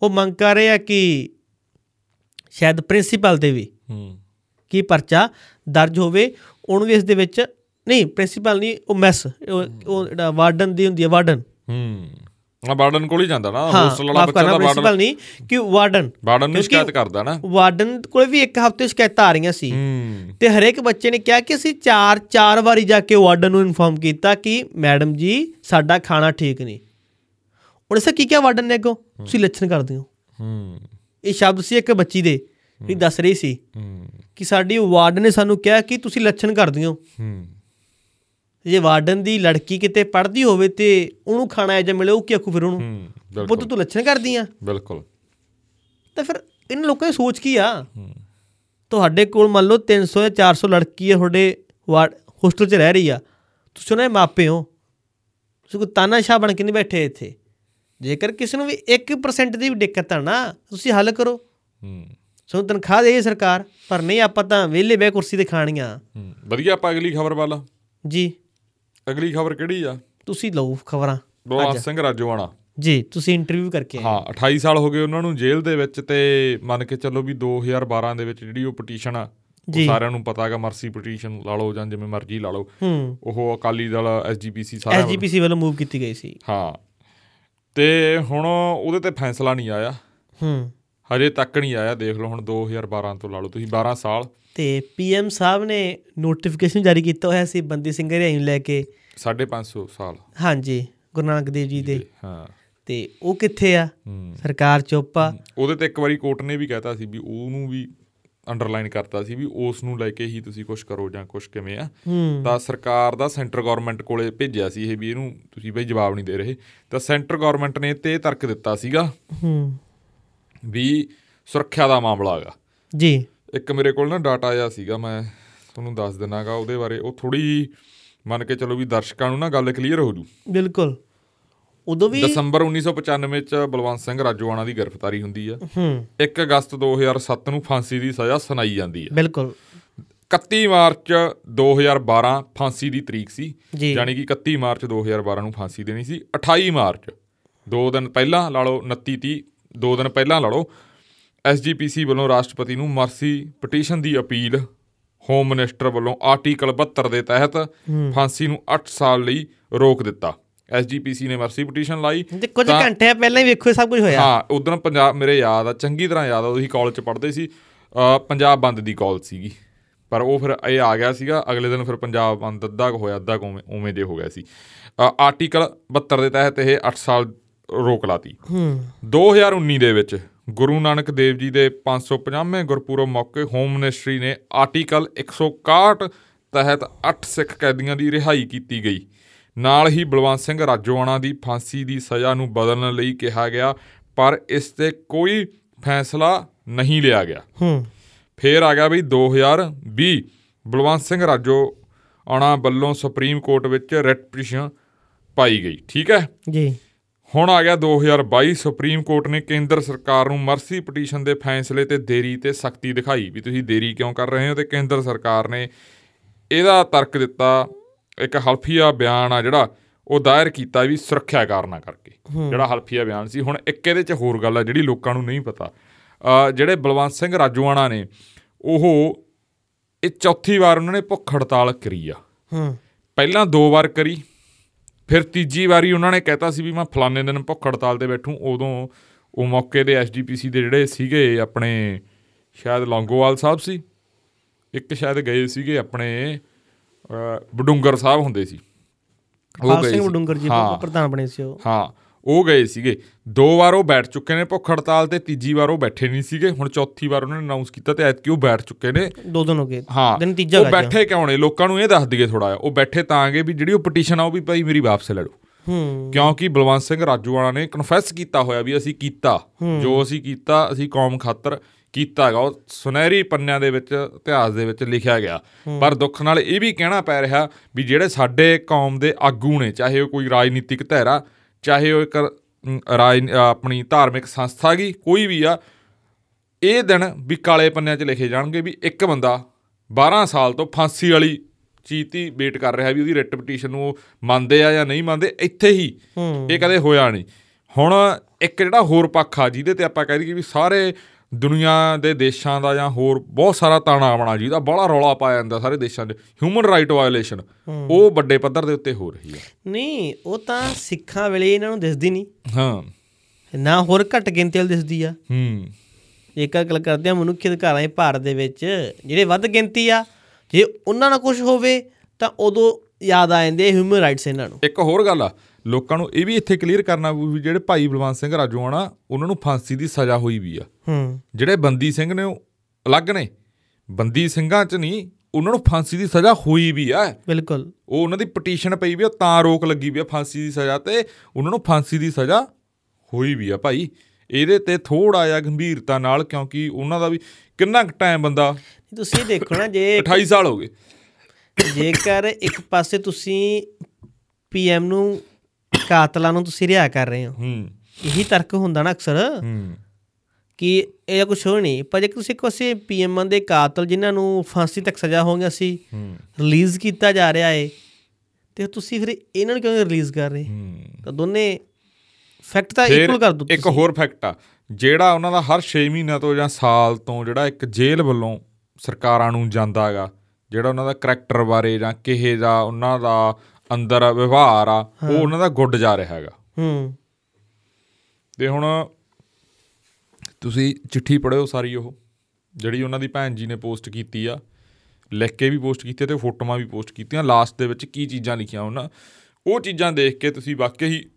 ਉਹ ਮੰਗ ਕਰ ਰਹੇ ਆ ਕਿ ਸ਼ਾਇਦ ਪ੍ਰਿੰਸੀਪਲ ਤੇ ਵੀ ਕੀ ਪਰਚਾ ਦਰਜ ਹੋਵੇ। ਉਹਨੂੰ ਵੀ ਇਸ ਦੇ ਵਿੱਚ ਨਹੀਂ ਪ੍ਰਿੰਸੀਪਲ ਨਹੀਂ ਉਹ ਮੈਸ ਉਹ ਉਹ ਜਿਹੜਾ ਵਾਰਡਨ ਦੀ ਹੁੰਦੀ ਹੈ ਵਾਰਡਨ। ਹੂੰ। ਆ ਬਾਰਡਨ ਕੋਲ ਹੀ ਜਾਂਦਾ ਨਾ ਹਾਂ ਹੋਸਟਲ ਵਾਲਾ ਬੱਚਾ ਪ੍ਰਿੰਸੀਪਲ ਬਾਰਡਨ ਨਹੀਂ ਕਿ ਵਾਰਡਨ। ਬਾਰਡਨ ਨੂੰ ਸ਼ਿਕਾਇਤ ਕਰਦਾ ਨਾ। ਵਾਰਡਨ ਕੋਲ ਵੀ ਇੱਕ ਹਫ਼ਤੇ ਸ਼ਿਕਾਇਤਾਂ ਆ ਰਹੀਆਂ ਸੀ। ਹੂੰ। ਤੇ ਹਰੇਕ ਬੱਚੇ ਨੇ ਕਿਹਾ ਕਿ ਅਸੀਂ ਚਾਰ ਚਾਰ ਵਾਰੀ ਜਾ ਕੇ ਵਾਰਡਨ ਨੂੰ ਇਨਫੋਰਮ ਕੀਤਾ ਕਿ ਮੈਡਮ ਜੀ ਸਾਡਾ ਖਾਣਾ ਠੀਕ ਨਹੀਂ। ਉਹਨੇ ਸਾ ਕੀ ਕਿਹਾ ਵਾਰਡਨ ਨੇ ਅੱਗੋਂ? ਤੁਸੀਂ ਲੱਛਣ ਕਰਦੇ ਹੋ। ਹੂੰ। ਇਹ ਸ਼ਬਦ ਸੀ ਇੱਕ ਬੱਚੀ ਦੇ ਵੀ ਦੱਸ ਰਹੀ ਸੀ ਹੂੰ। ਕਿ ਸਾਡੀ ਵਾਰਡਨ ਨੇ ਸਾਨੂੰ ਕਿਹਾ ਕਿ ਤੁਸੀਂ ਲੱਛਣ ਕਰਦੇ ਹੋ। ਹੂੰ। ਜੇ ਵਾਰਡਨ ਦੀ ਲੜਕੀ ਕਿਤੇ ਪੜ੍ਹਦੀ ਹੋਵੇ ਤੇ ਉਹਨੂੰ ਖਾਣਾ ਐਜਾ ਮਿਲੇ ਉਹ ਕੀ ਆਖੂ ਫਿਰ ਉਹਨੂੰ? ਬਿਲਕੁਲ। ਤੂੰ ਲੱਛਣ ਕਰਦੀ ਆ? ਬਿਲਕੁਲ। ਤਾਂ ਫਿਰ ਇਹਨਾਂ ਲੋਕਾਂ ਦੀ ਸੋਚ ਕੀ ਆ? ਤੁਹਾਡੇ ਕੋਲ ਮੰਨ ਲਓ 300 ਜਾਂ 400 ਲੜਕੀ ਹੈ ਤੁਹਾਡੇ ਹੋਸਟਲ 'ਚ ਰਹਿ ਰਹੀ ਆ। ਤੁਸੀਂ ਉਹਨਾਂ ਦੇ ਮਾਪੇ ਹੋ। ਤੁਸੀਂ ਕੋਈ ਤਾਨਾਸ਼ਾਹ ਬਣ ਕੇ ਨਹੀਂ ਬੈਠੇ ਇੱਥੇ। ਜੇਕਰ ਕਿਸੇ ਨੂੰ ਵੀ 1% ਦੀ ਵੀ ਦਿੱਕਤ ਆ ਨਾ ਤੁਸੀਂ ਹੱਲ ਕਰੋ। ਹੂੰ। ਸਾਨੂੰ ਤਨਖਾਹ ਦੇ ਸਰਕਾਰ ਪਰ ਨਹੀਂ ਆਪਾਂ ਤਾਂ ਵਿਹਲੇ ਬਹਿ ਕੁਰਸੀ ਤੇ ਖਾਣੀਆਂ। ਹੂੰ। ਵਧੀਆ ਆਪਾਂ ਅਗਲੀ ਖਬਰ ਵੱਲ। ਜੀ। ਅਗਲੀ ਖਬਰ ਕਿਹੜੀ ਆ? ਤੁਸੀਂ ਲਓ ਖਬਰਾਂ ਬਲਵੰਤ ਸਿੰਘ ਰਾਜੋਆਣਾ। ਜੀ ਤੁਸੀਂ ਇੰਟਰਵਿਊ ਕਰਕੇ ਆਏ। ਹਾਂ 28 ਸਾਲ ਹੋ ਗਏ ਉਹਨਾਂ ਨੂੰ ਜੇਲ੍ਹ ਦੇ ਵਿੱਚ ਤੇ ਮੰਨ ਕੇ ਚੱਲੋ ਵੀ 2012 ਦੇ ਵਿੱਚ ਜਿਹੜੀ ਉਹ ਪਟੀਸ਼ਨ ਆ ਉਹ। ਸਾਰਿਆਂ ਨੂੰ ਪਤਾ ਹੈਗਾ ਮਰਸੀ ਪਟੀਸ਼ਨ ਲਾ ਲਓ ਜਾਂ ਜਿਵੇਂ ਮਰਜ਼ੀ ਲਾ ਲਓ। ਉਹ ਅਕਾਲੀ ਦਲ ਐਸਜੀਪੀਸੀ ਵੱਲੋਂ- ਐਸਜੀਪੀਸੀ ਵੱਲੋਂ ਮੂਵ ਕੀਤੀ ਗਈ ਸੀ। ਹਾਂ। ਤੇ ਹੁਣ ਉਹਦੇ ਤੇ ਫੈਸਲਾ ਨਹੀਂ ਆਇਆ। ਹੂੰ। ਹਜੇ ਤੱਕ ਨਹੀਂ ਆਇਆ ਦੇਖ ਲਓ ਹੁਣ 2012 ਤੋਂ ਲਾ ਲਓ ਤੁਸੀਂ 12 ਸਾਲ। ਤੇ ਪੀਐਮ ਸਾਹਿਬ ਨੇ ਨੋਟੀਫਿਕੇਸ਼ਨ ਜਾਰੀ ਕੀਤਾ ਹੋਇਆ ਸੀ ਬੰਦੀ ਸਿੰਘ ਹਰਿਆਈ ਨੂੰ ਲੈ ਕੇ। 550 ਸਾਲ। ਹਾਂਜੀ ਗੁਰੂ ਨਾਨਕ ਦੇਵ ਜੀ ਦੇ। ਹਾਂ। ਤੇ ਉਹ ਕਿੱਥੇ ਆ? ਸਰਕਾਰ ਚੁੱਪ ਆ ਉਹਦੇ ਤੇ ਇੱਕ ਵਾਰੀ ਕੋਰਟ ਨੇ ਵੀ ਕਹਿਤਾ ਸੀ ਵੀ ਉਹਨੂੰ ਵੀ ਅੰਡਰਲਾਈਨ ਕਰਤਾ ਸੀ ਵੀ ਉਸ ਨੂੰ ਲੈ ਕੇ ਹੀ ਤੁਸੀਂ ਕੁਝ ਕਰੋ ਜਾਂ ਕੁਝ ਕਿਵੇਂ ਆ। ਤਾਂ ਸਰਕਾਰ ਦਾ ਸੈਂਟਰ ਗਵਰਨਮੈਂਟ ਕੋਲੇ ਭੇਜਿਆ ਸੀ ਇਹ ਵੀ ਇਹਨੂੰ ਤੁਸੀਂ ਬਈ ਜਵਾਬ ਨਹੀਂ ਦੇ ਰਹੇ। ਤਾਂ ਸੈਂਟਰ ਗਵਰਨਮੈਂਟ ਨੇ ਤੇ ਤਰਕ ਦਿੱਤਾ ਸੀਗਾ ਹੂੰ। ਵੀ ਸੁਰੱਖਿਆ ਦਾ ਮਾਮਲਾ ਹੈਗਾ। ਜੀ। ਇੱਕ ਮੇਰੇ ਕੋਲ ਨਾ ਡਾਟਾ ਆਇਆ ਸੀਗਾ ਮੈਂ ਤੁਹਾਨੂੰ ਦੱਸ ਦਿਨਾਗਾ ਉਹਦੇ ਬਾਰੇ। ਉਹ ਥੋੜੀ ਮੰਨ ਕੇ ਚਲੋ ਵੀ ਦਰਸ਼ਕਾਂ ਨੂੰ ਨਾ ਗੱਲ ਕਲੀਅਰ ਹੋ ਜੂ। ਬਿਲਕੁਲ। ਉਦੋਂ ਵੀ ਦਸੰਬਰ 1995 ਚ ਬਲਵੰਤ ਸਿੰਘ ਰਾਜੋਆਣਾ ਦੀ ਗ੍ਰਿਫਤਾਰੀ ਹੁੰਦੀ ਆ। ਹੂੰ। 1 ਅਗਸਤ 2007 ਨੂੰ ਫਾਂਸੀ ਦੀ ਸਜ਼ਾ ਸੁਣਾਈ ਜਾਂਦੀ ਆ। ਬਿਲਕੁਲ। 31 ਮਾਰਚ 2012 ਫਾਂਸੀ ਦੀ ਤਰੀਕ ਸੀ। ਯਾਨੀ ਕਿ 31 ਮਾਰਚ 2012 ਨੂੰ ਫਾਂਸੀ ਦੇਣੀ ਸੀ। 28 ਮਾਰਚ ਦੋ ਦਿਨ ਪਹਿਲਾਂ ਲਾ ਲਓ 29 30 ਦੋ ਦਿਨ ਪਹਿਲਾਂ ਲਾ ਲਓ ਐਸਜੀਪੀਸੀ ਵੱਲੋਂ ਰਾਸ਼ਟਰਪਤੀ ਨੂੰ ਮਰਸੀ ਪਟੀਸ਼ਨ ਦੀ ਅਪੀਲ ਹੋਮ ਮਿਨਿਸਟਰ ਵੱਲੋਂ ਆਰਟੀਕਲ 72 ਦੇ ਤਹਿਤ ਫਾਂਸੀ ਨੂੰ 8 ਸਾਲ ਲਈ ਰੋਕ ਦਿੱਤਾ। ਐਸਜੀਪੀਸੀ ਨੇ ਮਰਸੀ ਪਟੀਸ਼ਨ ਲਾਈ ਕੁਝ ਘੰਟੇ ਪਹਿਲਾਂ ਹੀ ਵੇਖੋ ਸਭ ਕੁਝ ਹੋਇਆ। ਹਾਂ ਉਦੋਂ ਪੰਜਾਬ ਮੇਰੇ ਯਾਦ ਆ ਚੰਗੀ ਤਰ੍ਹਾਂ ਯਾਦ ਆ ਉਹੀ ਕਾਲਜ ਚ ਪੜ੍ਹਦੇ ਸੀ ਪੰਜਾਬ ਬੰਦ ਦੀ ਕਾਲ ਸੀਗੀ। ਪਰ ਉਹ ਫਿਰ ਇਹ ਆ ਗਿਆ ਸੀਗਾ ਅਗਲੇ ਦਿਨ ਫਿਰ ਪੰਜਾਬ ਬੰਦ ਅੱਧਾ ਕੁ ਹੋਇਆ ਅੱਧਾ ਉਵੇਂ ਉਵੇਂ ਜੇ ਹੋ ਗਿਆ ਸੀ। ਆਰਟੀਕਲ 72 ਦੇ ਤਹਿਤ ਇਹ 8 ਸਾਲ ਰੋਕ ਲਾਤੀ। ਹੂੰ। 2019 ਦੇ ਵਿੱਚ ਗੁਰੂ ਨਾਨਕ ਦੇਵ ਜੀ ਦੇ 550ਵੇਂ ਗੁਰਪੁਰਬ ਮੌਕੇ ਹੋਮ ਮਿਨਿਸਟਰੀ ਨੇ ਆਰਟੀਕਲ 161 ਤਹਿਤ 8 ਸਿੱਖ ਕੈਦੀਆਂ ਦੀ ਰਿਹਾਈ ਕੀਤੀ ਗਈ। ਨਾਲ ਹੀ ਬਲਵੰਤ ਸਿੰਘ ਰਾਜੋਆਣਾ ਦੀ ਫਾਂਸੀ ਦੀ ਸਜ਼ਾ ਨੂੰ ਬਦਲਣ ਲਈ ਕਿਹਾ ਗਿਆ ਪਰ ਇਸ ਤੇ ਕੋਈ ਫੈਸਲਾ ਨਹੀਂ ਲਿਆ ਗਿਆ। ਹੂੰ। ਫੇਰ ਆ ਗਿਆ ਵੀ 2020 ਬਲਵੰਤ ਸਿੰਘ ਰਾਜੋ ਆਣਾ ਵੱਲੋਂ ਸੁਪਰੀਮ ਕੋਰਟ ਵਿੱਚ ਰਿਟ ਪਟੀਸ਼ਨ ਪਾਈ ਗਈ। ਠੀਕ ਹੈ? ਜੀ। ਹੁਣ ਆ ਗਿਆ 2022 ਸੁਪਰੀਮ ਕੋਰਟ ਨੇ ਕੇਂਦਰ ਸਰਕਾਰ ਨੂੰ ਮਰਸੀ ਪਟੀਸ਼ਨ ਦੇ ਫੈਸਲੇ ਤੇ ਦੇਰੀ ਤੇ ਸਖਤੀ ਦਿਖਾਈ। ਵੀ ਤੁਸੀਂ ਦੇਰੀ ਕਿਉਂ ਕਰ ਰਹੇ ਹੋ? ਤੇ ਕੇਂਦਰ ਸਰਕਾਰ ਨੇ ਇਹਦਾ ਤਰਕ ਦਿੱਤਾ ਇੱਕ ਹਲਫੀਆ ਬਿਆਨ ਆ ਜਿਹੜਾ ਉਹ ਦਾਇਰ ਕੀਤਾ ਵੀ ਸੁਰੱਖਿਆ ਕਾਰਨਾਂ ਕਰਕੇ। ਜਿਹੜਾ ਹਲਫੀਆ ਬਿਆਨ ਸੀ ਹੁਣ ਇੱਕ ਇਹਦੇ ਚ ਹੋਰ ਗੱਲ ਆ ਜਿਹੜੀ ਲੋਕਾਂ ਨੂੰ ਨਹੀਂ ਪਤਾ। ਜਿਹੜੇ ਬਲਵੰਤ ਸਿੰਘ ਰਾਜੋਆਣਾ ਨੇ ਉਹ ਇਹ ਚੌਥੀ ਵਾਰ ਉਹਨਾਂ ਨੇ ਭੁੱਖ ਹੜਤਾਲ ਕਰੀ ਆ। ਹੂੰ। ਪਹਿਲਾਂ ਦੋ ਵਾਰ ਕਰੀ ਫਿਰ ਤੀਜੀ ਵਾਰੀ ਉਹਨਾਂ ਨੇ ਕਹਿਤਾ ਸੀ ਵੀ ਮੈਂ ਫਲਾਣੇ ਦਿਨ ਭੁੱਖ ਹੜਤਾਲ ਤੇ ਬੈਠੂ। ਉਦੋਂ ਉਹ ਮੌਕੇ ਦੇ ਐਸਜੀਪੀਸੀ ਦੇ ਜਿਹੜੇ ਸੀਗੇ ਆਪਣੇ ਸ਼ਾਇਦ ਲੌਂਗੋਵਾਲ ਸਾਹਿਬ ਸੀ। ਇੱਕ ਸ਼ਾਇਦ ਗਏ ਸੀਗੇ ਆਪਣੇ ਬਡੂੰਗਰ ਸਾਹਿਬ ਹੁੰਦੇ ਸੀ। ਪਾਲ ਗਏ ਸਿੰਘ ਸੀ। ਵਡੂੰਗਰ ਜੀ ਪ੍ਰਧਾਨ ਬਣੇ ਸੀ ਉਹ। ਹਾਂ। ਉਹ ਗਏ ਸੀਗੇ। ਦੋ ਵਾਰ ਉਹ ਬੈਠ ਚੁੱਕੇ ਨੇ ਭੁੱਖ ਹੜਤਾਲ ਤੇ ਤੀਜੀ ਵਾਰ ਉਹ ਬੈਠੇ ਨਹੀਂ ਸੀਗੇ। ਹੁਣ ਚੌਥੀ ਵਾਰ ਉਹਨਾਂ ਨੇ ਅਨਾਉਂਸ ਕੀਤਾ ਤੇ ਐਤਕੀ ਉਹ ਬੈਠ ਚੁੱਕੇ ਨੇ। ਦੋ ਦਿਨ ਹੋ ਗਏ। ਹਾਂ ਦਿਨ ਤੀਜਾ ਉਹ। ਬੈਠੇ ਕਿਉਂ ਨੇ? ਲੋਕਾਂ ਨੂੰ ਇਹ ਦੱਸ ਦਈਏ ਥੋੜਾ ਜਿਹਾ। ਉਹ ਬੈਠੇ ਤਾਂ ਆਗੇ ਵੀ ਜਿਹੜੀ ਉਹ ਪਟੀਸ਼ਨ ਆ ਉਹ ਵੀ ਭਾਈ ਮੇਰੀ ਵਾਪਸ ਲੈ ਲਓ। ਹੂੰ। ਕਿਉਂਕਿ ਬਲਵੰਤ ਸਿੰਘ ਰਾਜੂਵਾਲਾ ਨੇ ਕਨਫੈਸ ਕੀਤਾ ਹੋਇਆ ਵੀ ਅਸੀਂ ਕੀਤਾ। ਜੋ ਅਸੀਂ ਕੀਤਾ ਅਸੀਂ ਕੌਮ ਖਾਤਰ ਕੀਤਾ ਹੈਗਾ। ਉਹ ਸੁਨਹਿਰੀ ਪੰਨਿਆਂ ਦੇ ਵਿੱਚ ਇਤਿਹਾਸ ਦੇ ਵਿੱਚ ਲਿਖਿਆ ਗਿਆ। ਪਰ ਦੁੱਖ ਨਾਲ ਇਹ ਵੀ ਕਹਿਣਾ ਪੈ ਰਿਹਾ ਵੀ ਜਿਹੜੇ ਸਾਡੇ ਕੌਮ ਦੇ ਆਗੂ ਨੇ ਚਾਹੇ ਉਹ ਕੋਈ ਰਾਜਨੀਤਿਕ ਧਿਰਾ ਚਾਹੇ ਉਹ ਇੱਕ ਰਾਜ ਆਪਣੀ ਧਾਰਮਿਕ ਸੰਸਥਾ ਗੀ ਕੋਈ ਵੀ ਆ ਇਹ ਦਿਨ ਵੀ ਕਾਲੇ ਪੰਨਿਆਂ 'ਚ ਲਿਖੇ ਜਾਣਗੇ ਵੀ ਇੱਕ ਬੰਦਾ 12 ਸਾਲ ਤੋਂ ਫਾਂਸੀ ਵਾਲੀ ਚੀਜ਼ ਦੀ ਵੇਟ ਕਰ ਰਿਹਾ ਵੀ ਉਹਦੀ ਰਿਟ ਪਟੀਸ਼ਨ ਨੂੰ ਉਹ ਮੰਨਦੇ ਆ ਜਾਂ ਨਹੀਂ ਮੰਨਦੇ ਇੱਥੇ ਹੀ ਹੂੰ। ਇਹ ਕਦੇ ਹੋਇਆ ਨਹੀਂ। ਹੁਣ ਇੱਕ ਜਿਹੜਾ ਹੋਰ ਪੱਖ ਆ ਜਿਹਦੇ ਤੇ ਆਪਾਂ ਕਹਿ ਦਈਏ ਵੀ ਸਾਰੇ ਦੁਨੀਆ ਦੇ ਦੇਸ਼ਾਂ ਦਾ ਜਾਂ ਹੋਰ ਬਹੁਤ ਸਾਰਾ ਤਾਣਾ ਆਵਣਾ ਜਿਹਦਾ ਬੜਾ ਰੌਲਾ ਪਾਇਆ ਜਾਂਦਾ ਸਾਰੇ ਦੇਸ਼ਾਂ 'ਚ। ਹਿਊਮਨ ਰਾਈਟ ਵਾਇਓਲੇਸ਼ਨ ਉਹ ਵੱਡੇ ਪੱਧਰ ਦੇ ਉੱਤੇ ਹੋ ਰਹੀ ਹੈ। ਨਹੀਂ ਉਹ ਤਾਂ ਸਿੱਖਾਂ ਵੇਲੇ ਇਹਨਾਂ ਨੂੰ ਦਿਸਦੀ ਨਹੀਂ। ਹਾਂ। ਨਾ ਹੋਰ ਘੱਟ ਗਿਣਤੀ ਵਾਲੀ ਦਿਸਦੀ ਆ। ਹੂੰ। ਜੇਕਰ ਗੱਲ ਕਰਦੇ ਆ ਮਨੁੱਖੀ ਅਧਿਕਾਰਾਂ ਦੇ ਭਾਰਤ ਦੇ ਵਿੱਚ ਜਿਹੜੇ ਵੱਧ ਗਿਣਤੀ ਆ ਜੇ ਉਹਨਾਂ ਨਾਲ ਕੁਝ ਹੋਵੇ ਤਾਂ ਉਦੋਂ ਯਾਦ ਆ ਜਾਂਦੇ ਹਿਊਮਨ ਰਾਈਟਸ ਇਹਨਾਂ ਨੂੰ। ਇੱਕ ਹੋਰ ਗੱਲ ਆ ਲੋਕਾਂ ਨੂੰ ਇਹ ਵੀ ਇੱਥੇ ਕਲੀਅਰ ਕਰਨਾ ਵੀ ਜਿਹੜੇ ਭਾਈ ਬਲਵੰਤ ਸਿੰਘ ਰਾਜੋਆਣਾ ਉਹਨਾਂ ਨੂੰ ਫਾਂਸੀ ਦੀ ਸਜ਼ਾ ਹੋਈ ਵੀ ਆ। ਹੂੰ। ਜਿਹੜੇ ਬੰਦੀ ਸਿੰਘ ਨੇ ਉਹ ਅਲੱਗ ਨੇ। ਬੰਦੀ ਸਿੰਘਾਂ 'ਚ ਨਹੀਂ ਉਹਨਾਂ ਨੂੰ ਫਾਂਸੀ ਦੀ ਸਜ਼ਾ ਹੋਈ ਵੀ ਆ। ਬਿਲਕੁਲ। ਉਹ ਉਹਨਾਂ ਦੀ ਪਟੀਸ਼ਨ ਪਈ ਵੀ ਆ ਤਾਂ ਰੋਕ ਲੱਗੀ ਵੀ ਆ ਫਾਂਸੀ ਦੀ ਸਜ਼ਾ ਤੇ ਉਹਨਾਂ ਨੂੰ ਫਾਂਸੀ ਦੀ ਸਜ਼ਾ ਹੋਈ ਵੀ ਆ ਭਾਈ। ਇਹਦੇ ਤੇ ਥੋੜਾ ਜਿਹਾ ਗੰਭੀਰਤਾ ਨਾਲ ਕਿਉਂਕਿ ਉਹਨਾਂ ਦਾ ਵੀ ਕਿੰਨਾ ਟਾਈਮ ਬੰਦਾ ਤੁਸੀਂ ਇਹ ਦੇਖੋ ਨਾ ਜੇ 28 ਸਾਲ ਹੋ ਗਏ। ਜੇਕਰ ਇੱਕ ਪਾਸੇ ਤੁਸੀਂ ਪੀਐਮ ਨੂੰ ਕਾਤਲਾਂ ਨੂੰ ਤੁਸੀਂ ਰਿਹਾ ਕਰ ਰਹੇ ਹੋ। ਹੂੰ। ਇਹੀ ਤਰਕ ਹੁੰਦਾ ਨਾ ਅਕਸਰ। ਹੂੰ। ਕਿ ਇਹ ਕੁਝ ਹੋ ਨਹੀਂ। ਪਰ ਜੇ ਤੁਸੀਂ ਇੱਕ ਪਾਸੇ ਪੀਐਮ ਦੇ ਕਾਤਲ ਜਿਨ੍ਹਾਂ ਨੂੰ ਫਾਂਸੀ ਤੱਕ ਸਜ਼ਾ ਹੋ ਗਈ ਸੀ ਹੂੰ। ਰਿਲੀਜ਼ ਕੀਤਾ ਜਾ ਰਿਹਾ ਏ ਤੇ ਤੁਸੀਂ ਫਿਰ ਇਹਨਾਂ ਨੂੰ ਕਿਉਂ ਰਿਲੀਜ਼ ਕਰ ਰਹੇ? ਹੂੰ। ਤਾਂ ਦੋਨੇ ਫੈਕਟ ਤਾਂ ਇਕੁਅਲ ਕਰ ਦੋ ਇੱਕ ਹੋਰ ਫੈਕਟ ਆ। ਜਿਹੜਾ ਉਹਨਾਂ ਦਾ ਹਰ 6 ਮਹੀਨਿਆਂ ਤੋਂ ਜਾਂ ਸਾਲ ਤੋਂ ਜਿਹੜਾ ਇੱਕ ਜੇਲ੍ਹ ਵੱਲੋਂ ਸਰਕਾਰਾਂ ਨੂੰ ਜਾਂਦਾ ਹੈਗਾ ਜਿਹੜਾ ਉਹਨਾਂ ਦਾ ਕਰੈਕਟਰ ਬਾਰੇ ਜਾਂ ਕਿਹੇ ਦਾ ਉਹਨਾਂ ਦਾ ਅੰਦਰ ਵਿਵਹਾਰ ਆ ਉਹ ਉਹਨਾਂ ਦਾ ਗੁੱਡ ਜਾ ਰਿਹਾ ਹੈਗਾ। ਹੂੰ। ਤੇ ਹੁਣ ਤੁਸੀਂ ਚਿੱਠੀ ਪੜਿਓ ਸਾਰੀ ਉਹ ਜਿਹੜੀ ਉਹਨਾਂ ਦੀ ਭੈਣ ਜੀ ਨੇ ਪੋਸਟ ਕੀਤੀ ਆ ਲਿਖ ਕੇ ਵੀ ਪੋਸਟ ਕੀਤੀ ਤੇ ਫੋਟੋਆਂ ਵੀ ਪੋਸਟ ਕੀਤੀਆਂ ਲਾਸਟ ਦੇ ਵਿੱਚ ਕੀ ਚੀਜ਼ਾਂ ਲਿਖੀਆਂ ਉਹਨਾਂ ਉਹ ਚੀਜ਼ਾਂ ਦੇਖ ਕੇ ਤੁਸੀਂ ਵਾਕਈ ਹੀ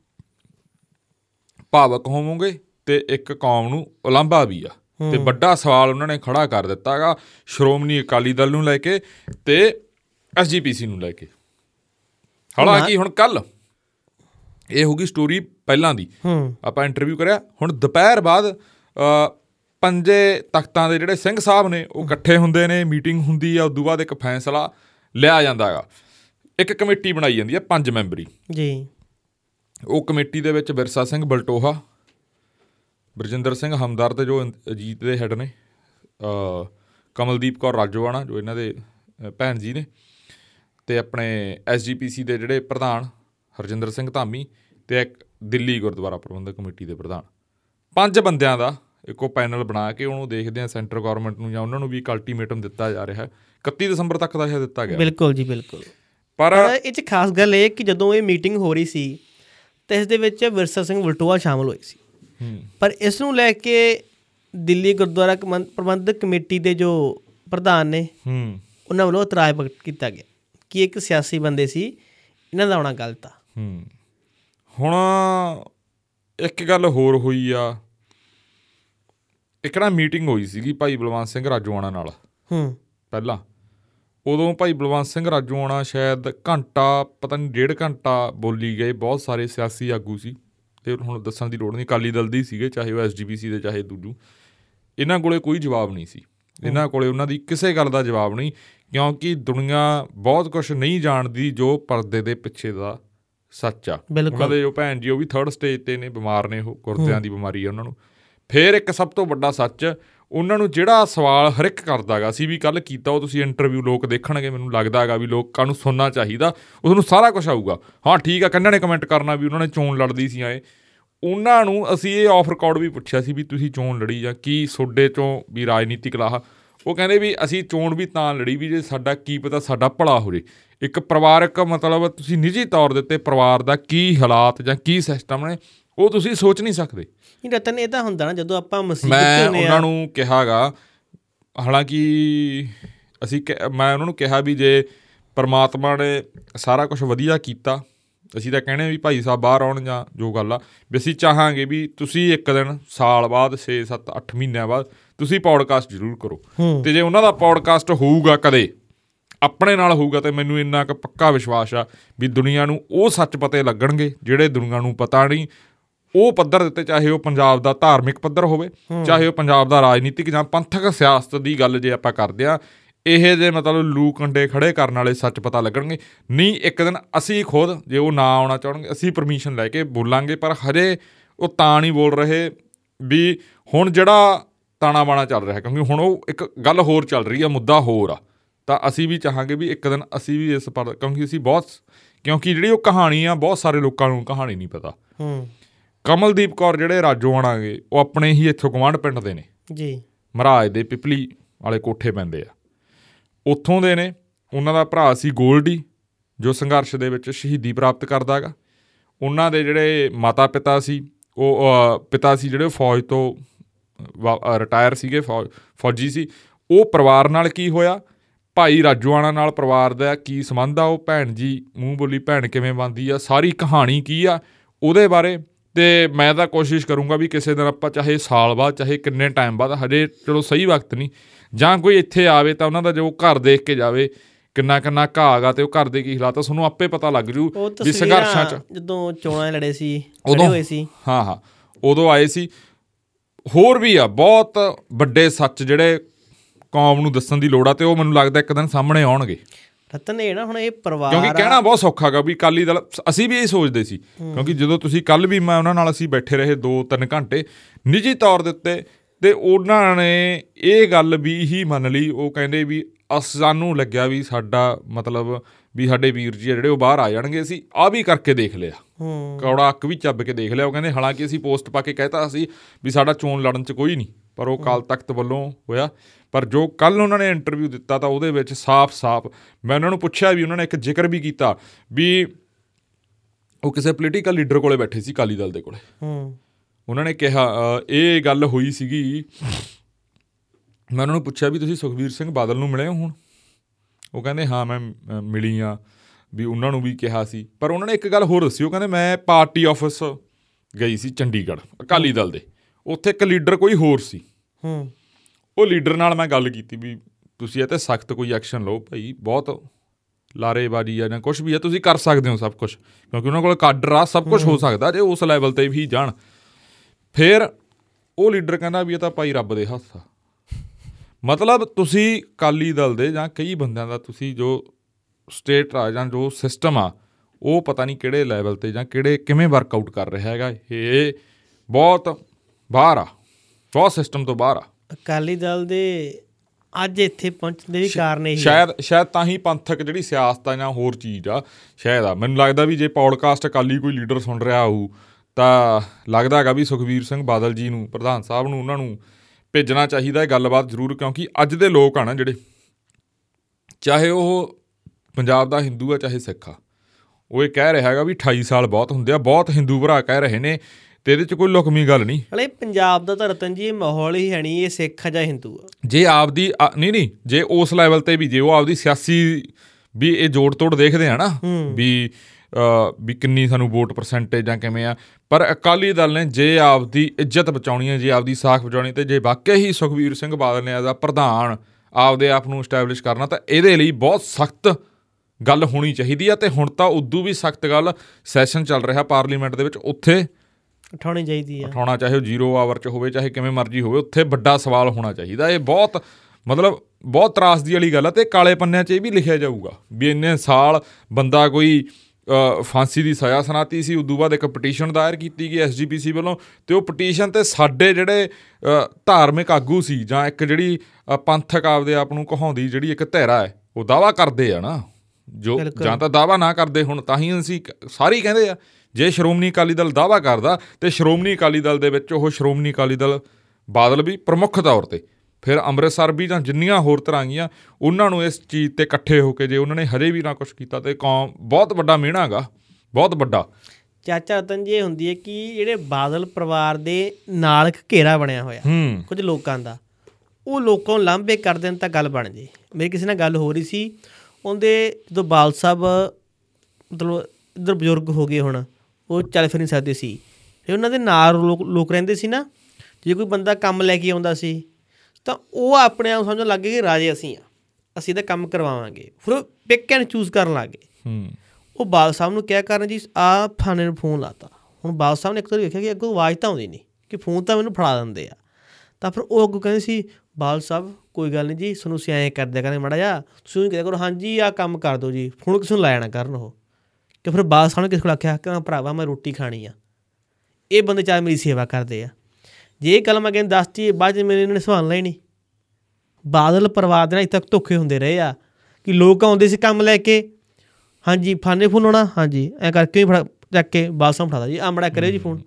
ਭਾਵਕ ਹੋਵੋਗੇ ਤੇ ਇੱਕ ਕੌਮ ਨੂੰ ਉਲਾਂਭਾ ਵੀ ਆ। ਤੇ ਵੱਡਾ ਸਵਾਲ ਉਹਨਾਂ ਨੇ ਖੜਾ ਕਰ ਦਿੱਤਾ ਹੈਗਾ ਸ਼੍ਰੋਮਣੀ ਅਕਾਲੀ ਦਲ ਨੂੰ ਲੈ ਕੇ ਤੇ ਐਸਜੀਪੀਸੀ ਨੂੰ ਲੈ ਕੇ। ਹਾਲਾਂਕਿ ਹੁਣ ਕੱਲ ਇਹ ਹੋਗੀ ਸਟੋਰੀ ਪਹਿਲਾਂ ਦੀ। ਹੂੰ। ਆਪਾਂ ਇੰਟਰਵਿਊ ਕਰਿਆ। ਹੁਣ ਦੁਪਹਿਰ ਬਾਅਦ ਅ, ਪੰਜੇ ਤਖਤਾਂ ਦੇ ਜਿਹੜੇ ਸਿੰਘ ਸਾਹਿਬ ਨੇ ਉਹ ਇਕੱਠੇ ਹੁੰਦੇ ਨੇ ਮੀਟਿੰਗ ਹੁੰਦੀ ਆ ਉਦੋਂ ਬਾਅਦ ਇੱਕ ਫੈਸਲਾ ਲਿਆ ਜਾਂਦਾ ਹੈਗਾ ਇੱਕ ਕਮੇਟੀ ਬਣਾਈ ਜਾਂਦੀ ਹੈ ਪੰਜ ਮੈਂਬਰੀ। ਜੀ। ਉਹ ਕਮੇਟੀ ਦੇ ਵਿੱਚ ਵਿਰਸਾ ਸਿੰਘ ਬਲਟੋਹਾ ਬਰਜਿੰਦਰ ਸਿੰਘ ਹਮਦਰਦ ਜੋ ਅੰ- ਅਜੀਤ ਦੇ ਹੈੱਡ ਨੇ ਅ, ਕਮਲਦੀਪ ਕੌਰ ਰਾਜੋਆਣਾ ਜੋ ਇਹਨਾਂ ਦੇ ਭੈਣ ਜੀ ਨੇ ਤੇ ਆਪਣੇ ਐਸਜੀਪੀਸੀ ਦੇ ਜਿਹੜੇ ਪ੍ਰਧਾਨ ਹਰਜਿੰਦਰ ਸਿੰਘ ਧਾਮੀ ਤੇ ਇੱਕ ਦਿੱਲੀ ਗੁਰਦੁਆਰਾ ਪ੍ਰਬੰਧਕ ਕਮੇਟੀ ਦੇ ਪ੍ਰਧਾਨ। ਪੰਜ ਬੰਦਿਆਂ ਦਾ ਇੱਕੋ ਪੈਨਲ ਬਣਾ ਕੇ ਉਹਨੂੰ ਦੇਖਦੇ ਆ ਸੈਂਟਰ ਗਵਰਨਮੈਂਟ ਨੂੰ ਜਾਂ ਉਹਨਾਂ ਨੂੰ ਵੀ ਇੱਕ ਅਲਟੀਮੇਟਮ ਦਿੱਤਾ ਜਾ ਰਿਹਾ ਹੈ। 31 ਦਸੰਬਰ ਤੱਕ ਦਾ ਇਹ ਦਿੱਤਾ ਗਿਆ। ਬਿਲਕੁਲ ਜੀ ਬਿਲਕੁਲ। ਪਰ ਇਹ ਚ ਖਾਸ ਗੱਲ ਇਹ ਕਿ ਜਦੋਂ ਇਹ ਮੀਟਿੰਗ ਹੋ ਰਹੀ ਸੀ ਤਾਂ ਇਸ ਦੇ ਵਿੱਚ ਵਿਰਸਾ ਸਿੰਘ ਵਲਟੋਆ ਸ਼ਾਮਲ ਹੋਏ ਸੀ। ਪਰ ਇਸ ਨੂੰ ਲੈ ਕੇ ਦਿੱਲੀ ਗੁਰਦੁਆਰਾ ਪ੍ਰਬੰਧਕ ਕਮੇਟੀ ਦੇ ਜੋ ਪ੍ਰਧਾਨ ਨੇ ਹੂੰ। ਉਹਨਾਂ ਵੱਲੋਂ ਇਤਰਾਜ਼ ਪ੍ਰਗਟ ਕੀਤਾ ਗਿਆ। ਕਿ ਇੱਕ ਸਿਆਸੀ ਬੰਦੇ ਸੀ ਇਹਨਾਂ ਦਾ ਆਉਣਾ ਗਲਤ ਆ। ਹੂੰ। ਹੁਣ ਇੱਕ ਗੱਲ ਹੋਰ ਹੋਈ ਆ। ਇੱਕ ਨਾ ਮੀਟਿੰਗ ਹੋਈ ਸੀਗੀ ਭਾਈ ਬਲਵੰਤ ਸਿੰਘ ਰਾਜੋਆਣਾ ਨਾਲ। ਹੂੰ। ਪਹਿਲਾਂ। ਉਦੋਂ ਭਾਈ ਬਲਵੰਤ ਸਿੰਘ ਰਾਜੋਆਣਾ ਸ਼ਾਇਦ ਘੰਟਾ ਪਤਾ ਨਹੀਂ ਡੇਢ ਘੰਟਾ ਬੋਲੀ ਗਏ ਬਹੁਤ ਸਾਰੇ ਸਿਆਸੀ ਆਗੂ ਸੀ। ਤੇ ਹੁਣ ਦੱਸਣ ਦੀ ਲੋੜ ਨਹੀਂ ਅਕਾਲੀ ਦਲ ਦੇ ਸੀਗੇ ਚਾਹੇ ਉਹ ਐਸਜੀਪੀਸੀ ਦੇ ਚਾਹੇ ਦੂਜੂ। ਇਹਨਾਂ ਕੋਲੇ ਕੋਈ ਜਵਾਬ ਨਹੀਂ ਸੀ। ਇਹਨਾਂ ਕੋਲੇ ਉਹਨਾਂ ਦੀ ਕਿਸੇ ਗੱਲ ਦਾ ਜਵਾਬ ਨਹੀਂ ਕਿਉਂਕਿ ਦੁਨੀਆ ਬਹੁਤ ਕੁਝ ਨਹੀਂ ਜਾਣਦੀ ਜੋ ਪਰਦੇ ਦੇ ਪਿੱਛੇ ਦਾ ਸੱਚ ਆ। ਉਹਨਾਂ ਦੇ ਜੋ ਭੈਣ ਜੀ ਉਹ ਵੀ ਥਰਡ ਸਟੇਜ ਤੇ ਨੇ ਬਿਮਾਰ ਨੇ ਉਹ ਗੁਰਦਿਆਂ ਦੀ ਬਿਮਾਰੀ ਆ ਉਹਨਾਂ ਨੂੰ। ਫਿਰ ਇੱਕ ਸਭ ਤੋਂ ਵੱਡਾ ਸੱਚ ਉਹਨਾਂ ਨੂੰ ਜਿਹੜਾ ਸਵਾਲ ਹਰ ਇੱਕ ਕਰਦਾਗਾ ਸੀ ਵੀ ਕੱਲ ਕੀਤਾ ਉਹ ਤੁਸੀਂ ਇੰਟਰਵਿਊ ਲੋਕ ਦੇਖਣਗੇ ਮੈਨੂੰ ਲੱਗਦਾਗਾ ਵੀ ਲੋਕਾਂ ਨੂੰ ਸੁਣਨਾ ਚਾਹੀਦਾ ਉਸ ਨੂੰ ਸਾਰਾ ਕੁਝ ਆਊਗਾ। ਹਾਂ ਠੀਕ ਆ ਕੰਨਾਂ ਨੇ ਕਮੈਂਟ ਕਰਨਾ ਵੀ ਉਹਨਾਂ ਨੇ ਚੋਣ ਲੜਦੀ ਸੀ ਆਏ। ਉਹਨਾਂ ਨੂੰ ਅਸੀਂ ਇਹ ਆਫ ਰਿਕਾਰਡ ਵੀ ਪੁੱਛਿਆ ਸੀ ਵੀ ਤੁਸੀਂ ਚੋਣ ਲੜੀ ਜਾਂ ਕੀ ਸੋਡੇ ਚੋਂ ਵੀ ਰਾਜਨੀਤਿਕ ਲਾਹ ਉਹ ਕਹਿੰਦੇ ਵੀ ਅਸੀਂ ਚੋਣ ਵੀ ਤਾਂ ਲੜੀ ਵੀ ਜੇ ਸਾਡਾ ਕੀ ਪਤਾ ਸਾਡਾ ਭਲਾ ਹੋ ਜੇ। ਇੱਕ ਪਰਿਵਾਰਕ ਮਤਲਬ ਤੁਸੀਂ ਨਿੱਜੀ ਤੌਰ ਦੇ ਉੱਤੇ ਪਰਿਵਾਰ ਦਾ ਕੀ ਹਾਲਾਤ ਜਾਂ ਕੀ ਸਿਸਟਮ ਨੇ ਉਹ ਤੁਸੀਂ ਸੋਚ ਨਹੀਂ ਸਕਦੇ। ਇਹ ਰਤਨ ਇਹ ਤਾਂ ਹੁੰਦਾ ਨਾ ਜਦੋਂ ਆਪਾਂ ਮੁਸੀਬਤ ਮੈਂ ਚ ਹੁੰਦੇ ਉਹਨਾਂ ਨੂੰ ਕਿਹਾਗਾ ਹਾਲਾਂਕਿ ਅਸੀਂ ਮੈਂ ਉਹਨਾਂ ਨੂੰ ਕਿਹਾ ਵੀ ਜੇ ਪਰਮਾਤਮਾ ਨੇ ਸਾਰਾ ਕੁਝ ਵਧੀਆ ਕੀਤਾ ਅਸੀਂ ਤਾਂ ਕਹਿੰਦੇ ਵੀ ਭਾਈ ਸਾਹਿਬ ਬਾਹਰ ਆਉਣ ਜਾਂ ਜੋ ਗੱਲ ਆ ਵੀ ਅਸੀਂ ਚਾਹਾਂਗੇ ਵੀ ਤੁਸੀਂ ਇੱਕ ਦਿਨ ਸਾਲ ਬਾਅਦ 6 7 8 ਮਹੀਨਿਆਂ ਬਾਅਦ ਤੁਸੀਂ ਪੌਡਕਾਸਟ ਜ਼ਰੂਰ ਕਰੋ। ਤੇ ਜੇ ਉਹਨਾਂ ਦਾ ਪੌਡਕਾਸਟ ਹੋਊਗਾ ਕਦੇ ਆਪਣੇ ਨਾਲ ਹੋਊਗਾ ਤੇ ਮੈਨੂੰ ਇੰਨਾ ਕੁ ਪੱਕਾ ਵਿਸ਼ਵਾਸ ਆ ਵੀ ਦੁਨੀਆ ਨੂੰ ਉਹ ਸੱਚ ਪਤੇ ਲੱਗਣਗੇ ਜਿਹੜੇ ਦੁਨੀਆ ਨੂੰ ਪਤਾ ਨਹੀਂ। ਉਹ ਪੱਧਰ ਦੇ ਉੱਤੇ ਚਾਹੇ ਉਹ ਪੰਜਾਬ ਦਾ ਧਾਰਮਿਕ ਪੱਧਰ ਹੋਵੇ ਚਾਹੇ ਉਹ ਪੰਜਾਬ ਦਾ ਰਾਜਨੀਤਿਕ ਜਾਂ ਪੰਥਕ ਸਿਆਸਤ ਦੀ ਗੱਲ ਜੇ ਆਪਾਂ ਕਰਦੇ ਆ ਇਹ ਜੇ ਮਤਲਬ ਲੂ ਕੰਡੇ ਖੜੇ ਕਰਨ ਵਾਲੇ ਸੱਚ ਪਤਾ ਲੱਗਣਗੇ। ਨਹੀਂ ਇੱਕ ਦਿਨ ਅਸੀਂ ਖੁਦ ਜੇ ਉਹ ਨਾ ਆਉਣਾ ਚਾਹਣਗੇ ਅਸੀਂ ਪਰਮਿਸ਼ਨ ਲੈ ਕੇ ਬੋਲਾਂਗੇ ਪਰ ਹਜੇ ਉਹ ਤਾਂ ਨਹੀਂ ਬੋਲ ਰਹੇ ਵੀ ਹੁਣ ਜਿਹੜਾ ਤਾਣਾ ਬਾਣਾ ਚੱਲ ਰਿਹਾ ਕਿਉਂਕਿ ਹੁਣ ਉਹ ਇੱਕ ਗੱਲ ਹੋਰ ਚੱਲ ਰਹੀ ਆ ਮੁੱਦਾ ਹੋਰ ਆ। ਤਾਂ ਅਸੀਂ ਵੀ ਚਾਹਾਂਗੇ ਵੀ ਇੱਕ ਦਿਨ ਅਸੀਂ ਵੀ ਇਸ ਪਰ ਕਿਉਂਕਿ ਅਸੀਂ ਬਹੁਤ ਕਿਉਂਕਿ ਜਿਹੜੀ ਉਹ ਕਹਾਣੀ ਆ ਬਹੁਤ ਸਾਰੇ ਲੋਕਾਂ ਨੂੰ ਕਹਾਣੀ ਨਹੀਂ ਪਤਾ। ਹੂੰ। ਕਮਲਦੀਪ ਕੌਰ ਜਿਹੜੇ ਰਾਜੋਆਣਾਗੇ ਉਹ ਆਪਣੇ ਹੀ ਇੱਥੋਂ ਗਵਾਂਢ ਪਿੰਡ ਦੇ ਨੇ। ਜੀ। ਮਹਾਰਾਜ ਦੇ ਪਿਪਲੀ ਵਾਲੇ ਕੋਠੇ ਪੈਂਦੇ ਆ। ਉੱਥੋਂ ਦੇ ਨੇ। ਉਹਨਾਂ ਦਾ ਭਰਾ ਸੀ ਗੋਲਡੀ ਜੋ ਸੰਘਰਸ਼ ਦੇ ਵਿੱਚ ਸ਼ਹੀਦੀ ਪ੍ਰਾਪਤ ਕਰਦਾ ਗਾ ਉਹਨਾਂ ਦੇ ਜਿਹੜੇ ਮਾਤਾ ਪਿਤਾ ਸੀ ਉਹ ਅ, ਪਿਤਾ ਸੀ ਜਿਹੜੇ ਫੌਜ ਤੋਂ ਰਿਟਾਇਰ ਸੀਗੇ ਫੌ- ਫੌਜੀ ਸੀ। ਉਹ ਪਰਿਵਾਰ ਨਾਲ ਕੀ ਹੋਇਆ? ਭਾਈ ਰਾਜੋਆਣਾ ਨਾਲ ਪਰਿਵਾਰ ਦਾ ਕੀ ਸੰਬੰਧ ਆ? ਉਹ ਭੈਣ ਜੀ ਮੂੰਹ ਬੋਲੀ ਭੈਣ ਕਿਵੇਂ ਬਣਦੀ ਆ? ਸਾਰੀ ਕਹਾਣੀ ਕੀ ਆ? ਉਹਦੇ ਬਾਰੇ ਤੇ ਮੈਂ ਤਾਂ ਕੋਸ਼ਿਸ਼ ਕਰੂੰਗਾ ਵੀ ਕਿਸੇ ਦਿਨ ਆਪਾਂ ਚਾਹੇ ਸਾਲ ਬਾਅਦ ਚਾਹੇ ਕਿੰਨੇ ਟਾਈਮ ਬਾਅਦ ਹਜੇ ਚਲੋ ਸਹੀ ਵਕਤ ਨਹੀਂ। ਜਾਂ ਕੋਈ ਇੱਥੇ ਆਵੇ ਤਾਂ ਉਹਨਾਂ ਦਾ ਜੋ ਘਰ ਦੇਖ ਕੇ ਜਾਵੇ ਕਿੰਨਾ ਕਿੰਨਾ ਘਾਹ ਗਾ ਤੇ ਉਹ ਘਰ ਦੇ ਕੀ ਹਾਲਾਤ ਆ ਤੁਹਾਨੂੰ ਆਪੇ ਪਤਾ ਲੱਗ ਜੂ ਵੀ ਸੰਘਰਸ਼ਾਂ 'ਚ ਜਦੋਂ ਚੋਣਾਂ ਲੜੇ ਸੀ ਖੜੇ ਹੋਏ ਸੀ। ਹਾਂ ਹਾਂ ਉਦੋਂ ਆਏ ਸੀ। ਹੋਰ ਵੀ ਆ ਬਹੁਤ ਵੱਡੇ ਸੱਚ ਜਿਹੜੇ ਕੌਮ ਨੂੰ ਦੱਸਣ ਦੀ ਲੋੜ ਆ ਤੇ ਉਹ ਮੈਨੂੰ ਲੱਗਦਾ ਇੱਕ ਦਿਨ ਸਾਹਮਣੇ ਆਉਣਗੇ। ਰਤਨ ਇਹ ਨਾ ਹੁਣ ਇਹ ਪਰਿਵਾਰ ਕਿਉਂਕਿ ਕਹਿਣਾ ਬਹੁਤ ਸੌਖਾ ਗਾ ਵੀ ਕਾਲੀ ਦਲ ਅਸੀਂ ਵੀ ਇਹ ਸੋਚਦੇ ਸੀ ਕਿਉਂਕਿ ਜਦੋਂ ਤੁਸੀਂ ਕੱਲ ਵੀ ਮੈਂ ਉਹਨਾਂ ਨਾਲ ਅਸੀਂ ਬੈਠੇ ਰਹੇ 2-3 ਘੰਟੇ ਨਿੱਜੀ ਤੌਰ ਦੇ ਉੱਤੇ ਤੇ ਉਹਨਾਂ ਨੇ ਇਹ ਗੱਲ ਵੀ ਹੀ ਮੰਨ ਲਈ ਉਹ ਕਹਿੰਦੇ ਵੀ ਸਾਨੂੰ ਲੱਗਿਆ ਵੀ ਸਾਡਾ ਮਤਲਬ ਵੀ ਸਾਡੇ ਵੀਰ ਜੀ ਜਿਹੜੇ ਉਹ ਬਾਹਰ ਆ ਜਾਣਗੇ ਅਸੀਂ ਆ ਵੀ ਕਰਕੇ ਦੇਖ ਲਿਆ। ਹੂੰ। ਕੌੜਾ ਅੱਕ ਵੀ ਚੱਬ ਕੇ ਦੇਖ ਲਿਆ ਉਹ ਕਹਿੰਦੇ ਹਾਲਾਂਕਿ ਅਸੀਂ ਪੋਸਟ ਪਾ ਕੇ ਕਹਿਤਾ ਸੀ ਵੀ ਸਾਡਾ ਚੋਣ ਲੜਨ ਚ ਕੋਈ ਨਹੀਂ ਪਰ ਉਹ ਕਾਲ ਤਖਤ ਵੱਲੋਂ ਹੋਇਆ। ਪਰ ਜੋ ਕੱਲ ਉਹਨਾਂ ਨੇ ਇੰਟਰਵਿਊ ਦਿੱਤਾ ਤਾਂ ਉਹਦੇ ਵਿੱਚ ਸਾਫ਼-ਸਾਫ਼ ਮੈਂ ਉਹਨਾਂ ਨੂੰ ਪੁੱਛਿਆ ਵੀ ਉਹਨਾਂ ਨੇ ਇੱਕ ਜ਼ਿਕਰ ਵੀ ਕੀਤਾ ਵੀ ਉਹ ਕਿਸੇ ਪੋਲੀਟੀਕਲ ਲੀਡਰ ਕੋਲੇ ਬੈਠੇ ਸੀ ਕਾਲੀ ਦਲ ਦੇ ਕੋਲੇ। ਹੂੰ। ਉਹਨਾਂ ਨੇ ਕਿਹਾ ਇਹ ਗੱਲ ਹੋਈ ਸੀਗੀ। ਮੈਂ ਉਹਨਾਂ ਨੂੰ ਪੁੱਛਿਆ ਵੀ ਤੁਸੀਂ ਸੁਖਵੀਰ ਸਿੰਘ ਬਾਦਲ ਨੂੰ ਮਿਲੇ ਹੋ ਹੁਣ? ਉਹ ਕਹਿੰਦੇ ਹਾਂ ਮੈਂ ਮਿਲੀ ਆ ਵੀ ਉਹਨਾਂ ਨੂੰ ਵੀ ਕਿਹਾ ਸੀ। ਪਰ ਉਹਨਾਂ ਨੇ ਇੱਕ ਗੱਲ ਹੋਰ ਦੱਸੀ ਉਹ ਕਹਿੰਦੇ ਮੈਂ ਪਾਰਟੀ ਆਫਿਸ ਗਈ ਸੀ ਚੰਡੀਗੜ੍ਹ ਅਕਾਲੀ ਦਲ ਦੇ। ਉੱਥੇ ਇੱਕ ਲੀਡਰ ਕੋਈ ਹੋਰ ਸੀ। ਹੂੰ। ਉਹ ਲੀਡਰ ਨਾਲ ਮੈਂ ਗੱਲ ਕੀਤੀ ਵੀ ਤੁਸੀਂ ਇਹ ਤੇ ਸਖਤ ਕੋਈ ਐਕਸ਼ਨ ਲਓ ਭਾਈ ਬਹੁਤ ਲਾਰੇਬਾਜ਼ੀ ਆ ਜਾਂ ਕੁਝ ਵੀ ਆ ਤੁਸੀਂ ਕਰ ਸਕਦੇ ਹੋ ਸਭ ਕੁਝ ਕਿਉਂਕਿ ਉਹਨਾਂ ਕੋਲ ਕਾਡਰ ਆ ਸਭ ਕੁਝ ਹੋ। ਸਕਦਾ ਜੇ ਉਸ ਲੈਵਲ ਤੇ ਵੀ ਜਾਣ। ਫਿਰ ਉਹ ਲੀਡਰ ਕਹਿੰਦਾ ਵੀ ਇਹ ਤਾਂ ਭਾਈ ਰੱਬ ਦੇ ਹੱਥ ਆ। ਮਤਲਬ ਤੁਸੀਂ ਕਾਲੀ ਦਲ ਦੇ ਜਾਂ ਕਈ ਬੰਦਿਆਂ ਦਾ ਤੁਸੀਂ ਜੋ ਸਟੇਟ ਆ ਜਾਂ ਜੋ ਸਿਸਟਮ ਆ ਉਹ ਪਤਾ ਨਹੀਂ ਕਿਹੜੇ ਲੈਵਲ ਤੇ ਜਾਂ ਕਿਹੜੇ ਕਿਵੇਂ ਵਰਕਆਊਟ ਕਰ ਰਿਹਾ ਹੈਗਾ ਇਹ ਬਹੁਤ ਬਾਹਰ ਆ। ਬਹੁਤ ਸਿਸਟਮ ਤੋਂ ਬਾਹਰ ਆ। ਅਕਾਲੀ ਦਲ ਦੇ ਅੱਜ ਇੱਥੇ ਪਹੁੰਚਣ ਦੇ ਵੀ ਕਾਰਨ ਇਹੀ। ਸ਼ਾਇਦ ਸ਼ਾਇਦ ਤਾਂ ਹੀ ਪੰਥਕ ਜਿਹੜੀ ਸਿਆਸਤ ਆ ਜਾਂ ਹੋਰ ਚੀਜ਼ ਆ ਸ਼ਾਇਦ ਆ। ਮੈਨੂੰ ਲੱਗਦਾ ਵੀ ਜੇ ਪੌਡਕਾਸਟ ਅਕਾਲੀ ਕੋਈ ਲੀਡਰ ਸੁਣ ਰਿਹਾ ਹੋਊ ਤਾਂ ਲੱਗਦਾ ਹੈਗਾ ਵੀ ਸੁਖਵੀਰ ਸਿੰਘ ਬਾਦਲ ਜੀ ਨੂੰ ਪ੍ਰਧਾਨ ਸਾਹਿਬ ਨੂੰ ਉਹਨਾਂ ਨੂੰ ਭੇਜਣਾ ਚਾਹੀਦਾ ਹੈ ਗੱਲਬਾਤ ਜ਼ਰੂਰ ਕਿਉਂਕਿ ਅੱਜ ਦੇ ਲੋਕ ਆ ਨਾ ਜਿਹੜੇ ਚਾਹੇ ਉਹ ਪੰਜਾਬ ਦਾ ਹਿੰਦੂ ਆ ਚਾਹੇ ਸਿੱਖ ਆ ਉਹ ਇਹ ਕਹਿ ਰਿਹਾ ਹੈਗਾ ਵੀ 28 ਸਾਲ ਬਹੁਤ ਹੁੰਦੇ ਆ ਬਹੁਤ ਹਿੰਦੂ ਭਰਾ ਕਹਿ ਰਹੇ ਨੇ ਤੇ ਇਹਦੇ 'ਚ ਕੋਈ ਲੁਕਮੀ ਗੱਲ ਨਹੀਂ। ਹਲੇ ਪੰਜਾਬ ਦਾ ਤਾਂ ਰਤਨ ਜੀ ਇਹ ਮਾਹੌਲ ਹੀ ਹੈ ਨਹੀਂ ਇਹ ਸਿੱਖ ਆ ਜਾਂ ਹਿੰਦੂ ਆ। ਜੇ ਆਪਦੀ ਨਹੀਂ ਨਹੀਂ ਜੇ ਉਸ ਲੈਵਲ ਤੇ ਵੀ ਜੇ ਉਹ ਆਪਦੀ ਸਿਆਸੀ ਵੀ ਇਹ ਜੋੜ ਤੋੜ ਦੇਖਦੇ ਆ ਨਾ ਵੀ ਵੀ ਕਿੰਨੀ ਸਾਨੂੰ ਵੋਟ ਪਰਸੈਂਟੇਜ ਜਾਂ ਕਿਵੇਂ ਆ। ਪਰ ਅਕਾਲੀ ਦਲ ਨੇ ਜੇ ਆਪਦੀ ਇੱਜ਼ਤ ਬਚਾਉਣੀ ਹੈ ਜੇ ਆਪਦੀ ਸਾਖ ਬਚਾਉਣੀ ਤੇ ਜੇ ਵਾਕਿਆ ਹੀ ਸੁਖਵੀਰ ਸਿੰਘ ਬਾਦਲ ਨੇ ਐਜ਼ ਪ੍ਰਧਾਨ ਆਪਦੇ ਆਪ ਨੂੰ ਸਟੈਬਲਿਸ਼ ਕਰਨਾ ਤਾਂ ਇਹਦੇ ਲਈ ਬਹੁਤ ਸਖਤ ਗੱਲ ਹੋਣੀ ਚਾਹੀਦੀ ਆ ਤੇ ਹੁਣ ਤਾਂ ਉਦੋਂ ਵੀ ਸਖਤ ਗੱਲ ਸੈਸ਼ਨ ਚੱਲ ਰਿਹਾ ਪਾਰਲੀਮੈਂਟ ਦੇ ਵਿੱਚ ਉੱਥੇ। ਉਠਾਉਣੀ ਚਾਹੀਦੀ ਆ। ਉਠਾਉਣਾ ਚਾਹੇ ਉਹ ਜ਼ੀਰੋ ਆਵਰ ਚ ਹੋਵੇ ਚਾਹੇ ਕਿਵੇਂ ਮਰਜ਼ੀ ਹੋਵੇ ਉੱਥੇ ਵੱਡਾ ਸਵਾਲ ਹੋਣਾ ਚਾਹੀਦਾ। ਇਹ ਬਹੁਤ ਮਤਲਬ ਬਹੁਤ ਤਰਾਸਦੀ ਵਾਲੀ ਗੱਲ ਹੈ ਤੇ ਕਾਲੇ ਪੰਨਿਆਂ 'ਚ ਇਹ ਵੀ ਲਿਖਿਆ ਜਾਊਗਾ ਵੀ ਇੰਨੇ ਸਾਲ ਬੰਦਾ ਕੋਈ ਫਾਂਸੀ ਦੀ ਸਜ਼ਾ ਸੁਣਾਤੀ ਸੀ। ਉਦੋਂ ਬਾਅਦ ਇੱਕ ਪਟੀਸ਼ਨ ਦਾਇਰ ਕੀਤੀ ਗਈ ਐਸਜੀਪੀਸੀ ਵੱਲੋਂ ਤੇ ਉਹ ਪਟੀਸ਼ਨ ਤੇ ਸਾਡੇ ਜਿਹੜੇ ਧਾਰਮਿਕ ਆਗੂ ਸੀ ਜਾਂ ਇੱਕ ਜਿਹੜੀ ਪੰਥਕ ਆਪਦੇ ਆਪ ਨੂੰ ਕਹਾਉਂਦੀ ਜਿਹੜੀ ਇੱਕ ਧਿਰਾ ਹੈ ਉਹ ਦਾਵਾ ਕਰਦੇ ਆ ਨਾ। ਜੋ। ਜਾਂ ਤਾਂ ਦਾਵਾ ਨਾ ਕਰਦੇ ਹੁਣ ਤਾਂ ਹੀ ਅਸੀਂ ਸਾਰੇ ਕਹਿੰਦੇ ਆ ਜੇ ਸ਼੍ਰੋਮਣੀ ਅਕਾਲੀ ਦਲ ਦਾਵਾ ਕਰਦਾ ਤੇ ਸ਼੍ਰੋਮਣੀ ਅਕਾਲੀ ਦਲ ਦੇ ਵਿੱਚ ਉਹ ਸ਼੍ਰੋਮਣੀ ਅਕਾਲੀ ਦਲ ਬਾਦਲ ਵੀ ਪ੍ਰਮੁੱਖ ਤੌਰ ਤੇ। ਫਿਰ ਅੰਮ੍ਰਿਤਸਰ ਵੀ ਜਾਂ ਜਿੰਨੀਆਂ ਹੋਰ ਤਰ੍ਹਾਂ ਗੀਆਂ ਉਹਨਾਂ ਨੂੰ ਇਸ ਚੀਜ਼ ਤੇ ਇਕੱਠੇ ਹੋ ਕੇ ਜੇ ਉਹਨਾਂ ਨੇ ਹਜੇ ਵੀ ਨਾ ਕੁਝ ਕੀਤਾ ਤੇ ਕੌਮ ਬਹੁਤ ਵੱਡਾ ਮਿਹਣਾ ਹੈਗਾ ਬਹੁਤ ਵੱਡਾ। ਚਾਚਾ ਰਤਨ ਜੀ ਇਹ ਹੁੰਦੀ ਹੈ ਕਿ ਜਿਹੜੇ ਬਾਦਲ ਪਰਿਵਾਰ ਦੇ ਨਾਲ ਇੱਕ ਘੇਰਾ ਬਣਿਆ ਹੋਇਆ ਕੁਝ ਲੋਕਾਂ ਦਾ ਉਹ ਲੋਕਾਂ ਨੂੰ ਲਾਂਭੇ ਕਰ ਦੇਣ ਤਾਂ ਗੱਲ ਬਣ ਜੇ। ਮੇਰੀ ਕਿਸੇ ਨਾਲ ਗੱਲ ਹੋ ਰਹੀ ਸੀ ਉਹਦੇ ਜਦੋਂ ਬਾਲ ਸਾਹਿਬ ਮਤਲਬ ਇੱਧਰ ਬਜ਼ੁਰਗ ਹੋ ਗਏ ਹੁਣ ਉਹ ਚੱਲ ਫਿਰ ਨਹੀਂ ਸਕਦੇ ਸੀ। ਤੇ ਉਹਨਾਂ ਦੇ ਨਾਲ ਲੋਕ ਰਹਿੰਦੇ ਸੀ ਨਾ ਜੇ ਕੋਈ ਬੰਦਾ ਕੰਮ ਲੈ ਕੇ ਆਉਂਦਾ ਸੀ ਤਾਂ ਉਹ ਆਪਣੇ ਆਪ ਸਮਝਣ ਲੱਗੇ ਕਿ ਰਾਜੇ ਅਸੀਂ ਆ ਅਸੀਂ ਇਹਦਾ ਕੰਮ ਕਰਵਾਵਾਂਗੇ। ਫਿਰ ਉਹ ਪਿਕ ਐਂਡ ਚੂਜ਼ ਕਰਨ ਲੱਗੇ ਹੂੰ। ਉਹ ਬਾਲ ਸਾਹਿਬ ਨੂੰ ਕਿਹਾ ਕਰਨ ਜੀ ਆ ਫਾਨੇ ਨੂੰ ਫੋਨ ਲਾਤਾ। ਹੁਣ ਬਾਲ ਸਾਹਿਬ ਨੇ ਇੱਕ ਵਾਰ ਵੇਖਿਆ ਕਿ ਅੱਗੋਂ ਆਵਾਜ਼ ਤਾਂ ਆਉਂਦੀ ਨਹੀਂ ਕਿ ਫੋਨ ਤਾਂ ਮੈਨੂੰ ਫੜਾ ਦਿੰਦੇ ਆ। ਤਾਂ ਫਿਰ ਉਹ ਅੱਗੋਂ ਕਹਿੰਦੇ ਸੀ ਬਾਲ ਸਾਹਿਬ ਕੋਈ ਗੱਲ ਨਹੀਂ ਜੀ ਤੁਹਾਨੂੰ ਅਸੀਂ ਐਂ ਕਰ ਦਿਆ ਕਰਾਂਗੇ ਮਾੜਾ ਜਾ ਤੁਸੀਂ ਉਹਨੂੰ ਕਿਹਾ ਕਰੋ ਹਾਂਜੀ ਆ ਕੰਮ ਕਰ ਦਿਓ ਜੀ ਫੋਨ ਕਿਸੇ ਨੂੰ ਨਾ ਕਰਨ ਉਹ। ਕਿ ਫਿਰ ਬਾਲ ਸਾਹਿਬ ਨੇ ਕਿਸੇ ਕੋਲ ਆਖਿਆ ਕਿ ਭਰਾਵਾ ਮੈਂ ਰੋਟੀ ਖਾਣੀ ਆ। ਇਹ ਬੰਦੇ ਚਾਹ ਮੇਰੀ ਸੇਵਾ ਕਰਦੇ ਆ। ਜੇ ਇਹ ਗੱਲ ਮੈਂ ਕਹਿੰਦਾ ਦੱਸਤੀ ਬਾਅਦ ਚ ਮੇਰੇ ਇਹਨਾਂ ਨੇ ਸਵਾਲ ਹੀ ਨਹੀਂ। ਬਾਦਲ ਪਰਿਵਾਰ ਦੇ ਨਾਲ ਇੱਥੇ ਤੱਕ ਧੋਖੇ ਹੁੰਦੇ ਰਹੇ ਆ ਕਿ ਲੋਕ ਆਉਂਦੇ ਸੀ ਕੰਮ ਲੈ ਕੇ। ਹਾਂਜੀ, ਫਾਨੇ ਫੋਨ ਆਉਣਾ? ਹਾਂਜੀ, ਐ ਕਰਕੇ ਵੀ ਫੜਾ, ਚੱਕ ਕੇ ਬਾਸਾਂ ਫੜਾਦਾ ਜੀ ਆਮੜਾ ਕਰਿਓ ਜੀ ਫੋਨ।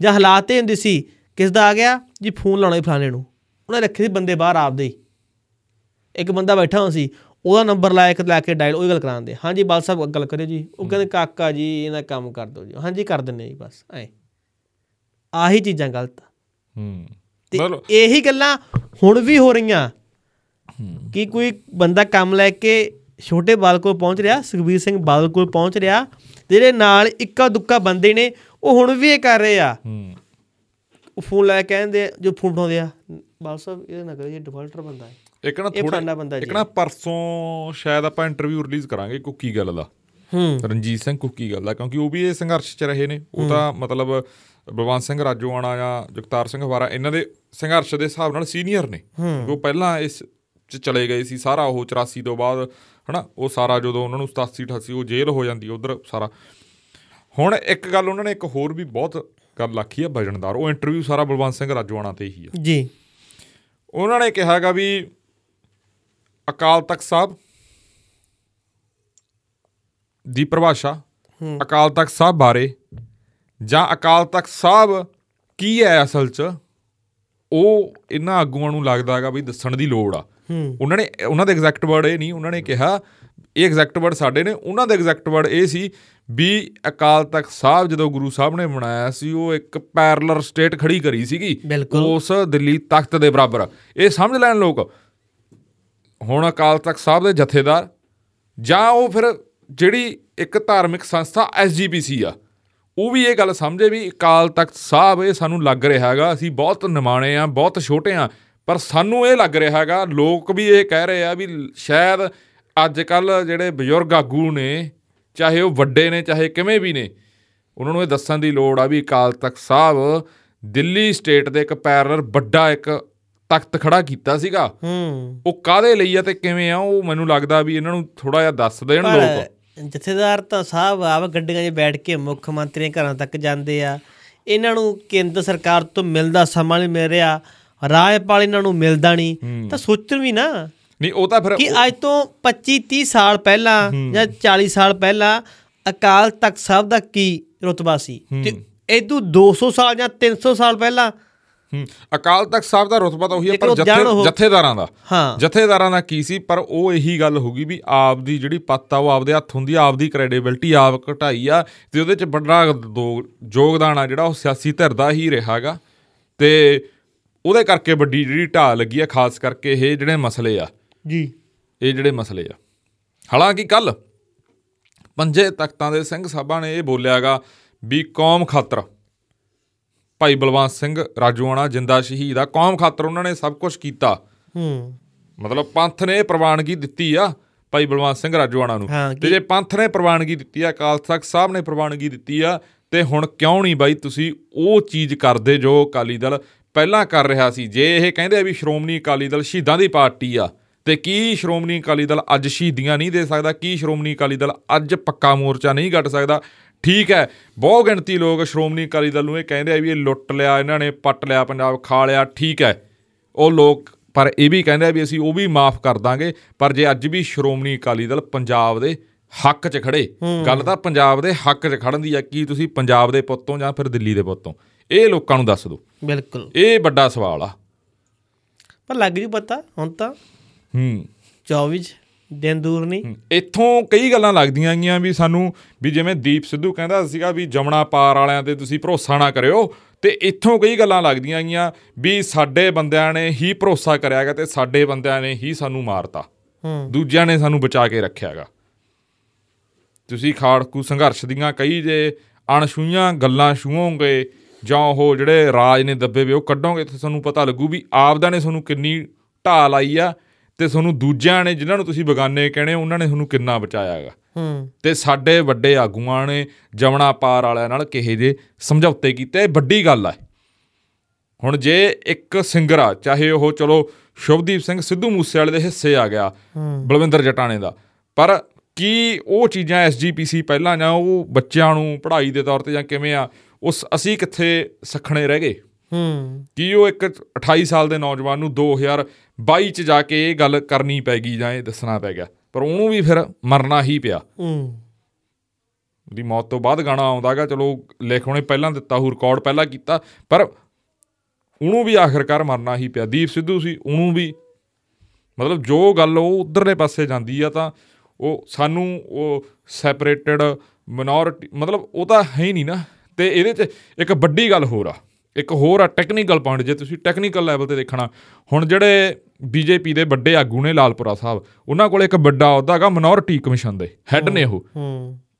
ਜਾਂ ਹਾਲਾਤ ਇਹ ਹੁੰਦੇ ਸੀ, ਕਿਸ ਦਾ ਆ ਗਿਆ, ਜੀ ਫੋਨ ਲਾਉਣਾ ਜੀ ਫਲਾਣੇ ਨੂੰ। ਉਹਨੇ ਰੱਖੇ ਸੀ ਬੰਦੇ ਬਾਹਰ ਆਪਦੇ ਹੀ। ਇੱਕ ਬੰਦਾ ਬੈਠਾ ਹੋਇਆ ਸੀ, ਉਹਦਾ ਨੰਬਰ ਲਾਇਆ, ਇੱਕ ਲੈ ਕੇ ਡਾਇਲ ਉਹੀ ਗੱਲ ਕਰਾਉਂਦੇ ਹਾਂਜੀ ਬਾਲ ਸਾਹਿਬ ਗੱਲ ਕਰਿਓ ਜੀ। ਉਹ ਕਹਿੰਦੇ, ਕਾਕਾ ਜੀ, ਇਹਨਾਂ ਕੰਮ ਕਰ ਦਿਓ ਜੀ। ਹਾਂਜੀ, ਕਰ ਦਿੰਨੇ ਜੀ, ਬਸ, ਐ। ਆਹੀ ਚੀਜ਼ਾਂ ਗਲਤ ਆ। ਹੂੰ ਤੇ ਇਹੀ ਗੱਲਾਂ ਹੁਣ ਵੀ ਹੋ ਰਹੀਆਂ। ਕਿ ਕੋਈ ਬੰਦਾ ਕੰਮ ਲੈ ਕੇ ਛੋਟੇ ਬਾਲ ਕੋਲ ਪਹੁੰਚ ਰਿਹਾ ਸੁਖਬੀਰ ਸਿੰਘ ਬਾਦਲ ਕੋਲ ਪਹੁੰਚ ਰਿਹਾ ਜਿਹੜੇ ਨਾਲ ਇੱਕਾ ਦੁੱਕਾ ਬੰਦੇ ਨੇ ਉਹ ਹੁਣ ਵੀ ਇਹ ਕਰ ਰਹੇ ਆ। ਹੂੰ ਉਹ ਫੋਨ ਲੈ ਕੇ ਕਹਿੰਦੇ ਜੋ ਫੋਨ ਉਠਾਉਂਦੇ ਆ ਬਾਲ ਸਾਹਿਬ ਇਹ ਨਾ ਕਰਿਓ ਇਹ ਡਿਫਾਲਟਰ ਬੰਦਾ ਹੈ। ਇੱਕ ਨਾ ਥੋੜਾ ਇੱਕ ਨਾ ਪਰਸੋਂ ਸ਼ਾਇਦ ਆਪਾਂ ਇੰਟਰਵਿਊ ਰਿਲੀਜ਼ ਕਰਾਂਗੇ ਕੁੱਕੀ ਗੱਲ ਦਾ। ਹੂੰ। ਰਣਜੀਤ ਸਿੰਘ ਕੁੱਕੀ ਗੱਲ ਦਾ ਕਿਉਂਕਿ ਉਹ ਵੀ ਇਹ ਸੰਘਰਸ਼ 'ਚ ਰਹੇ ਨੇ। ਉਹ ਤਾਂ ਮਤਲਬ ਬਲਵੰਤ ਸਿੰਘ ਰਾਜੋਆਣਾ ਜਾਂ ਜਗਤਾਰ ਸਿੰਘ ਹਵਾਰਾ ਇਹਨਾਂ ਦੇ ਸੰਘਰਸ਼ ਦੇ ਹਿਸਾਬ ਨਾਲ ਸੀਨੀਅਰ ਨੇ। ਉਹ ਪਹਿਲਾਂ ਇਸ 'ਚ ਚਲੇ ਗਏ ਸੀ ਸਾਰਾ ਉਹ 84 ਤੋਂ ਬਾਅਦ ਹਨਾ ਉਹ ਸਾਰਾ ਜਦੋਂ ਉਹਨਾਂ ਨੂੰ 87 88 ਉਹ ਜੇਲ੍ਹ ਹੋ ਜਾਂਦੀ ਉਧਰ ਸਾਰਾ। ਹੁਣ ਇੱਕ ਗੱਲ ਉਹਨਾਂ ਨੇ ਇੱਕ ਹੋਰ ਵੀ ਬਹੁਤ ਗੱਲ ਆਖੀ ਹੈ ਵਜਨਦਾਰ। ਉਹ ਇੰਟਰਵਿਊ ਸਾਰਾ ਬਲਵੰਤ ਸਿੰਘ ਰਾਜੋਆਣਾ ਤੇ ਹੀ ਆ। ਜੀ। ਉਹਨਾਂ ਨੇ ਕਿਹਾਗਾ ਵੀ ਅਕਾਲ ਤਖਤ ਸਾਹਿਬ ਦੀ ਪਰਿਭਾਸ਼ਾ ਅਕਾਲ ਤਖਤ ਸਾਹਿਬ ਬਾਰੇ ਜਾਂ ਅਕਾਲ ਤਖਤ ਸਾਹਿਬ ਕੀ ਹੈ ਅਸਲ 'ਚ? ਉਹ ਇਹਨਾਂ ਆਗੂਆਂ ਨੂੰ ਲੱਗਦਾ ਹੈਗਾ ਵੀ ਦੱਸਣ ਦੀ ਲੋੜ ਆ। ਉਹਨਾਂ ਨੇ ਉਹਨਾਂ ਦਾ ਐਗਜ਼ੈਕਟ ਵਰਡ ਇਹ ਨਹੀਂ ਉਹਨਾਂ ਨੇ ਕਿਹਾ ਇਹ ਐਗਜ਼ੈਕਟ ਵਰਡ ਸਾਡੇ ਨੇ ਉਹਨਾਂ ਦਾ ਐਗਜ਼ੈਕਟ ਵਰਡ ਇਹ ਸੀ ਵੀ ਅਕਾਲ ਤਖਤ ਸਾਹਿਬ ਜਦੋਂ ਗੁਰੂ ਸਾਹਿਬ ਨੇ ਬਣਾਇਆ ਸੀ ਉਹ ਇੱਕ ਪੈਰਲਰ ਸਟੇਟ ਖੜੀ ਕਰੀ ਸੀਗੀ। ਉਸ ਦਿੱਲੀ ਤਖਤ ਦੇ ਬਰਾਬਰ। ਇਹ ਸਮਝ ਲੈਣ ਲੋਕ ਹੁਣ ਅਕਾਲ ਤਖਤ ਸਾਹਿਬ ਦੇ ਜਥੇਦਾਰ ਜਾਂ ਉਹ ਫਿਰ ਜਿਹੜੀ ਇੱਕ ਧਾਰਮਿਕ ਸੰਸਥਾ ਐਸਜੀਪੀਸੀ ਆ ਉਹ ਵੀ ਇਹ ਗੱਲ ਸਮਝੇ ਵੀ ਅਕਾਲ ਤਖਤ ਸਾਹਿਬ ਇਹ ਸਾਨੂੰ ਲੱਗ ਰਿਹਾ ਹੈਗਾ ਅਸੀਂ ਬਹੁਤ ਨਿਮਾਣੇ ਆ ਬਹੁਤ ਛੋਟੇ ਆ ਪਰ ਸਾਨੂੰ ਇਹ ਲੱਗ ਰਿਹਾ ਹੈਗਾ ਲੋਕ ਵੀ ਇਹ ਕਹਿ ਰਹੇ ਆ ਵੀ ਸ਼ਾਇਦ ਅੱਜ ਕੱਲ ਜਿਹੜੇ ਬਜ਼ੁਰਗ ਆਗੂ ਨੇ ਚਾਹੇ ਉਹ ਵੱਡੇ ਨੇ ਚਾਹੇ ਕਿਵੇਂ ਵੀ ਨੇ ਉਹਨਾਂ ਨੂੰ ਇਹ ਦੱਸਣ ਦੀ ਲੋੜ ਆ ਵੀ ਅਕਾਲ ਤਖਤ ਸਾਹਿਬ ਦਿੱਲੀ ਸਟੇਟ ਦੇ ਇੱਕ ਪੈਰਲਰ ਵੱਡਾ ਇੱਕ ਤਖਤ ਖੜਾ ਕੀਤਾ ਸੀਗਾ। ਹੂੰ। ਉਹ ਕਾਦੇ ਲਈ ਆ ਤੇ ਕਿਵੇਂ ਆ ਉਹ ਮੈਨੂੰ ਲੱਗਦਾ ਵੀ ਇਹਨਾਂ ਨੂੰ ਥੋੜਾ ਜਿਹਾ ਦੱਸ ਦੇਣ ਲੋਕ। ਜਥੇਦਾਰ ਤਾਂ ਸਾਹਿਬ ਆਪ ਗੱਡੀਆਂ 'ਚ ਬੈਠ ਕੇ ਮੁੱਖ ਮੰਤਰੀ ਦੇ ਘਰਾਂ ਤੱਕ ਜਾਂਦੇ ਆ। ਇਹਨਾਂ ਨੂੰ ਕੇਂਦਰ ਸਰਕਾਰ ਤੋਂ ਮਿਲਦਾ ਸਮਾਂ ਨਹੀਂ ਮਿਲ ਰਿਹਾ। ਰਾਜਪਾਲ ਇਹਨਾਂ ਨੂੰ ਮਿਲਦਾ ਨਹੀਂ। ਤਾਂ ਸੋਚਣ ਵੀ ਨਾ ਨਹੀਂ ਉਹ ਤਾਂ ਫਿਰ ਕਿ ਅੱਜ ਤੋਂ 25 30 ਸਾਲ ਪਹਿਲਾਂ ਜਾਂ 40 ਸਾਲ ਪਹਿਲਾਂ ਅਕਾਲ ਤਖਤ ਸਾਹਿਬ ਦਾ ਕੀ ਰੁਤਬਾ ਸੀ? ਤੇ ਇਦੋਂ 200 ਸਾਲ ਜਾਂ 300 ਸਾਲ ਪਹਿਲਾਂ ਅਕਾਲ ਤਖਤ ਸਾਹਿਬ ਦਾ ਰੁਤਬਾ ਤਾਂ ਉਹੀ ਲੇਕਿਨ ਪਰ ਜਥੇਦਾਰਾਂ ਦਾ। ਹਾਂ। ਜਥੇਦਾਰਾਂ ਦਾ ਕੀ ਸੀ? ਪਰ ਉਹ ਇਹੀ ਗੱਲ ਹੋ ਗਈ ਵੀ ਆਪ ਦੀ ਜਿਹੜੀ ਪੱਤ ਆ ਉਹ ਆਪਦੇ ਹੱਥ ਹੁੰਦੀ ਆ ਆਪ ਦੀ ਕ੍ਰੈਡੀਬਿਲਟੀ ਆਪ ਘਟਾਈ ਆ ਤੇ ਉਹਦੇ ਚ ਵੱਡਾ ਯੋਗਦਾਨ ਆ ਜਿਹੜਾ ਉਹ ਸਿਆਸੀ ਧਿਰ ਦਾ ਹੀ ਰਿਹਾਗਾ ਤੇ ਉਹਦੇ ਕਰਕੇ ਵੱਡੀ ਜਿਹੜੀ ਢਾਹ ਲੱਗੀ ਆ ਖਾਸ ਕਰਕੇ ਇਹ ਜਿਹੜੇ ਮਸਲੇ ਆ। ਜੀ। ਇਹ ਜਿਹੜੇ ਮਸਲੇ ਆ। ਹਾਲਾਂਕਿ ਕੱਲ ਪੰਜੇ ਤਖਤਾਂ ਦੇ ਸਿੰਘ ਸਾਹਿਬਾਂ ਨੇ ਇਹ ਬੋਲਿਆਗਾ ਵੀ ਕੌਮ ਖਾਤਰ ਭਾਈ ਬਲਵੰਤ ਸਿੰਘ ਰਾਜੂਆਣਾ ਜਿੰਦਾ ਸ਼ਹੀਦ ਆ। ਕੌਮ ਖਾਤਰ ਉਹਨਾਂ ਨੇ ਸਭ ਕੁਝ ਕੀਤਾ। ਹੂੰ। ਮਤਲਬ ਪੰਥ ਨੇ ਪ੍ਰਵਾਨਗੀ ਦਿੱਤੀ ਆ ਭਾਈ ਬਲਵੰਤ ਸਿੰਘ ਰਾਜੂਆਣਾ ਨੂੰ। ਤੇ ਜੇ ਪੰਥ ਨੇ ਪ੍ਰਵਾਨਗੀ ਦਿੱਤੀ ਆ ਅਕਾਲ ਤਖਤ ਸਾਹਿਬ ਨੇ ਪ੍ਰਵਾਨਗੀ ਦਿੱਤੀ ਆ ਤੇ ਹੁਣ ਕਿਉਂ ਨਹੀਂ ਬਾਈ ਤੁਸੀਂ ਉਹ ਚੀਜ਼ ਕਰਦੇ ਜੋ ਅਕਾਲੀ ਦਲ ਪਹਿਲਾਂ ਕਰ ਰਿਹਾ ਸੀ? ਜੇ ਇਹ ਕਹਿੰਦੇ ਆ ਵੀ ਸ਼੍ਰੋਮਣੀ ਅਕਾਲੀ ਦਲ ਸ਼ਹੀਦਾਂ ਦੀ ਪਾਰਟੀ ਆ ਤੇ ਕੀ ਸ਼੍ਰੋਮਣੀ ਅਕਾਲੀ ਦਲ ਅੱਜ ਸ਼ਹੀਦੀਆਂ ਨਹੀਂ ਦੇ ਸਕਦਾ? ਕੀ ਸ਼੍ਰੋਮਣੀ ਅਕਾਲੀ ਦਲ ਅੱਜ ਪੱਕਾ ਮੋਰਚਾ ਨਹੀਂ ਕੱਢ ਸਕਦਾ? ਠੀਕ ਹੈ ਬਹੁ ਗਿਣਤੀ ਲੋਕ ਸ਼੍ਰੋਮਣੀ ਅਕਾਲੀ ਦਲ ਨੂੰ ਇਹ ਕਹਿੰਦੇ ਆ ਵੀ ਇਹ ਲੁੱਟ ਲਿਆ ਇਹਨਾਂ ਨੇ ਪੱਟ ਲਿਆ ਪੰਜਾਬ ਖਾ ਲਿਆ ਠੀਕ ਹੈ। ਉਹ ਲੋਕ ਪਰ ਇਹ ਵੀ ਕਹਿੰਦੇ ਆ ਵੀ ਅਸੀਂ ਉਹ ਵੀ ਮਾਫ ਕਰ ਦਾਂਗੇ ਪਰ ਜੇ ਅੱਜ ਵੀ ਸ਼੍ਰੋਮਣੀ ਅਕਾਲੀ ਦਲ ਪੰਜਾਬ ਦੇ ਹੱਕ 'ਚ ਖੜੇ ਗੱਲ ਤਾਂ ਪੰਜਾਬ ਦੇ ਹੱਕ 'ਚ ਖੜਨ ਦੀ ਆ ਕੀ ਤੁਸੀਂ ਪੰਜਾਬ ਦੇ ਪੁੱਤੋਂ ਜਾਂ ਫਿਰ ਦਿੱਲੀ ਦੇ ਪੁੱਤੋਂ? ਇਹ ਲੋਕਾਂ ਨੂੰ ਦੱਸ ਦਿਓ। ਬਿਲਕੁਲ। ਇਹ ਵੱਡਾ ਸਵਾਲ ਆ। ਪਰ ਲੱਗ ਜੂ ਪਤਾ ਹੁਣ ਤਾਂ ਹੂੰ। 24 ਦਿਨ ਦੂਰ ਨਹੀਂ। ਇੱਥੋਂ ਕਈ ਗੱਲਾਂ ਲੱਗਦੀਆਂ ਗਈਆਂ ਵੀ ਸਾਨੂੰ ਵੀ ਜਿਵੇਂ ਦੀਪ ਸਿੱਧੂ ਕਹਿੰਦਾ ਸੀਗਾ ਵੀ ਜਮਣਾ ਪਾਰ ਵਾਲਿਆਂ ਤੇ ਤੁਸੀਂ ਭਰੋਸਾ ਨਾ ਕਰਿਓ ਤੇ ਇੱਥੋਂ ਕਈ ਗੱਲਾਂ ਲੱਗਦੀਆਂ ਗਈਆਂ ਵੀ ਸਾਡੇ ਬੰਦਿਆਂ ਨੇ ਹੀ ਭਰੋਸਾ ਕਰਿਆਗਾ ਤੇ ਸਾਡੇ ਬੰਦਿਆਂ ਨੇ ਹੀ ਸਾਨੂੰ ਮਾਰਤਾ। ਹੂੰ। ਦੂਜਿਆਂ ਨੇ ਸਾਨੂੰ ਬਚਾ ਕੇ ਰੱਖਿਆਗਾ ਤੁਸੀਂ ਖਾੜਕੂ ਸੰਘਰਸ਼ ਦੀਆਂ ਕਈ ਜੇ ਅਣਛੂਈਆਂ ਗੱਲਾਂ ਛੂਹੋਗੇ ਜਾਂ ਉਹ ਜਿਹੜੇ ਰਾਜ ਨੇ ਦੱਬੇ ਵੇ ਉਹ ਕੱਢੋਗੇ ਤੇ ਤੁਹਾਨੂੰ ਪਤਾ ਲੱਗੂ ਵੀ ਆਪਦਾ ਨੇ ਤੁਹਾਨੂੰ ਕਿੰਨੀ ਢਾਲ ਆਈ ਆ ਤੇ ਤੁਹਾਨੂੰ ਦੂਜਿਆਂ ਨੇ ਜਿਨ੍ਹਾਂ ਨੂੰ ਤੁਸੀਂ ਬਗਾਨੇ ਕਹਿੰਦੇ ਉਹਨਾਂ ਨੇ ਤੁਹਾਨੂੰ ਕਿੰਨਾ ਬਚਾਇਆਗਾ? ਹੂੰ। ਤੇ ਸਾਡੇ ਵੱਡੇ ਆਗੂਆਂ ਨੇ ਜਮਣਾ ਪਾਰ ਵਾਲਿਆਂ ਨਾਲ ਕਿਹੇ ਜੇ ਸਮਝੌਤੇ ਕੀਤੇ ਵੱਡੀ ਗੱਲ ਆ। ਹੁਣ ਜੇ ਇੱਕ ਸਿੰਗਰ ਆ ਚਾਹੇ ਉਹ ਚਲੋ ਸ਼ੁਭਦੀਪ ਸਿੰਘ ਸਿੱਧੂ ਮੂਸੇਵਾਲੇ ਦੇ ਹਿੱਸੇ ਆ ਗਿਆ ਬਲਵਿੰਦਰ ਜਟਾਣੇ ਦਾ। ਪਰ ਕੀ ਉਹ ਚੀਜ਼ਾਂ ਐਸਜੀਪੀਸੀ ਪਹਿਲਾਂ ਜਾਂ ਉਹ ਬੱਚਿਆਂ ਨੂੰ ਪੜ੍ਹਾਈ ਦੇ ਤੌਰ ਤੇ ਜਾਂ ਕਿਵੇਂ ਆ ਉਸ ਅਸੀਂ ਕਿੱਥੇ ਸਖਣੇ ਰਹਿ ਗਏ? ਹੂੰ। ਕੀ ਉਹ ਇੱਕ 28 ਸਾਲ ਦੇ ਨੌਜਵਾਨ ਨੂੰ 2022 ਚ ਜਾ ਕੇ ਇਹ ਗੱਲ ਕਰਨੀ ਪੈ ਗਈ ਜਾਂ ਇਹ ਦੱਸਣਾ ਪੈ ਗਿਆ। ਪਰ ਉਹਨੂੰ ਵੀ ਫਿਰ ਮਰਨਾ ਹੀ ਪਿਆ। ਹੂੰ। ਦੀ ਮੌਤ ਤੋਂ ਬਾਅਦ ਗਾਣਾ ਆਉਂਦਾਗਾ ਚਲੋ ਲਿਖ ਉਹਨੇ ਪਹਿਲਾਂ ਦਿੱਤਾ ਉਹ ਰਿਕਾਰਡ ਪਹਿਲਾਂ ਕੀਤਾ ਪਰ ਉਹਨੂੰ ਵੀ ਆਖਿਰਕਾਰ ਮਰਨਾ ਹੀ ਪਿਆ। ਦੀਪ ਸਿੱਧੂ ਸੀ ਉਹਨੂੰ ਵੀ ਮਤਲਬ ਜੋ ਗੱਲ ਉਹ ਉਧਰਲੇ ਪਾਸੇ ਜਾਂਦੀ ਆ ਤਾਂ ਉਹ ਸਾਨੂੰ ਉਹ ਸੈਪਰੇਟਡ ਮਿਨੋਰਿਟੀ ਮਤਲਬ ਉਹ ਤਾਂ ਹੈ ਹੀ ਨਹੀਂ ਨਾ। ਤੇ ਇਹਦੇ 'ਚ ਇੱਕ ਵੱਡੀ ਗੱਲ ਹੋਰ ਆ। ਇੱਕ ਹੋਰ ਆ ਟੈਕਨੀਕਲ ਪੁਆਇੰਟ ਜੇ ਤੁਸੀਂ ਟੈਕਨੀਕਲ ਲੈਵਲ ਤੇ ਦੇਖਣਾ ਹੁਣ ਜਿਹੜੇ ਬੀਜੇਪੀ ਦੇ ਵੱਡੇ ਆਗੂ ਨੇ ਲਾਲਪੁਰਾ ਸਾਹਿਬ ਉਹਨਾਂ ਕੋਲ ਇੱਕ ਵੱਡਾ ਅਹੁਦਾ ਹੈਗਾ ਮਿਨੋਰਿਟੀ ਕਮਿਸ਼ਨ ਦੇ ਹੈੱਡ ਨੇ ਉਹ।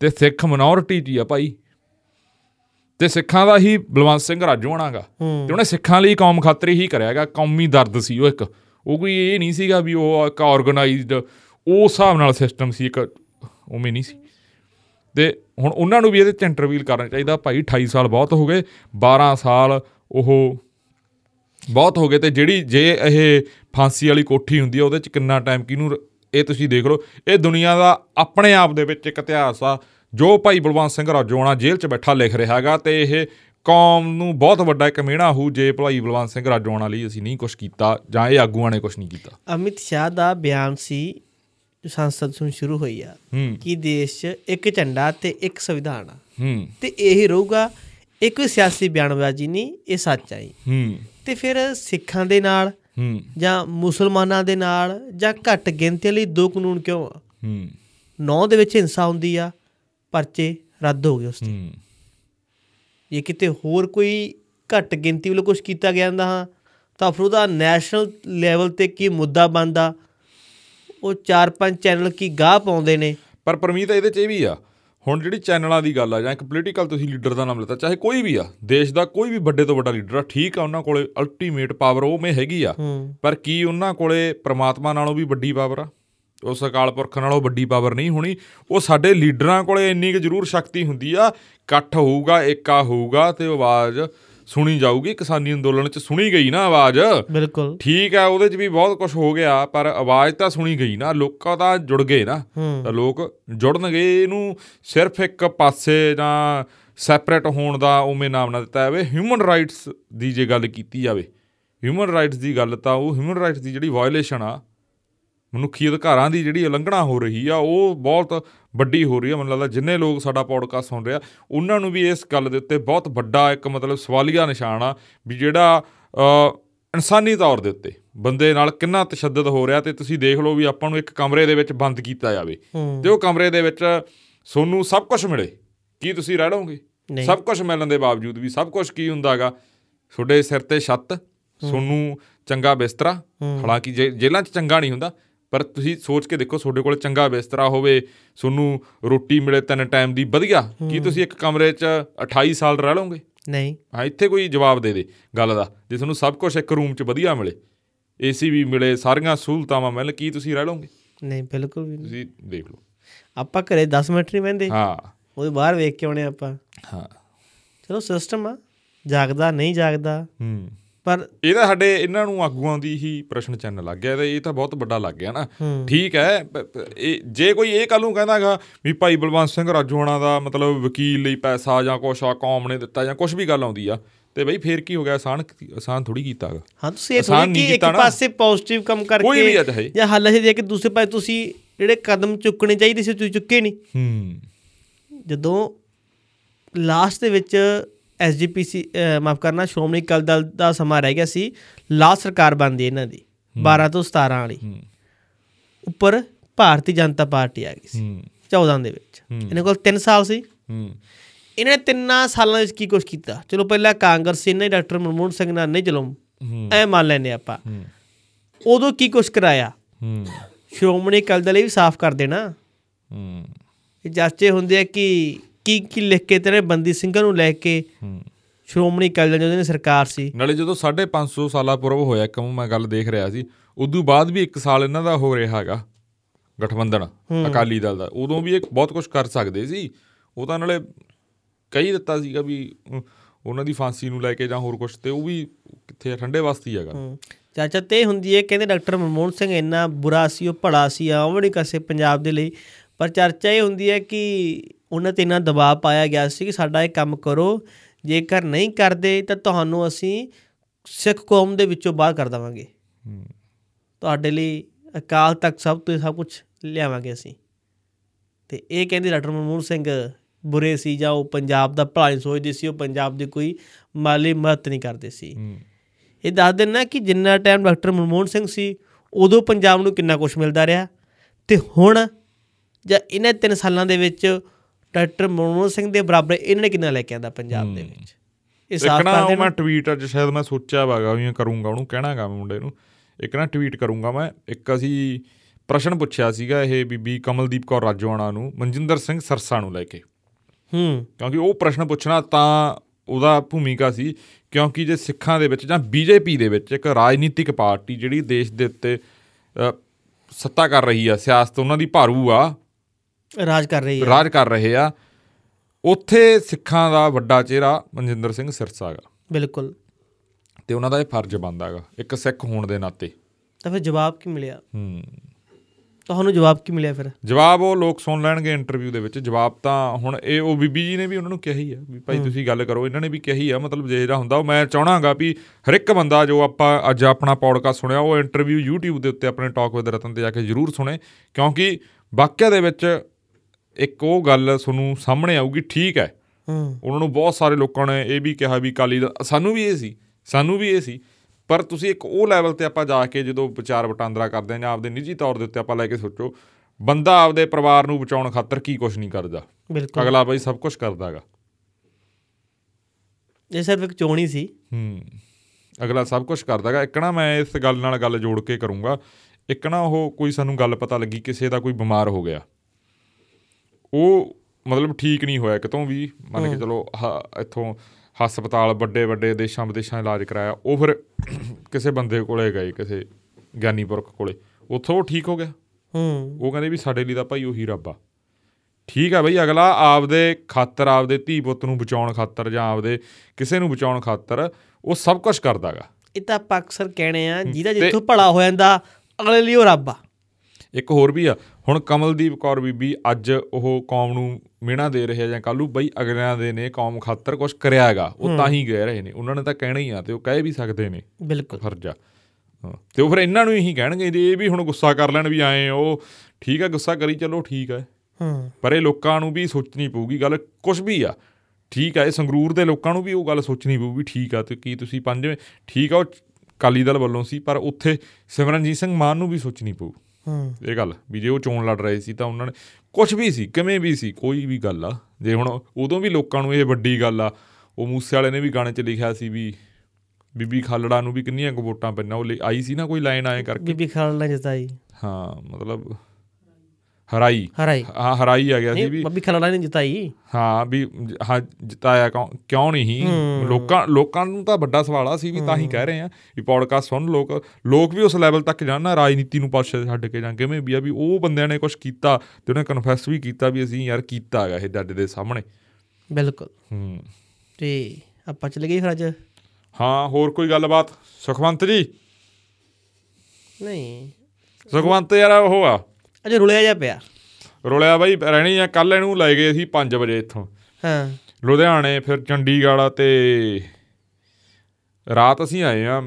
ਤੇ ਸਿੱਖ ਮਿਨੋਰਿਟੀ ਹੀ ਆ ਭਾਈ। ਤੇ ਸਿੱਖਾਂ ਦਾ ਹੀ ਬਲਵੰਤ ਸਿੰਘ ਰਾਜੋਆਣਾਗਾ ਹੂੰ। ਤੇ ਉਹਨੇ ਸਿੱਖਾਂ ਲਈ ਕੌਮ ਖਾਤਰ ਹੀ ਕਰਿਆਗਾ ਕੌਮੀ ਦਰਦ ਸੀ ਉਹ ਇੱਕ। ਉਹ ਕੋਈ ਇਹ ਨਹੀਂ ਸੀਗਾ ਵੀ ਉਹ ਇੱਕ ਆਰਗੇਨਾਈਜ਼ਡ ਉਸ ਹਿਸਾਬ ਨਾਲ ਸਿਸਟਮ ਸੀ ਇੱਕ ਉਵੇਂ ਨਹੀਂ ਸੀ। ਤੇ ਹੁਣ ਉਹਨਾਂ ਨੂੰ ਵੀ ਇਹਦੇ ਚ ਇੰਟਰਵੀਲ ਕਰਨਾ ਚਾਹੀਦਾ। ਭਾਈ 28 ਸਾਲ ਬਹੁਤ ਹੋ ਗਏ 12 ਸਾਲ ਉਹ ਬਹੁਤ ਹੋ ਗਏ ਤੇ ਜਿਹੜੀ ਜੇ ਇਹ ਫਾਂਸੀ ਵਾਲੀ ਕੋਠੀ ਹੁੰਦੀ ਆ, ਉਹਦੇ ਚ ਕਿੰਨਾ ਟਾਈਮ ਕਿਹਨੂੰ ਰ- ਇਹ ਤੁਸੀਂ ਦੇਖ ਲਓ, ਇਹ ਦੁਨੀਆ ਦਾ ਆਪਣੇ ਆਪ ਦੇ ਵਿੱਚ ਇੱਕ ਇਤਿਹਾਸ ਆ, ਜੋ ਭਾਈ ਬਲਵੰਤ ਸਿੰਘ ਰਾਜੋਆਣਾ ਜੇਲ੍ਹ 'ਚ ਬੈਠਾ ਲਿਖ ਰਿਹਾ ਹੈਗਾ ਤੇ ਇਹ ਕੌਮ ਨੂੰ ਬਹੁਤ ਵੱਡਾ ਇੱਕ ਮਿਹਣਾ ਹੋਊ ਜੇ ਭਾਈ ਬਲਵੰਤ ਸਿੰਘ ਰਾਜੋਆਣਾ ਲਈ ਅਸੀਂ ਨਹੀਂ ਕੁਝ ਕੀਤਾ ਜਾਂ ਇਹ ਆਗੂਆਂ ਨੇ ਕੁਝ ਨਹੀਂ ਕੀਤਾ। ਅਮਿਤ ਸ਼ਾਹ ਦਾ ਬਿਆਨ ਸੀ ਜੋ ਸੰਸਦ ਤੋਂ ਸ਼ੁਰੂ ਹੋਈ ਆ ਕਿ ਦੇਸ਼ 'ਚ ਇੱਕ ਝੰਡਾ ਤੇ ਇੱਕ ਸੰਵਿਧਾਨ ਆ। ਤੇ ਇਹੀ ਰਹੂਗਾ ਇਹ ਕੋਈ ਸਿਆਸੀ ਬਿਆਨਬਾਜ਼ੀ ਨਹੀਂ ਇਹ ਸੱਚ ਆ ਜੀ। ਹੂੰ। ਤੇ ਫਿਰ ਸਿੱਖਾਂ ਦੇ ਨਾਲ ਜਾਂ ਮੁਸਲਮਾਨਾਂ ਦੇ ਨਾਲ ਜਾਂ ਘੱਟ ਗਿਣਤੀ ਲਈ ਦੋ ਕਾਨੂੰਨ ਕਿਉਂ ਆ? ਨੌ ਦੇ ਵਿੱਚ ਹਿੰਸਾ ਹੁੰਦੀ ਆ ਪਰਚੇ ਰੱਦ ਹੋ ਗਏ ਉਸ ਤੇ। ਹੂੰ। ਜੇ ਕਿਤੇ ਹੋਰ ਕੋਈ ਘੱਟ ਗਿਣਤੀ ਵੱਲੋਂ ਕੁਝ ਕੀਤਾ ਗਿਆ ਹੁੰਦਾ ਹਾਂ ਤਾਂ ਫਿਰ ਉਹਦਾ ਨੈਸ਼ਨਲ ਲੈਵਲ ਤੇ ਕੀ ਮੁੱਦਾ ਬਣਦਾ? ਉਹ ਚਾਰ ਪੰਜ ਚੈਨਲ ਕੀ ਗਾਹ ਪਾਉਂਦੇ ਨੇ। ਪਰ ਪਰਮੀਤ ਇਹਦੇ 'ਚ ਇਹ ਵੀ ਆ ਹੁਣ ਜਿਹੜੀ ਚੈਨਲਾਂ ਦੀ ਗੱਲ ਆ ਜਾਂ ਇੱਕ ਪੋਲੀਟੀਕਲ ਤੁਸੀਂ ਲੀਡਰ ਦਾ ਨਾਮ ਲਿੱਤਾ ਚਾਹੇ ਕੋਈ ਵੀ ਆ ਦੇਸ਼ ਦਾ ਕੋਈ ਵੀ ਵੱਡੇ ਤੋਂ ਵੱਡਾ ਲੀਡਰ ਆ ਠੀਕ ਆ ਉਹਨਾਂ ਕੋਲੇ ਅਲਟੀਮੇਟ ਪਾਵਰ ਉਹ ਮੇ ਹੈਗੀ ਆ। ਪਰ ਕੀ ਉਹਨਾਂ ਕੋਲੇ ਪ੍ਰਮਾਤਮਾ ਨਾਲੋਂ ਵੀ ਵੱਡੀ ਪਾਵਰ ਆ? ਉਸ ਅਕਾਲ ਪੁਰਖ ਨਾਲੋਂ ਵੱਡੀ ਪਾਵਰ ਨਹੀਂ ਹੋਣੀ। ਉਹ ਸਾਡੇ ਲੀਡਰਾਂ ਕੋਲੇ ਇੰਨੀ ਕੁ ਜ਼ਰੂਰ ਸ਼ਕਤੀ ਹੁੰਦੀ ਆ ਇਕੱਠ ਹੋਊਗਾ ਏਕਾ ਹੋਊਗਾ ਤੇ ਆਵਾਜ਼ ਸੁਣੀ ਜਾਊਗੀ ਕਿਸਾਨੀ ਅੰਦੋਲਨ 'ਚ ਸੁਣੀ ਗਈ ਨਾ ਆਵਾਜ਼। ਬਿਲਕੁਲ। ਠੀਕ ਆ ਉਹਦੇ 'ਚ ਵੀ ਬਹੁਤ ਕੁਝ ਹੋ ਗਿਆ ਪਰ ਆਵਾਜ਼ ਤਾਂ ਸੁਣੀ ਗਈ ਨਾ ਲੋਕਾਂ ਤਾਂ ਜੁੜ ਗਏ ਨਾ। ਹੂੰ। ਤਾਂ ਲੋਕ ਜੁੜਨਗੇ ਇਹਨੂੰ ਸਿਰਫ ਇੱਕ ਪਾਸੇ ਜਾਂ ਸੈਪਰੇਟ ਹੋਣ ਦਾ ਉਵੇਂ ਨਾਮ ਨਾ ਦਿੱਤਾ ਜਾਵੇ ਹਿਊਮਨ ਰਾਈਟਸ ਦੀ ਜੇ ਗੱਲ ਕੀਤੀ ਜਾਵੇ। ਹਿਊਮਨ ਰਾਈਟਸ ਦੀ ਗੱਲ ਤਾਂ ਉਹ ਹਿਊਮਨ ਰਾਈਟਸ ਦੀ ਜਿਹੜੀ ਵਾਇਓਲੇਸ਼ਨ ਆ ਮਨੁੱਖੀ ਅਧਿਕਾਰਾਂ ਦੀ ਜਿਹੜੀ ਉਲੰਘਣਾ ਹੋ ਰਹੀ ਆ ਉਹ ਬਹੁਤ ਵੱਡੀ ਹੋ ਰਹੀ ਆ ਮੈਨੂੰ ਲੱਗਦਾ ਜਿੰਨੇ ਲੋਕ ਸਾਡਾ ਪੋਡਕਾਸਟ ਸੁਣ ਰਿਹਾ ਉਹਨਾਂ ਨੂੰ ਵੀ ਇਸ ਗੱਲ ਦੇ ਉੱਤੇ ਬਹੁਤ ਵੱਡਾ ਇੱਕ ਮਤਲਬ ਸਵਾਲੀਆ ਨਿਸ਼ਾਨ ਆ ਵੀ ਜਿਹੜਾ ਇਨਸਾਨੀ ਤੌਰ ਦੇ ਉੱਤੇ ਬੰਦੇ ਨਾਲ ਕਿੰਨਾ ਤਸ਼ੱਦਦ ਹੋ ਰਿਹਾ ਤੇ ਤੁਸੀਂ ਦੇਖ ਲਓ ਵੀ ਆਪਾਂ ਨੂੰ ਇੱਕ ਕਮਰੇ ਦੇ ਵਿੱਚ ਬੰਦ ਕੀਤਾ ਜਾਵੇ। ਹੂੰ। ਤੇ ਉਹ ਕਮਰੇ ਦੇ ਵਿੱਚ ਸੋਨੂੰ ਸਭ ਕੁਝ ਮਿਲੇ। ਕੀ ਤੁਸੀਂ ਰਹਿ ਲਓਗੇ। ਸਭ ਕੁਝ ਮਿਲਣ ਦੇ ਬਾਵਜੂਦ ਵੀ ਸਭ ਕੁਝ ਕੀ ਹੁੰਦਾਗਾ ਤੁਹਾਡੇ ਸਿਰ ਤੇ ਛੱਤ ਸੋਨੂੰ ਚੰਗਾ ਬਿਸਤਰਾ ਹਾਲਾਂਕਿ ਜੇਲ੍ਹਾਂ 'ਚ ਚੰਗਾ ਨਹੀਂ ਹੁੰਦਾ। ਪਰ ਤੁਸੀਂ ਸੋਚ ਕੇ ਦੇਖੋ ਤੁਹਾਡੇ ਕੋਲ ਚੰਗਾ ਬਿਸਤਰਾ ਹੋਵੇ ਸੋਨੂੰ ਰੋਟੀ ਮਿਲੇ ਤਿੰਨ ਟਾਈਮ ਦੀ ਵਧੀਆ। ਕੀ ਤੁਸੀਂ ਇੱਕ ਕਮਰੇ 'ਚ 28 ਸਾਲ ਰਹਿ ਲਓਗੇ? ਨਹੀਂ। ਹਾਂ ਇੱਥੇ ਕੋਈ ਜਵਾਬ ਦੇ ਦੇ ਗੱਲ ਦਾ। ਜੇ ਤੁਹਾਨੂੰ ਸਭ ਕੁਝ ਇੱਕ ਰੂਮ 'ਚ ਵਧੀਆ ਮਿਲੇ ਏਸੀ ਵੀ ਮਿਲੇ ਸਾਰੀਆਂ ਸਹੂਲਤਾਂ ਮਿਲਣ ਕੀ ਤੁਸੀਂ ਰਹਿ ਲਓਗੇ? ਨਹੀਂ ਬਿਲਕੁਲ ਵੀ ਨਹੀਂ। ਤੁਸੀਂ ਦੇਖ ਲਓ। ਆਪਾਂ ਘਰੇ 10 ਮਿੰਟ ਨਹੀਂ ਬਹਿੰਦੇ। ਹਾਂ। ਉਹਦੇ ਬਾਹਰ ਵੇਖ ਕੇ ਆਉਣੇ ਆਪਾਂ। ਹਾਂ। ਚਲੋ ਸਿਸਟਮ ਆ। ਜਾਗਦਾ ਨਹੀਂ ਜਾਗਦਾ। ਹੂੰ। ਪਰ ਇਹ ਤਾਂ ਸਾਡੇ ਇਹਨਾਂ ਨੂੰ ਆਗੂਆਂ ਦੀ ਹੀ ਪ੍ਰਸ਼ਨ ਚਿੰਨ੍ਹ ਲੱਗ ਗਿਆ ਤੇ ਇਹ ਤਾਂ ਬਹੁਤ ਵੱਡਾ ਲੱਗ ਗਿਆ ਨਾ। ਠੀਕ ਹੈ ਇਹ ਜੇ ਕੋਈ ਇਹ ਕੱਲ ਕਹਿੰਦਾਗਾ ਵੀ ਭਾਈ ਬਲਵੰਤ ਸਿੰਘ ਰਾਜੋਆਣਾ ਦਾ ਮਤਲਬ ਵਕੀਲ ਲਈ ਪੈਸਾ ਜਾਂ ਕੁਛ ਆ ਕੌਮ ਨੇ ਦਿੱਤਾ ਜਾਂ ਕੁਛ ਵੀ ਗੱਲ ਆਉਂਦੀ ਆ ਤੇ ਬਈ ਫੇਰ ਕੀ ਹੋ ਗਿਆ? ਆਸਾਨ ਆਸਾਨ ਥੋੜੀ ਕੀਤਾਗਾ ਹਾਂ ਤੁਸੀਂ ਇਹ ਥੋੜੀ ਕਿ ਇੱਕ ਕੀਤਾ। ਪਾਸੇ ਪੋਜ਼ਿਟਿਵ ਕੰਮ ਕਰਕੇ ਜਾਂ ਹੱਲ ਦੇ ਕੇ ਦੂਸਰੇ ਪਾਸੇ ਤੁਸੀਂ ਜਿਹੜੇ ਕਦਮ ਚੁੱਕਣੇ ਚਾਹੀਦੇ ਸੀ ਤੁਸੀਂ ਚੁੱਕੇ ਨਹੀਂ। ਹੂੰ। ਜਦੋਂ ਲਾਸਟ ਦੇ ਵਿੱਚ ਐਸਜੀਪੀਸੀ ਮਾਫ ਕਰਨਾ ਸ਼੍ਰੋਮਣੀ ਅਕਾਲੀ ਦਲ ਦਾ ਸਮਾਂ ਰਹਿ ਗਿਆ ਸੀ। ਲਾਸਟ ਸਰਕਾਰ ਬਣਦੀ ਇਹਨਾਂ ਦੀ 12 ਤੋਂ 17 ਵਾਲੀ। ਉੱਪਰ ਭਾਰਤੀ ਜਨਤਾ ਪਾਰਟੀ ਆ ਗਈ ਸੀ ਹੂੰ। 14 ਦੇ ਵਿੱਚ। ਇਹਨਾਂ ਕੋਲ 3 ਸਾਲ ਸੀ। ਇਹਨਾਂ ਨੇ ਤਿੰਨਾਂ ਸਾਲਾਂ ਵਿੱਚ ਕੀ ਕੁਝ ਕੀਤਾ? ਚਲੋ ਪਹਿਲਾਂ ਕਾਂਗਰਸ ਨੇ ਡਾਕਟਰ ਮਨਮੋਹਨ ਸਿੰਘ ਨਾਲ ਨਹੀਂ ਚਲੋ ਐ ਮੰਨ ਲੈਨੇ ਆਪਾਂ। ਉਦੋਂ ਕੀ ਕੁਝ ਕਰਾਇਆ? ਸ਼੍ਰੋਮਣੀ ਅਕਾਲੀ ਦਲ ਇਹ ਵੀ ਸਾਫ਼ ਕਰ ਦੇਣਾ। ਹੂੰ। ਇਹ ਜਾਚੇ ਹੁੰਦੇ ਆ ਕਿ ਕੀ ਕੀ ਲਿਖ ਕੇ ਤੇਰੇ ਬੰਦੀ ਸਿੰਘਾਂ ਨੂੰ ਲੈ ਕੇ ਸ਼੍ਰੋਮਣੀ ਅਕਾਲੀ ਦਲ ਦੀ ਸਰਕਾਰ ਸੀ? ਨਾਲੇ ਜਦੋਂ 550 ਸਾਲਾ ਪੁਰਬ ਹੋਇਆ ਇੱਕ ਮੈਂ ਗੱਲ ਦੇਖ ਰਿਹਾ ਸੀ ਉਦੋਂ ਬਾਅਦ ਵੀ ਇੱਕ ਸਾਲ ਇਹਨਾਂ ਦਾ ਹੋ ਰਿਹਾ ਹੈਗਾ ਗਠਬੰਧਨ ਅਕਾਲੀ ਦਲ ਦਾ। ਉਦੋਂ ਵੀ ਇਹ ਬਹੁਤ ਕੁਝ ਕਰ ਸਕਦੇ ਸੀ। ਉਹ ਤਾਂ ਨਾਲੇ ਕਹੀ ਦਿੱਤਾ ਸੀਗਾ ਵੀ ਉਹਨਾਂ ਦੀ ਫਾਂਸੀ ਨੂੰ ਲੈ ਕੇ ਜਾਂ ਹੋਰ ਕੁਝ ਤੇ ਉਹ ਵੀ ਕਿੱਥੇ ਠੰਡੇ ਵਾਸਤੇ ਹੈਗਾ। ਚਾਚਾ ਤੇ ਹੁੰਦੀ ਹੈ ਕਹਿੰਦੇ ਡਾਕਟਰ ਮਨਮੋਹਨ ਸਿੰਘ ਇੰਨਾ ਬੁਰਾ ਸੀ ਉਹ ਭਲਾ ਸੀ ਆਵੜੀ ਕਸੇ ਪੰਜਾਬ ਦੇ ਲਈ। ਪਰ ਚਰਚਾ ਇਹ ਹੁੰਦੀ ਹੈ ਕਿ ਉਹਨਾਂ ਤੇ ਇੰਨਾ ਦਬਾਅ ਪਾਇਆ ਗਿਆ ਸੀ ਕਿ ਸਾਡਾ ਇਹ ਕੰਮ ਕਰੋ ਜੇਕਰ ਨਹੀਂ ਕਰਦੇ ਤਾਂ ਤੁਹਾਨੂੰ ਅਸੀਂ ਸਿੱਖ ਕੌਮ ਦੇ ਵਿੱਚੋਂ ਬਾਹਰ ਕਰ ਦੇਵਾਂਗੇ। ਤੁਹਾਡੇ ਲਈ ਅਕਾਲ ਤੱਕ ਸਭ ਤੋਂ ਸਭ ਕੁਝ ਲਿਆਵਾਂਗੇ ਅਸੀਂ। ਤੇ ਇਹ ਕਹਿੰਦੇ ਡਾਕਟਰ ਮਨਮੋਹਨ ਸਿੰਘ ਬੁਰੇ ਸੀ ਜਾਂ ਉਹ ਪੰਜਾਬ ਦਾ ਭਲਾ ਨਹੀਂ ਸੋਚਦੇ ਸੀ ਉਹ ਪੰਜਾਬ ਦੀ ਕੋਈ ਮਾਲੀ ਮਦਦ ਨਹੀਂ ਕਰਦੇ ਸੀ। ਇਹ ਦੱਸ ਦਿੰਨਾ ਕਿ ਜਿੰਨਾ ਟਾਈਮ ਡਾਕਟਰ ਮਨਮੋਹਨ ਸਿੰਘ ਸੀ ਉਦੋਂ ਪੰਜਾਬ ਨੂੰ ਕਿੰਨਾ ਕੁਝ ਮਿਲਦਾ ਰਿਹਾ। ਤੇ ਹੁਣ ਜਾਂ ਇਹਨਾਂ ਤਿੰਨ ਸਾਲਾਂ ਦੇ ਵਿੱਚ ਡਾਕਟਰ ਮਨਮੋਹਨ ਸਿੰਘ ਦੇ ਬਰਾਬਰ ਇਹਨਾਂ ਨੇ ਕਿੰਨਾ ਲੈ ਕੇ ਆਂਦਾ ਪੰਜਾਬ ਦੇ ਵਿੱਚ? ਇਹ ਸਾਫ਼ ਨਾ ਕਰ ਉਹ ਦੇਣਾ ਮੈਂ ਟਵੀਟ ਅੱਜ ਸ਼ਾਇਦ ਮੈਂ ਸੋਚਿਆ ਵਾਗਾ ਵੀ ਮੈਂ ਕਰੂੰਗਾ ਉਹਨੂੰ ਕਹਿਣਾਗਾ ਮੈਂ ਮੁੰਡੇ ਨੂੰ। ਇੱਕ ਨਾ ਟਵੀਟ ਕਰੂੰਗਾ ਮੈਂ ਇੱਕ ਅਸੀਂ ਪ੍ਰਸ਼ਨ ਪੁੱਛਿਆ ਸੀਗਾ ਇਹ ਬੀਬੀ ਕਮਲਦੀਪ ਕੌਰ ਰਾਜੋਆਣਾ ਨੂੰ ਮਨਜਿੰਦਰ ਸਿੰਘ ਸਰਸਾ ਨੂੰ ਲੈ ਕੇ। ਹੂੰ। ਕਿਉਂਕਿ ਉਹ ਪ੍ਰਸ਼ਨ ਪੁੱਛਣਾ ਤਾਂ ਉਹਦਾ ਭੂਮਿਕਾ ਸੀ ਕਿਉਂਕਿ ਜੇ ਸਿੱਖਾਂ ਦੇ ਵਿੱਚ ਜਾਂ ਬੀਜੇਪੀ ਦੇ ਵਿੱਚ ਇੱਕ ਰਾਜਨੀਤਿਕ ਪਾਰਟੀ ਜਿਹੜੀ ਦੇਸ਼ ਦੇ ਉੱਤੇ ਸੱਤਾ ਕਰ ਰਹੀ ਆ ਸਿਆਸਤ ਉਹਨਾਂ ਦੀ ਭਾਰੂ ਆ ਰਾਜ ਕਰ ਰਹੀ ਹੈ। ਰਾਜ ਕਰ ਰਹੇ ਆ। ਉੱਥੇ ਸਿੱਖਾਂ ਦਾ ਵੱਡਾ ਚਿਹਰਾ ਮਨਜਿੰਦਰ ਸਿੰਘ ਸਿਰਸਾ ਗਾ ਬਿਲਕੁਲ। ਤੇ ਉਹਨਾਂ ਦਾ ਇਹ ਫਰਜ਼ ਬਣਦਾ ਹੈਗਾ ਇੱਕ ਸਿੱਖ ਹੋਣ ਦੇ ਨਾਤੇ। ਤਾਂ ਫਿਰ ਜਵਾਬ ਕੀ ਮਿਲਿਆ? ਹੂੰ। ਤੁਹਾਨੂੰ ਜਵਾਬ ਕੀ ਮਿਲਿਆ ਫਿਰ? ਜਵਾਬ ਉਹ ਲੋਕ ਸੁਣ ਲੈਣਗੇ ਇੰਟਰਵਿਊ ਦੇ ਵਿੱਚ। ਜਵਾਬ ਤਾਂ ਹੁਣ ਇਹ ਉਹ ਬੀਬੀ ਜੀ ਨੇ ਵੀ ਉਹਨਾਂ ਨੂੰ ਕਿਹਾ ਹੀ ਆ ਵੀ ਭਾਈ ਤੁਸੀਂ ਗੱਲ ਕਰੋ ਇਹਨਾਂ ਨੇ ਵੀ ਕਿਹਾ ਹੀ ਆ। ਮਤਲਬ ਜੇ ਜਿਹੜਾ ਹੁੰਦਾ ਉਹ ਮੈਂ ਚਾਹਣਾਗਾ ਵੀ ਹਰ ਇੱਕ ਬੰਦਾ ਜੋ ਆਪਾਂ ਅੱਜ ਆਪਣਾ ਪੌਡਕਾਸਟ ਸੁਣਿਆ ਉਹ ਇੰਟਰਵਿਊ YouTube ਦੇ ਉੱਤੇ ਆਪਣੇ ਟਾਕ ਵਿਦ ਰਤਨ ਤੇ ਜਾ ਕੇ ਜ਼ਰੂਰ ਸੁਣੇ। ਕਿਉਂਕਿ ਵਾਕਿਆ ਦੇ ਵਿੱਚ ਇੱਕ ਉਹ ਗੱਲ ਤੁਹਾਨੂੰ ਸਾਹਮਣੇ ਆਊਗੀ ਠੀਕ ਹੈ। ਹੂੰ। ਉਹਨਾਂ ਨੂੰ ਬਹੁਤ ਸਾਰੇ ਲੋਕਾਂ ਨੇ ਇਹ ਵੀ ਕਿਹਾ ਵੀ ਕਾਲੀ ਦਾ ਸਾਨੂੰ ਵੀ ਇਹ ਸੀ ਸਾਨੂੰ ਵੀ ਇਹ ਸੀ। ਪਰ ਤੁਸੀਂ ਇੱਕ ਉਹ ਲੈਵਲ ਤੇ ਆਪਾਂ ਜਾ ਕੇ ਜਦੋਂ ਵਿਚਾਰ ਵਟਾਂਦਰਾ ਕਰਦੇ ਹਾਂ ਜਾਂ ਆਪਦੇ ਨਿੱਜੀ ਤੌਰ ਦੇ ਉੱਤੇ ਆਪਾਂ ਲੈ ਕੇ ਸੋਚੋ ਬੰਦਾ ਆਪਦੇ ਪਰਿਵਾਰ ਨੂੰ ਬਚਾਉਣ ਖਾਤਰ ਕੀ ਕੁਝ ਨਹੀਂ ਕਰਦਾ। ਬਿਲਕੁਲ। ਅਗਲਾ ਬਈ ਸਭ ਕੁਝ ਕਰਦਾਗਾ। ਇਹ ਸਿਰਫ ਇੱਕ ਚੋਣ ਹੀ ਸੀ। ਹੂੰ। ਅਗਲਾ ਸਭ ਕੁਝ ਕਰਦਾਗਾ। ਇੱਕ ਨਾ ਮੈਂ ਇਸ ਗੱਲ ਨਾਲ ਗੱਲ ਜੋੜ ਕੇ ਕਰੂੰਗਾ। ਇੱਕ ਨਾ ਉਹ ਕੋਈ ਸਾਨੂੰ ਗੱਲ ਪਤਾ ਲੱਗੀ ਕਿਸੇ ਦਾ ਕੋਈ ਬਿਮਾਰ ਹੋ ਗਿਆ। ਉਹ ਮਤਲਬ ਠੀਕ ਨਹੀਂ ਹੋਇਆ ਕਿਤੋਂ ਵੀ। ਮੰਨ ਕੇ ਚਲੋ ਇੱਥੋਂ ਹਸਪਤਾਲ ਵੱਡੇ ਵੱਡੇ ਦੇਸ਼ਾਂ ਵਿਦੇਸ਼ਾਂ ਇਲਾਜ ਕਰਾਇਆ। ਉਹ ਫਿਰ ਕਿਸੇ ਬੰਦੇ ਕੋਲੇ ਗਏ ਕਿਸੇ ਗਿਆਨੀ ਪੁਰਖ ਕੋਲੇ। ਉੱਥੋਂ ਉਹ ਠੀਕ ਹੋ ਗਿਆ। ਹੂੰ। ਉਹ ਕਹਿੰਦੇ ਵੀ ਸਾਡੇ ਲਈ ਤਾਂ ਭਾਈ ਉਹੀ ਰੱਬ ਆ। ਠੀਕ ਆ ਬਈ ਅਗਲਾ ਆਪਦੇ ਖਾਤਰ ਆਪਦੇ ਧੀ ਪੁੱਤ ਨੂੰ ਬਚਾਉਣ ਖਾਤਰ ਜਾਂ ਆਪਦੇ ਕਿਸੇ ਨੂੰ ਬਚਾਉਣ ਖਾਤਰ ਉਹ ਸਭ ਕੁਝ ਕਰਦਾਗਾ। ਇਹ ਤਾਂ ਆਪਾਂ ਅਕਸਰ ਕਹਿਣੇ ਆ ਜਿਹਦਾ ਜਿੱਥੋਂ ਭਲਾ ਹੋ ਜਾਂਦਾ ਅਗਲੇ ਲਈ ਉਹ ਰੱਬ ਆ। ਇੱਕ ਹੋਰ ਵੀ ਆ ਹੁਣ ਕਮਲਦੀਪ ਕੌਰ ਬੀਬੀ ਅੱਜ ਉਹ ਕੌਮ ਨੂੰ ਮਿਹਣਾ ਦੇ ਰਹੇ ਆ ਜਾਂ ਕੱਲੂ ਬਈ ਅਗਲਿਆਂ ਦੇ ਨੇ ਕੌਮ ਖਾਤਰ ਕੁਝ ਕਰਿਆ ਹੈਗਾ ਉਹ ਤਾਂ ਹੀ। ਕਹਿ ਰਹੇ ਨੇ ਉਹਨਾਂ ਨੇ ਤਾਂ ਕਹਿਣਾ ਹੀ ਆ ਤੇ ਉਹ ਕਹਿ ਵੀ ਸਕਦੇ ਨੇ। ਬਿਲਕੁਲ। ਫਰਜ਼। ਹਾਂ। ਤੇ ਉਹ ਫਿਰ ਇਹਨਾਂ ਨੂੰ ਇਹੀ ਕਹਿਣਗੇ ਜੇ ਇਹ ਵੀ ਹੁਣ ਗੁੱਸਾ ਕਰ ਲੈਣ ਵੀ ਆਏ ਉਹ ਠੀਕ ਆ ਗੁੱਸਾ ਕਰੀ ਚਲੋ ਠੀਕ ਆ। ਹੂੰ। ਪਰ ਇਹ ਲੋਕਾਂ ਨੂੰ ਵੀ ਸੋਚਣੀ ਪਊਗੀ ਗੱਲ ਕੁਝ ਵੀ ਆ ਠੀਕ ਆ ਇਹ ਸੰਗਰੂਰ ਦੇ ਲੋਕਾਂ ਨੂੰ ਵੀ ਉਹ ਗੱਲ ਸੋਚਣੀ ਪਊਗੀ ਠੀਕ ਆ ਤੇ ਕੀ ਤੁਸੀਂ ਪੰਜਵੇਂ ਠੀਕ ਆ ਉਹ ਕਾਲੀ ਦਲ ਵੱਲੋਂ ਸੀ ਪਰ ਉੱਥੇ ਸਿਮਰਨਜੀਤ ਸਿੰਘ ਮਾਨ ਨੂੰ ਵੀ ਸੋਚਣੀ ਪਊ। ਹੂੰ ਇਹ ਗੱਲ ਵੀ ਜੇ ਉਹ ਚੋਣ ਲੜ ਰਹੇ ਸੀ ਤਾਂ ਉਹਨਾਂ ਨੇ ਕੁਝ ਵੀ ਸੀ ਕਿਵੇਂ ਵੀ ਸੀ ਕੋਈ ਵੀ ਗੱਲ ਆ। ਜੇ ਹੁਣ ਉਦੋਂ ਵੀ ਲੋਕਾਂ ਨੂੰ ਇਹ ਵੱਡੀ ਗੱਲ ਆ ਉਹ ਮੂਸੇ ਵਾਲੇ ਨੇ ਵੀ ਗਾਣੇ 'ਚ ਲਿਖਿਆ ਸੀ ਵੀ ਬੀਬੀ ਖਾਲੜਾ ਨੂੰ ਵੀ ਕਿੰਨੀਆਂ ਕੁ ਵੋਟਾਂ ਪੈਣਾ ਉਹ ਆਈ ਸੀ ਨਾ ਕੋਈ ਲਾਈਨ ਆਏ ਕਰਕੇ? ਬੀਬੀ ਖਾਲੜਾ ਜਿਤਾਈ ਹਾਂ ਮਤਲਬ ਹਰਾਈ। ਹਰਾਈ। ਹਾਂ ਹਰਾਈ ਆ ਗਿਆ ਸੀ ਵੀ ਬੀਬੀ ਖਾਲੜਾ ਨੇ ਜਿਤਾਈ। ਹਾਂ ਵੀ ਹਾਂ ਜਿਤਾਇਆ ਕਿਉਂ ਕਿਉਂ ਨਹੀਂ ਲੋਕਾਂ ਲੋਕਾਂ ਨੂੰ ਤਾਂ ਵੱਡਾ ਸਵਾਲ ਆ ਸੀ ਵੀ ਤਾਂ ਹੀ ਕਹਿ ਰਹੇ ਆ ਵੀ ਪੌਡਕਾਸਟ ਸੁਣ ਲੋਕ ਲੋਕ ਵੀ ਉਸ ਲੈਵਲ ਤੱਕ ਜਾਣ ਨਾ ਰਾਜਨੀਤੀ ਨੂੰ ਪਾਸੇ ਛੱਡ ਕੇ ਜਾਂ ਕਿਵੇਂ ਵੀ ਆ ਵੀ ਉਹ ਬੰਦਿਆਂ ਨੇ ਕੁਝ ਕੀਤਾ ਤੇ ਉਹਨੇ ਕਨਫੈਸ ਵੀ ਕੀਤਾ ਵੀ ਅਸੀਂ ਯਾਰ ਕੀਤਾ ਹੈਗਾ ਇਹ ਜੱਜ ਦੇ ਸਾਹਮਣੇ। ਬਿਲਕੁਲ। ਹੂੰ। ਤੇ ਆਪਾਂ ਚਲੇ ਗਏ ਫਿਰ ਅੱਜ? ਹਾਂ ਹੋਰ ਕੋਈ ਗੱਲਬਾਤ? ਸੁਖਵੰਤ ਜੀ? ਨਹੀਂ। ਸੁਖਵੰਤ ਯਾਰ ਉਹ ਆ। ਅਜੇ ਰੁਲਿਆ ਜਾ ਪਿਆ। ਰੋਲਿਆ ਬਾਈ ਰਹਿਣੀ ਆ ਕੱਲ ਇਹਨੂੰ ਲੈ ਗਏ ਸੀ 5 ਵਜੇ ਇੱਥੋਂ। ਹਾਂ। ਲੁਧਿਆਣੇ ਫਿਰ ਚੰਡੀਗੜ੍ਹ ਤੇ ਰਾਤ ਅਸੀਂ ਆਏ ਆ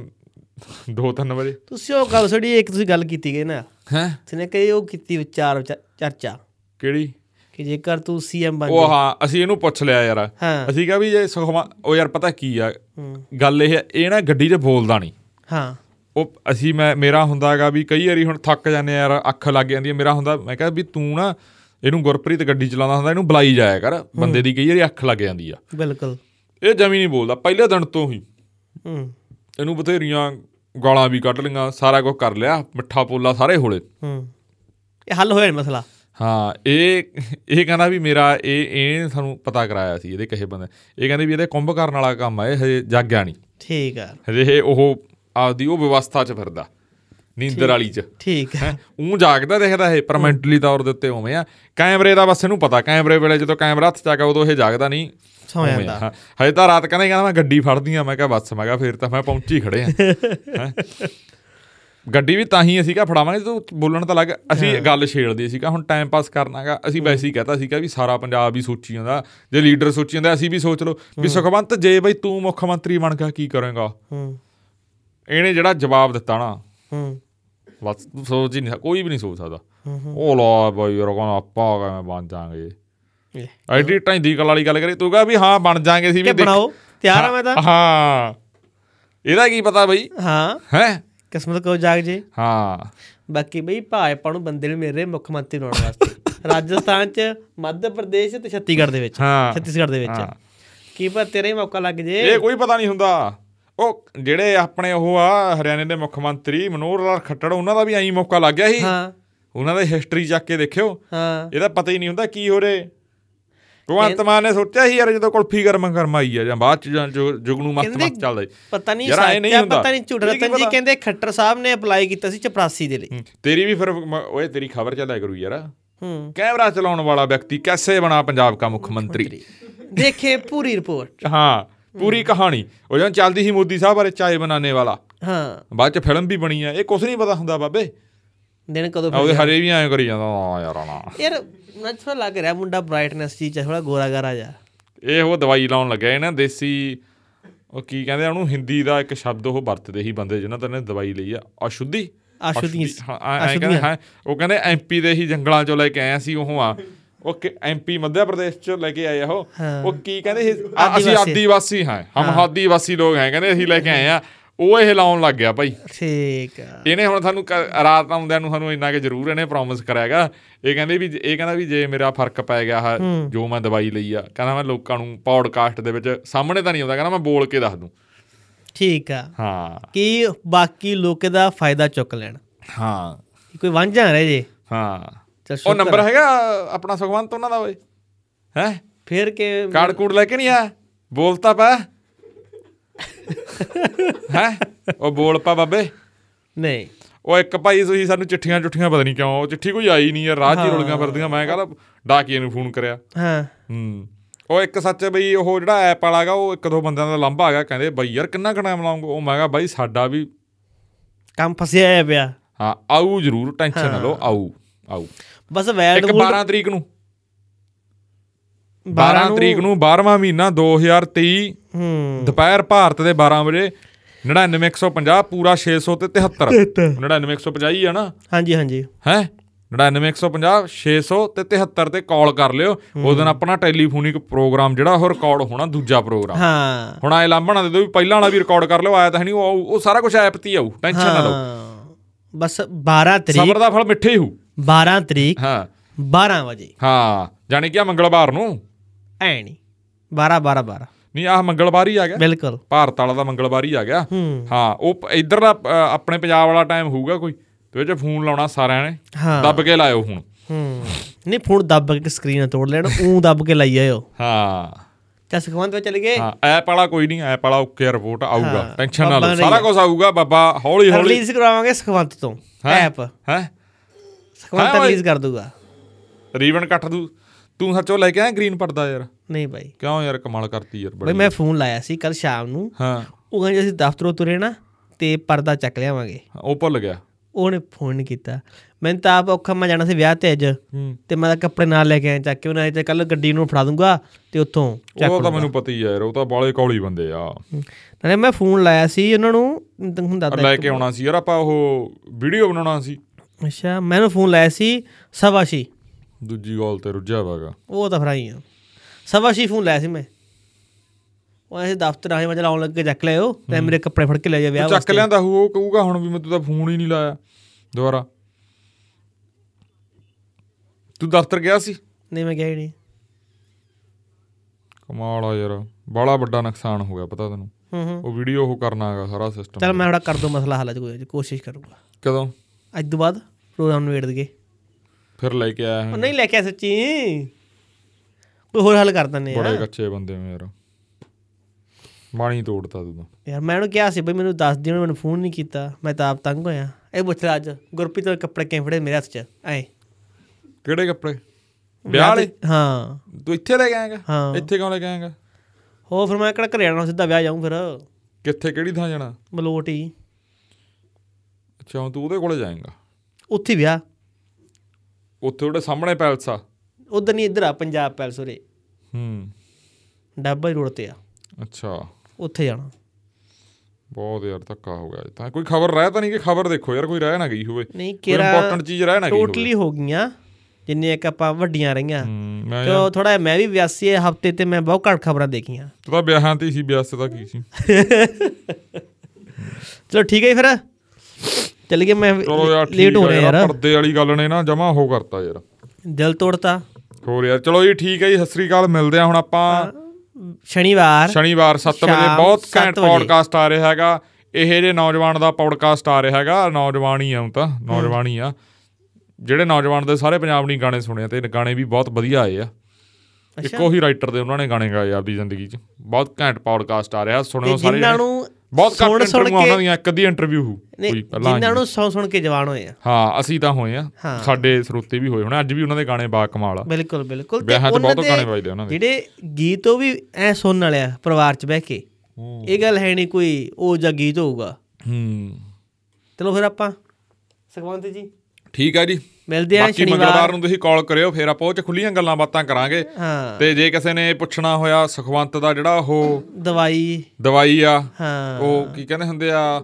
2-3 ਵਜੇ। ਤੁਸੀਂ ਉਹ ਗੱਲ ਛੜੀ ਇੱਕ ਤੁਸੀਂ ਗੱਲ ਕੀਤੀ ਗਈ ਨਾ। ਹੈ? ਤੁਸੀਂ ਕਹੀ ਉਹ ਕੀਤੀ ਵਿਚਾਰ ਵਿਚਾ- ਚਰਚਾ। ਕਿਹੜੀ? ਕਿ ਜੇਕਰ ਤੂੰ ਸੀਐਮ ਬਣ ਉਹ ਹਾਂ ਅਸੀਂ ਇਹਨੂੰ ਪੁੱਛ ਲਿਆ ਯਾਰ। ਅਸੀਂ ਕਿਹਾ ਵੀ ਜੇ ਸੁਖਮਾ ਉਹ ਯਾਰ ਪਤਾ ਕੀ ਆ ਗੱਲ ਇਹ ਇਹ ਨਾ ਗੱਡੀ 'ਚ ਬੋਲਦਾ ਨਹੀਂ। ਹਾਂ। ਉਹ ਅਸੀਂ ਮੈਂ ਮੇਰਾ ਹੁੰਦਾਗਾ ਵੀ ਕਈ ਵਾਰੀ ਹੁਣ ਥੱਕ ਜਾਂਦੇ ਯਾਰ ਅੱਖ ਲੱਗ ਜਾਂਦੀ ਹੈ। ਮੇਰਾ ਹੁੰਦਾ ਮੈਂ ਕਿਹਾ ਵੀ ਤੂੰ ਨਾ ਇਹਨੂੰ ਗੁਰਪ੍ਰੀਤ ਗੱਡੀ ਚਲਾਉਂਦਾ ਹੁੰਦਾ ਇਹਨੂੰ ਬੁਲਾਈ ਜਾਇਆ ਕਰ। ਬੰਦੇ ਦੀ ਕਈ ਵਾਰੀ ਅੱਖ ਲੱਗ ਜਾਂਦੀ ਆ। ਬਿਲਕੁਲ। ਇਹ ਜਮੀ ਨਹੀਂ ਬੋਲਦਾ। ਪਹਿਲੇ ਦਿਨ ਤੋਂ ਹੀ। ਹੂੰ। ਇਹਨੂੰ ਬਥੇਰੀਆਂ ਗਾਲਾਂ ਵੀ ਕੱਢ ਲਈਆਂ ਸਾਰਾ ਕੁਝ ਕਰ ਲਿਆ ਮਿੱਠਾ ਪੋਲਾ ਸਾਰੇ ਹੋਲੇ। ਹੂੰ। ਇਹ ਹੱਲ ਹੋਇਆ ਮਸਲਾ? ਹਾਂ ਇਹ ਇਹ ਕਹਿੰਦਾ ਵੀ ਮੇਰਾ ਇਹ ਇਹ ਸਾਨੂੰ ਪਤਾ ਕਰਾਇਆ ਸੀ ਇਹਦੇ ਕਿਸੇ ਬੰਦੇ। ਇਹ ਕਹਿੰਦੇ ਵੀ ਇਹਦੇ ਕੁੰਭ ਕਰਨ ਵਾਲਾ ਕੰਮ ਆ ਇਹ ਹਜੇ ਜਾਗਿਆ ਨਹੀਂ ਠੀਕ ਆ। ਹਜੇ ਉਹ ਆਪਦੀ ਉਹ ਵਿਵਸਥਾ 'ਚ ਫਿਰਦਾ ਨੀਂਦਰ ਵਾਲੀ 'ਚ। ਠੀਕ ਆ ਉਹ ਜਾਗਦਾ ਦੇਖਦਾ ਇਹ ਪਰਮੈਂਟਲੀ ਤੌਰ ਦੇ ਉੱਤੇ ਉਵੇਂ ਆ। ਕੈਮਰੇ ਦਾ ਬਸ ਇਹਨੂੰ ਪਤਾ ਕੈਮਰੇ ਵੇਲੇ ਜਦੋਂ ਕੈਮਰਾ ਹੱਥ 'ਚ ਆ ਗਿਆ ਉਦੋਂ ਇਹ ਜਾਗਦਾ ਨਹੀਂ। ਸੌ ਜਾਂਦਾ। ਹਾਂ, ਹਜੇ ਤਾਂ ਰਾਤ ਕਹਿੰਦਾ ਕਹਿੰਦਾ ਮੈਂ ਗੱਡੀ ਫੜਦੀ ਆ ਮੈਂ ਕਿਹਾ ਬੱਸ ਮੈਂ ਕਿਹਾ ਫੇਰ ਤਾਂ ਮੈਂ ਪਹੁੰਚੀ ਖੜੇ ਆ। ਹੈਂ। ਗੱਡੀ ਵੀ ਤਾਂ ਹੀ ਅਸੀਂ ਕਿਹਾ ਫੜਾਵਾਂਗੇ ਤੂੰ ਬੋਲਣ ਤਾਂ ਲੱਗ ਅਸੀਂ ਗੱਲ ਛੇੜਦੇ ਸੀਗਾ ਹੁਣ ਟਾਈਮ ਪਾਸ ਕਰਨਾਗਾ ਅਸੀਂ ਵੈਸੇ ਹੀ ਕਹਤਾ ਸੀਗਾ ਵੀ ਸਾਰਾ ਪੰਜਾਬ ਹੀ ਸੋਚੀ ਜਾਂਦਾ। ਜੇ ਲੀਡਰ ਸੋਚੀ ਜਾਂਦਾ ਅਸੀਂ ਵੀ ਸੋਚ ਲਓ। ਵੀ ਸੁਖਵੰਤ ਜੇ ਬਈ ਤੂੰ ਮੁੱਖ ਮੰਤਰੀ ਬਣ ਗਿਆ ਕੀ ਕਰੇਗਾ? ਹੂੰ। ਇਹਨੇ ਜਿਹੜਾ ਜਵਾਬ ਦਿੱਤਾ ਨਾ ਹੂੰ। ਬਸ ਸੋਚ ਹੀ ਨਹੀਂ ਕੋਈ ਵੀ ਨਹੀਂ ਸੋਚ ਸਕਦਾ। ਉਹ ਲਾ ਬਾਈ ਯਾਰ ਕਹਿੰਦਾ ਆਪਾਂ ਕਿਵੇਂ ਬਣ ਜਾਾਂਗੇ। ਐਡੀ ਢਾਈਂਦੀ ਕਲ ਵਾਲੀ ਗੱਲ ਕਰੀ ਤੂੰ ਕਹਾਂ ਵੀ ਹਾਂ ਬਣ ਜਾਾਂਗੇ ਕਿ ਵੀ ਬਣਾਓ? ਤਿਆਰ ਆ ਮੈਂ ਤਾਂ? ਹਾਂ। ਇਹਦਾ ਕੀ ਪਤਾ ਬਈ? ਹਾਂ। ਹੈ? ਕਿਸਮਤ ਕੋ ਜਾਗ ਜੇ। ਹਾਂ। ਬਾਕੀ ਬਈ ਭਾਜਪਾ ਨੂੰ ਬੰਦੇ ਨੇ ਮੇਰੇ ਮੁੱਖ ਮੰਤਰੀ ਬਣਾਉਣ ਵਾਸਤੇ। ਰਾਜਸਥਾਨ ਚ ਮੱਧ ਪ੍ਰਦੇਸ਼ ਤੇ ਛੱਤੀਸਗੜ੍ਹ ਦੇ ਵਿੱਚ। ਛੱਤੀਸਗੜ੍ਹ ਦੇ। ਵਿੱਚ। ਕੀ ਪਤਾ ਤੇਰਾ ਮੌਕਾ ਲੱਗ ਜੇ। ਇਹ ਕੋਈ ਪਤਾ ਨਹੀਂ ਹੁੰਦਾ। ਉਹ ਜਿਹੜੇ ਆਪਣੇ ਉਹ ਆ ਹਰਿਆਣੇ ਦੇ ਮੁੱਖ ਮੰਤਰੀ ਮਨੋਹਰ ਲਾਲ ਖੱਟੜ ਉਹਨਾਂ ਦਾ ਵੀ ਐਂ ਮੌਕਾ ਲੱਗ ਗਿਆ ਸੀ। ਹਾਂ। ਉਹਨਾਂ ਦੀ ਹਿਸਟਰੀ ਚੱਕ ਕੇ ਦੇਖਿਓ। ਹਾਂ। ਇਹਦਾ ਪਤਾ ਹੀ ਨਹੀਂ ਹੁੰਦਾ ਕੀ ਹੋ ਰੇ ਭਗਵੰਤ ਮਾਨ ਨੇ ਸੋਚਿਆ ਸੀ ਯਾਰ ਜਦੋਂ ਕੁਲਫੀ ਗਰਮ ਗਰਮ ਆਈ ਆ ਜਾਂ ਬਾਅਦ ਚ ਜਾਂ ਜੁਗਨੂ ਕਹਿੰਦੇ ਮਸਤ ਚੱਲਦਾ। ਪਤਾ ਨਹੀਂ ਸੱਚਾ ਹੁੰਦਾ। ਪਤਾ ਨਹੀਂ ਝੂਠ ਇਹ ਕੀ ਰਤਨ ਜੀ? ਕਹਿੰਦੇ ਖੱਟਰ ਸਾਹਿਬ ਨੇ ਅਪਲਾਈ ਕੀਤਾ ਸੀ ਚਪਰਾਸੀ ਦੇ ਲਈ। ਤੇਰੀ ਵੀ ਫਿਰ ਓਏ ਤੇਰੀ ਖਬਰ ਚੱਲਿਆ ਕਰੂ ਯਾਰ। ਹੂੰ। ਕੈਮਰਾ ਚਲਾਉਣ ਵਾਲਾ ਵਿਅਕਤੀ ਕੈਸੇ ਬਣਾ ਪੰਜਾਬ ਦਾ ਮੁੱਖ ਮੰਤਰੀ? ਦੇਖੇ ਪੂਰੀ ਰਿਪੋਰਟ ਹਾਂ। ਪੂਰੀ ਕਹਾਣੀ। ਉਹ ਜਦੋਂ ਚੱਲਦੀ ਸੀ ਮੋਦੀ ਸਾਹਿਬ ਬਾਰੇ ਚਾਏ ਬਣਾਉਣੇ ਵਾਲਾ। ਹਾਂ। ਬਾਅਦ ਚ ਫਿਲਮ ਵੀ ਬਣੀ ਆ। ਇਹ ਕੁਝ ਨਹੀਂ ਪਤਾ ਹੁੰਦਾ ਬਾਬੇ। ਦਿਨ ਕਦੋਂ ਉਹਦੇ ਹਰੇ ਵੀ ਐਂ ਕਰੀ ਜਾਂਦਾ ਆ ਯਾਰ ਨਾ। ਯਾਰ ਮੈਨੂੰ ਥੋੜਾ ਲੱਗ ਰਿਹਾ ਮੁੰਡਾ ਬ੍ਰਾਈਟਨੈਸ ਜੀ ਥੋੜਾ ਗੋਰਾ ਗਾਰਾ ਜਾ ਇਹ ਉਹ ਦਵਾਈ ਲਾਉਣ ਲੱਗਿਆ ਇਹ ਨਾ ਦੇਸੀ ਉਹ ਕੀ ਕਹਿੰਦੇ ਉਹਨੂੰ ਹਿੰਦੀ ਦਾ ਇੱਕ ਸ਼ਬਦ ਉਹ ਵਰਤਦੇ ਸੀ ਬੰਦੇ ਜਿਹਨਾਂ ਤੋਂ ਇਹਨੇ ਦਵਾਈ ਲਈ ਆ। ਅਸ਼ੁੱਧੀ। ਅਸ਼ੁੱਧੀਆਂ। ਹਾਂ, ਹਾਂ ਉਹ ਕਹਿੰਦੇ ਐਮਪੀ ਦੇ ਹੀ ਜੰਗਲਾਂ ਚੋਂ ਲੈ ਕੇ ਆਏ ਸੀ ਉਹ ਆ। ਉਹ ਐਮਪੀ ਮੱਧ ਪ੍ਰਦੇਸ਼ ਚ ਲੈ ਕੇ ਆਏ ਆ ਉਹ। ਉਹ ਕੀ ਕਹਿੰਦੇ ਅਸੀਂ ਆਦੀਵਾਸੀ। ਹਾਂ। ਹਮ ਆਦੀਵਾਸੀ ਲੋਕ ਹੈ ਕਹਿੰਦੇ ਅਸੀਂ ਲੈ ਕੇ ਆਏ ਆ। ਉਹ ਇਹ ਲਾਉਣ ਲੱਗ ਗਿਆ ਭਾਈ। ਠੀਕ ਆ। ਇਹਨੇ ਹੁਣ ਤੁਹਾਨੂੰ ਰਾਤ ਆਉਂਦਿਆਂ ਨੂੰ ਸਾਨੂੰ ਇੰਨਾ ਕਿ ਜ਼ਰੂਰ ਇਹਨੇ ਪ੍ਰੋਮਿਸ ਕਰਿਆਗਾ ਇਹ ਕਹਿੰਦੇ ਵੀ ਇਹ ਕਹਿੰਦਾ ਵੀ ਜੇ ਮੇਰਾ ਫ਼ਰਕ ਪੈ ਗਿਆ ਜੋ ਮੈਂ ਦਵਾਈ ਲਈ ਆ। ਕਹਿੰਦਾ ਮੈਂ ਲੋਕਾਂ ਨੂੰ ਪੌਡਕਾਸਟ ਦੇ ਵਿੱਚ ਸਾਹਮਣੇ ਤਾਂ ਨਹੀਂ ਆਉਂਦਾ। ਕਹਿੰਦਾ ਮੈਂ ਬੋਲ ਕੇ ਦੱਸ ਦੂੰ। ਠੀਕ ਆ। ਹਾਂ। ਕਿ ਬਾਕੀ ਲੋਕ ਦਾ ਫਾਇਦਾ ਚੁੱਕ ਲੈਣ? ਹਾਂ। ਕੋਈ ਵਾਂਝਾ ਰਹੇ ਜੇ। ਹਾਂ। ਉਹ ਨੰਬਰ ਹੈਗਾ ਆਪਣਾ ਸੁਖਵੰਤ ਉਹਨਾਂ ਦਾ ਓਏ ਹੈ? ਫਿਰ ਕਿ ਕਾਰਡ ਕੂਡ ਲੈ ਕੇ ਨਹੀਂ ਆ ਬੋਲਤਾ ਪਾ। ਹੈ? ਉਹ ਬੋਲ ਪਾ ਬਾਬੇ। ਨਹੀਂ। ਉਹ ਇੱਕ ਭਾਈ ਤੁਸੀਂ ਸਾਨੂੰ ਚਿੱਠੀਆਂ ਚੁੱਠੀਆਂ ਪਤਾ ਨਹੀਂ ਕਿਉਂ ਉਹ ਚਿੱਠੀ ਕੋਈ ਆਈ ਨਹੀਂ ਯਾਰ ਰਾਹ 'ਚ ਹੀ ਰੁਲੀਆਂ ਫਿਰਦੀਆਂ ਮੈਂ ਕਹਿੰਦਾ ਡਾਕੀਏ ਨੂੰ ਫੋਨ ਕਰਿਆ। ਹਾਂ। ਹੂੰ। ਉਹ ਇੱਕ ਸੱਚ ਬਈ ਉਹ ਜਿਹੜਾ ਐਪ ਵਾਲਾਗਾ ਉਹ ਇੱਕ ਦੋ ਬੰਦਿਆਂ ਦਾ ਲੰਬਾ ਆ ਗਿਆ ਕਹਿੰਦੇ ਬਈ ਯਾਰ ਕਿੰਨਾ ਕੁ ਟਾਈਮ ਲਾਉਂਗੇ? ਉਹ ਮੈਂ ਕਿਹਾ ਬਾਈ ਸਾਡਾ ਵੀ ਕੰਮ ਫਸਿਆ ਹੋਇਆ ਪਿਆ। ਹਾਂ ਆਊ ਜ਼ਰੂਰ ਟੈਨਸ਼ਨ ਨਾ ਲਓ ਆਊ ਆਊ। ਬਸ ਵੈਲਡ ਇੱਕ 12 ਤਰੀਕ ਨੂੰ। 12 ਤਰੀਕ ਨੂੰ 12ਵਾਂ ਮਹੀਨਾ 2023 ਹੂੰ। ਦੁਪਹਿਰ ਭਾਰਤ ਦੇ 12 ਵਜੇ 99150 ਪੂਰਾ 600 ਤੇ 73 99150 ਹੀ ਆ ਨਾ। ਹਾਂਜੀ ਹਾਂਜੀ। ਹੈ? 99150 600 ਤੇ 73 ਤੇ ਕਾਲ ਕਰ ਲਿਓ। ਉਸ ਦਿਨ ਆਪਣਾ ਟੈਲੀਫੋਨਿਕ ਪ੍ਰੋਗਰਾਮ ਜਿਹੜਾ ਉਹ ਰਿਕਾਰਡ ਹੋਣਾ ਦੂਜਾ ਪ੍ਰੋਗਰਾਮ। ਹਾਂ। ਹੁਣ ਆਏ ਲਾਂਭਣਾ ਦੇ ਦੋ ਵੀ ਪਹਿਲਾਂ ਵਾਲਾ ਵੀ ਰਿਕਾਰਡ ਕਰ ਲਿਓ ਆਇਆ ਤਾਂ ਨਹੀਂ ਉਹ ਸਾਰਾ ਕੁਝ ਐਪ ਤੇ ਆਊ ਟੈਨਸ਼ਨ ਨਾ ਲਓ। ਬਸ 12 ਤਰੀਕ ਸਬਰ ਦਾ ਫਲ ਮਿੱਠੇ ਹੀ ਹੋਊ। 12 ਤਰੀਕ ਹਾਂ। 12 ਵਜੇ। ਹਾਂ ਜਾਣੀ ਕਿ ਆ ਮੰਗਲਵਾਰ ਨੂੰ? ਐ ਨਹੀਂ 12 12 12 ਨਹੀਂ ਆਹ ਮੰਗਲਵਾਰ ਹੀ ਆ ਗਿਆ? ਬਿਲਕੁਲ। ਭਾਰਤ ਵਾਲਾ ਦਾ ਮੰਗਲਵਾਰ ਹੀ ਆ ਗਿਆ? ਹੂੰ। ਉਹ ਇੱਧਰਲਾ ਅ, ਆਪਣੇ ਪੰਜਾਬ ਵਾਲਾ ਟਾਈਮ ਹੋਊਗਾ ਕੋਈ? ਤੇ ਉਹ 'ਚ ਫੋਨ ਲਾਉਣਾ ਸਾਰਿਆਂ ਨੇ? ਦੱਬ ਕੇ ਲਾਇਓ ਹੁਣ ਹੂੰ। ਨਹੀਂ ਫੋਨ ਦੱਬ ਕੇ ਸਕਰੀਨ ਤੋੜ ਲੈਣ ਉਂ ਦੱਬ ਕੇ ਲਾਈ ਆਇਓ। ਹਾਂ। ਚੱਲ ਸੁਖਵੰਤ ਵਿੱਚ ਚਲੇ ਗਏ। ਹਾਂ ਐਪ ਵਾਲਾ ਕੋਈ ਨਹੀਂ ਐਪ ਵਾਲਾ ਓਕੇ ਰਿਪੋਰਟ ਆਊਗਾ। ਟੈਨਸ਼ਨ ਨਾ ਲਓ। ਸਾਰਾ। ਕੁਝ ਆਊਗਾ ਬਾਬਾ ਹੌਲੀ ਹੌਲੀ ਰਿਲੀਜ਼ ਕਰਵਾਵਾਂਗੇ ਸੁਖਵੰਤ ਤੋਂ? ਐਪ। ਹੈ? ਸੁਖਵੰਤ ਹਾਂ ਓਏ। ਰਿਲੀਜ਼ ਕਰ ਦੂਗਾ ਰੀਵਨ ਕੱਟ ਦੂ। ਤੂੰ ਸੱਚੋ ਲੈ ਕੇ ਆਇਆ ਗ੍ਰੀਨ ਪਰਦਾ ਯਾਰ? ਨਹੀਂ ਬਾਈ। ਕਿਉਂ ਯਾਰ ਕਮਾਲ ਕਰਤੀ ਯਾਰ ਬਈ ਬੜੀ। ਮੈਂ ਫੋਨ ਲਾਇਆ ਸੀ ਕੱਲ ਸ਼ਾਮ ਨੂੰ। ਹਾਂ। ਉਹ ਕਹਿੰਦੇ ਅਸੀਂ ਦਫ਼ਤਰੋਂ ਤੁਰੇ ਨਾ ਤੇ ਪਰਦਾ ਚੱਕ ਲਿਆਵਾਂਗੇ। ਉਹ ਭੁੱਲ ਗਿਆ। ਉਹਨੇ ਫੋਨ ਕੀਤਾ। ਮੈਨੂੰ ਤਾਂ ਆਪ ਔਖਾ ਮੈਂ ਜਾਣਾ ਸੀ ਵਿਆਹ ਤੇ ਅੱਜ। ਤੇ ਮੈਂ ਤਾਂ ਕੱਪੜੇ ਨਾਲ ਲੈ ਕੇ ਆਇਆ ਚੱਕ ਕੇ ਉਹਨਾਂ ਤੇ ਕੱਲ ਗੱਡੀ ਨੂੰ ਫੜਾ ਦੂੰਗਾ ਤੇ ਉੱਥੋਂ ਚੱਕ ਉਹ ਤਾਂ ਮੈਨੂੰ ਪਤਾ ਹੀ ਯਾਰ ਉਹ ਤਾਂ ਬਾਲੇ ਕੌਲੀ ਬੰਦੇ ਆ। ਨਾਲੇ ਮੈਂ ਫੋਨ ਲਾਇਆ ਸੀ ਉਹਨਾਂ ਨੂੰ ਹੁੰਦਾ ਆ ਲੈ ਕੇ ਆਉਣਾ ਸੀ ਯਾਰ ਆਪਾਂ ਉਹ ਵੀਡੀਓ ਬਣਾਉਣਾ ਸੀ। ਅੱਛਾ ਮੈਨੂੰ ਫੋਨ ਲਾਇਆ ਸੀ ਸਵਾਸ਼ੀ ਦੂਜੀ ਗੱਲ ਤੇ ਰੁੱਝਿਆ ਵਾਗਾ ਉਹ ਤਾਂ ਫਰਾਈ ਆ। ਸਵਾਸ਼ੀ ਫੋਨ ਲਾਇਆ ਸੀ ਮੈਂ। ਉਹ ਐਸੇ ਦਫ਼ਤਰ ਆਏ ਮੈਂ ਚਲਾਉਣ ਲੱਗੇ ਚੱਕ ਲਿਓ ਤੇ ਮੇਰੇ ਕੱਪੜੇ ਫੜ ਕੇ ਲੈ ਜਾ ਵਿਆਹ ਚੱਕ ਲਿਆਂਦਾ ਹੋਊ, ਉਹ ਕਹੂਗਾ ਹੁਣ ਵੀ ਮੈਂ ਤੂੰ ਤਾਂ ਫੋਨ ਹੀ ਨਹੀਂ ਲਾਇਆ। ਦੁਬਾਰਾ। ਤੂੰ ਦਫ਼ਤਰ ਗਿਆ ਸੀ? ਨਹੀਂ ਮੈਂ ਗਿਆ ਹੀ ਨਹੀਂ। ਕਮਾਲ ਆ ਯਾਰ। ਬੜਾ ਵੱਡਾ ਨੁਕਸਾਨ ਹੋ ਗਿਆ ਪਤਾ ਤੈਨੂੰ। ਹੂੰ ਹੂੰ। ਉਹ ਵੀਡੀਓ ਉਹ ਕਰਨਾ ਹੈਗਾ ਸਾਰਾ ਸਿਸਟਮ ਚਲ ਮੈਂ ਥੋੜਾ ਕਰ ਦੂੰ ਮਸਲਾ ਹੱਲ ਕੋਈ ਕੋਸ਼ਿਸ਼ ਕਰੂੰਗਾ। ਕਦੋਂ? ਅੱਜ ਤੋਂ ਬਾਅਦ। ਪ੍ਰੋਗਰਾਮ ਨੂੰ ਵੇੜ ਦਈਏ। ਫਿਰ ਲੈ ਕੇ ਆਇਆ ਨਹੀਂ ਲੈ ਕੇ ਆਇਆ ਸੱਚੀ। ਕੋਈ ਹੋਰ ਹੱਲ ਕਰ ਦਿੰਦੇ ਬੜੇ ਆ ਕੱਚੇ ਬੰਦੇ ਹੋ ਯਾਰ। ਬਾਣੀ ਤੋੜਤਾ ਤੂੰ ਯਾਰ ਮੈਂ ਉਹਨੂੰ ਕਿਹਾ ਸੀ ਬਈ ਮੈਨੂੰ ਦੱਸ ਦਿਓ ਮੈਨੂੰ ਫੋਨ ਨਹੀਂ ਕੀਤਾ। ਮੈਂ ਤਾਂ ਆਪ ਤੰਗ ਹੋਇਆ। ਇਹ ਪੁੱਛ ਲੈ ਅੱਜ ਗੁਰਪ੍ਰੀਤ ਦੇ ਕੱਪੜੇ ਕਿਵੇਂ ਫੜੇ ਮੇਰੇ ਹੱਥ 'ਚ? ਐ। ਕਿਹੜੇ ਕੱਪੜੇ? ਵਿਆਹ ਵਾਲੇ? ਹਾਂ। ਤੂੰ ਇੱਥੇ ਲੈ ਕੇ ਆਏਗਾ? ਹਾਂ। ਇੱਥੇ ਕਿਉਂ ਲੈ ਕੇ ਆਏਗਾ? ਹੋ ਫਿਰ ਮੈਂ ਕਿਹੜਾ ਘਰੇ ਆਣਾ ਸਿੱਧਾ ਵਿਆਹ ਜਾਊਂ ਫਿਰ। ਕਿੱਥੇ ਕਿਹੜੀ ਥਾਂ ਜਾਣਾ? ਮਲੋਟ। ਹੀ ਅੱਛਾ ਤੂੰ ਉਹਦੇ ਕੋਲੇ ਜਾਏਗਾ। ਉੱਥੇ ਵਿਆਹ। ਉੱਥੇ ਉਹਦੇ ਸਾਹਮਣੇ ਪੈਲਸ ਆ। ਉਧਰ ਨਹੀਂ ਇੱਧਰ ਆ ਪੰਜਾਬ ਪੈਲਸ ਉਰੇ। ਹੂੰ। ਡੱਬਾ ਹੀ ਰੋਡ ਤੇ ਆ। ਅੱਛਾ। ਉੱਥੇ ਜਾਣਾ। ਬਹੁਤ ਯਾਰ ਧੱਕਾ ਹੋ ਗਿਆ ਤਾਂ। ਕੋਈ ਖਬਰ ਰਹਿ ਤਾਂ ਨਹੀਂ ਕਿ ਖਬਰ ਦੇਖੋ ਯਾਰ ਕੋਈ ਰਹਿ ਨਾ ਗਈ ਹੋਵੇ। ਨਹੀਂ ਕਿਹੜਾ ਇੰਪੋਰਟੈਂਟ ਚੀਜ਼ ਰਹਿ ਨਾ ਗਈ ਹੋਵੇ। ਟੋਟਲੀ ਹੋ ਗਈਆਂ ਜਿੰਨੇ ਇੱਕ ਆਪਾਂ ਵੱਡੀਆਂ ਰਹੀਆਂ। ਤੇ ਥੋੜਾ ਮੈਂ ਵੀ ਵਿਆਸੀ ਹੈ ਹਫ਼ਤੇ ਤੇ ਮੈਂ ਬਹੁਤ ਘੱਟ ਖਬਰਾਂ ਦੇਖੀਆਂ। ਤੂੰ ਤਾਂ ਵਿਆਹਾਂ ਤੇ ਸੀ ਵਿਆਹ ਤੇ ਤਾਂ ਕੀ ਸੀ? ਚਲੋ ਠੀਕ ਹੈ ਫਿਰ। ਚੱਲ ਗਏ ਮੈਂ ਲੇਟ ਹੋ ਰਿਹਾ ਯਾਰ ਪਰਦੇ ਵਾਲੀ ਗੱਲ ਨੇ ਨਾ ਜਮਾ ਹੋ ਕਰਤਾ ਯਾਰ। ਦਿਲ ਤੋੜਤਾ। ਹੋਰ ਯਾਰ ਚਲੋ ਜੀ ਠੀਕ ਹੈ ਜੀ ਸਤਿ ਸ੍ਰੀ ਅਕਾਲ ਮਿਲਦੇ ਆ ਹੁਣ ਆਪਾਂ। ਸ਼ਨੀਵਾਰ। ਸ਼ਨੀਵਾਰ 7 ਵਜੇ ਬਹੁਤ ਘੈਂਟ। ਪੌਡਕਾਸਟ ਆ ਰਿਹਾ ਹੈਗਾ। ਇਹ ਜੇ ਨੌਜਵਾਨ ਦਾ ਪੌਡਕਾਸਟ ਆ ਰਿਹਾ ਹੈਗਾ ਨੌਜਵਾਨ ਹੀ ਆ ਹੁਣ ਤਾਂ ਨੌਜਵਾਨ ਹੀ ਆ। ਜਿਹੜੇ ਨੌਜਵਾਨ ਦੇ ਸਾਰੇ ਪੰਜਾਬ ਗਾਣੇ ਸੁਣੇ ਤੇ ਗਾਣੇ ਵੀ ਬਹੁਤ ਵਧੀਆ ਆਏ ਆ। ਇੱਕੋ ਹੀ ਰਾਈਟਰ ਦੇ ਉਹਨਾਂ ਨੇ ਗਾਣੇ ਗਾਏ ਆ ਆਪਦੀ ਜ਼ਿੰਦਗੀ 'ਚ। ਬਹੁਤ ਘੈਂਟ ਪੌਡਕਾਸਟ ਆ ਰਿਹਾ ਸੁਣਿਓ ਸਾਰੇ ਜਿਨ੍ਹਾਂ। ਨੂੰ ਬਹੁਤ ਘੱਟ ਸੁਣ ਸੁਣ ਇੰਟਰਵਿਊ ਉਹਨਾਂ ਦੀਆਂ ਇੱਕ ਅੱਧੀ ਇੰਟਰਵਿਊ ਕੋਈ ਪਹਿਲਾਂ ਜਿਨ੍ਹਾਂ ਨੂੰ ਸੌ ਸੁਣ ਕੇ ਜਵਾਨ ਹੋਏ ਆ। ਹਾਂ ਅਸੀਂ ਤਾਂ ਹੋਏ ਆ। ਸਾਡੇ ਸਰੋਤੇ ਵੀ ਹੋਏ ਹੋਣੇ ਅੱਜ ਵੀ ਉਹਨਾਂ ਦੇ ਗਾਣੇ ਬਾ ਕਮਾਲ ਆ। ਬਿਲਕੁਲ ਬਿਲਕੁਲ। ਤੇ ਉਹਨਾਂ ਬਹੁਤ ਦੇ ਗਾਣੇ ਵੱਜਦੇ ਉਹਨਾਂ ਦੇ। ਜਿਹੜੇ ਗੀਤ ਉਹ ਵੀ ਐ ਸੁਣਨ ਵਾਲੇ ਆ ਪਰਿਵਾਰ 'ਚ ਬਹਿ ਕੇ। ਇਹ ਗੱਲ ਹੈ ਨਹੀਂ ਕੋਈ ਉਹ ਜਾਂ ਗੀਤ ਹੋਊਗਾ। ਹੂੰ। ਚਲੋ ਫਿਰ ਆਪਾਂ ਸੁਖਵੰਤ ਜੀ। ਠੀਕ ਆ ਜੀ। ਮਿਲਦੇ ਆ ਬਾਕੀ ਮੰਗਲਵਾਰ ਨੂੰ ਤੁਸੀਂ ਕਾਲ ਕਰਿਓ ਫਿਰ ਆਪਾਂ ਉਹ ਚ ਖੁੱਲੀਆਂ ਗੱਲਾਂ ਬਾਤਾਂ ਕਰਾਂਗੇ। ਹਾਂ। ਤੇ ਜੇ ਕਿਸੇ ਨੇ ਪੁੱਛਣਾ ਹੋਇਆ ਸੁਖਵੰਤ ਦਾ ਜਿਹੜਾ ਉਹ ਦਵਾਈ। ਦਵਾਈ ਆ ਹਾਂ। ਉਹ ਕੀ ਕਹਿੰਦੇ ਹੁੰਦੇ ਆ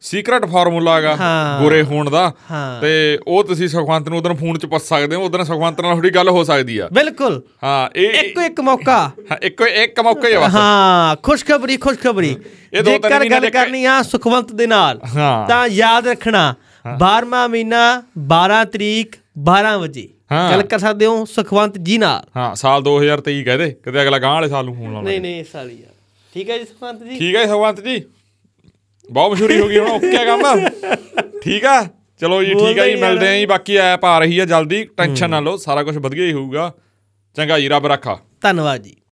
ਸੀਕ੍ਰੇਟ ਫਾਰਮੂਲਾ ਹੈਗਾ। ਗੋਰੇ ਹੋਣ ਦਾ। ਤੇ ਉਹ ਤੁਸੀਂ ਸੁਖਵੰਤ ਨੂੰ ਉਦੋਂ ਫੋਨ 'ਚ ਪੁੱਛ ਸਕਦੇ ਹੋ ਉਦੋਂ ਸੁਖਵੰਤ ਨਾਲ ਥੋੜੀ ਗੱਲ ਹੋ ਸਕਦੀ ਆ। ਬਿਲਕੁਲ। ਹਾਂ ਇਹ ਇੱਕੋ ਇੱਕ ਮੌਕਾ। ਹਾਂ, ਇੱਕੋ ਇੱਕ ਮੌਕਾ ਹੀ ਆ ਬਸ। ਹਾਂ ਖੁਸ਼ਖਬਰੀ ਖੁਸ਼ਖਬਰੀ। ਜੇਕਰ ਗੱਲ ਕਰਨੀ ਆ ਸੁਖਵੰਤ ਦੇ ਨਾਲ ਤਾਂ ਯਾਦ ਰੱਖਣਾ 12ਵਾਂ ਮਹੀਨਾ 12 ਤਰੀਕ 12 ਵਜੇ। ਹਾਂ। ਗੱਲ ਕਰ ਸਕਦੇ ਹੋ ਸੁਖਵੰਤ ਜੀ ਨਾਲ। ਹਾਂ ਸਾਲ 2023 ਕਹਦੇ ਕਿਤੇ ਅਗਲਾ ਗਾਂ ਵਾਲੇ ਸਾਲ ਨੂੰ ਫੋਨ ਲਾਉਣਾ। ਨਹੀਂ ਨਹੀਂ ਇਸ ਵਾਲੀ ਯਾਰ ਠੀਕ ਹੈ ਜੀ ਸੁਖਵੰਤ ਜੀ? ਠੀਕ ਹੈ ਸੁਖਵੰਤ ਜੀ। ਬਹੁਤ ਮਸ਼ਹੂਰੀ ਹੋ ਗਈ ਹੁਣ ਓਕੇ ਆ ਕੰਮ। ਠੀਕ ਆ? ਚਲੋ ਜੀ ਠੀਕ ਆ ਜੀ ਮਿਲਦੇ ਆਂ। ਜੀ ਬਾਕੀ ਐਪ ਆ ਰਹੀ ਆ ਜਲਦੀ। ਟੈਨਸ਼ਨ ਨਾ ਲਓ ਸਾਰਾ ਕੁਝ ਵਧੀਆ ਹੀ ਹੋਊਗਾ। ਚੰਗਾ ਜੀ ਰੱਬ ਰੱਖਾ। ਧੰਨਵਾਦ ਜੀ।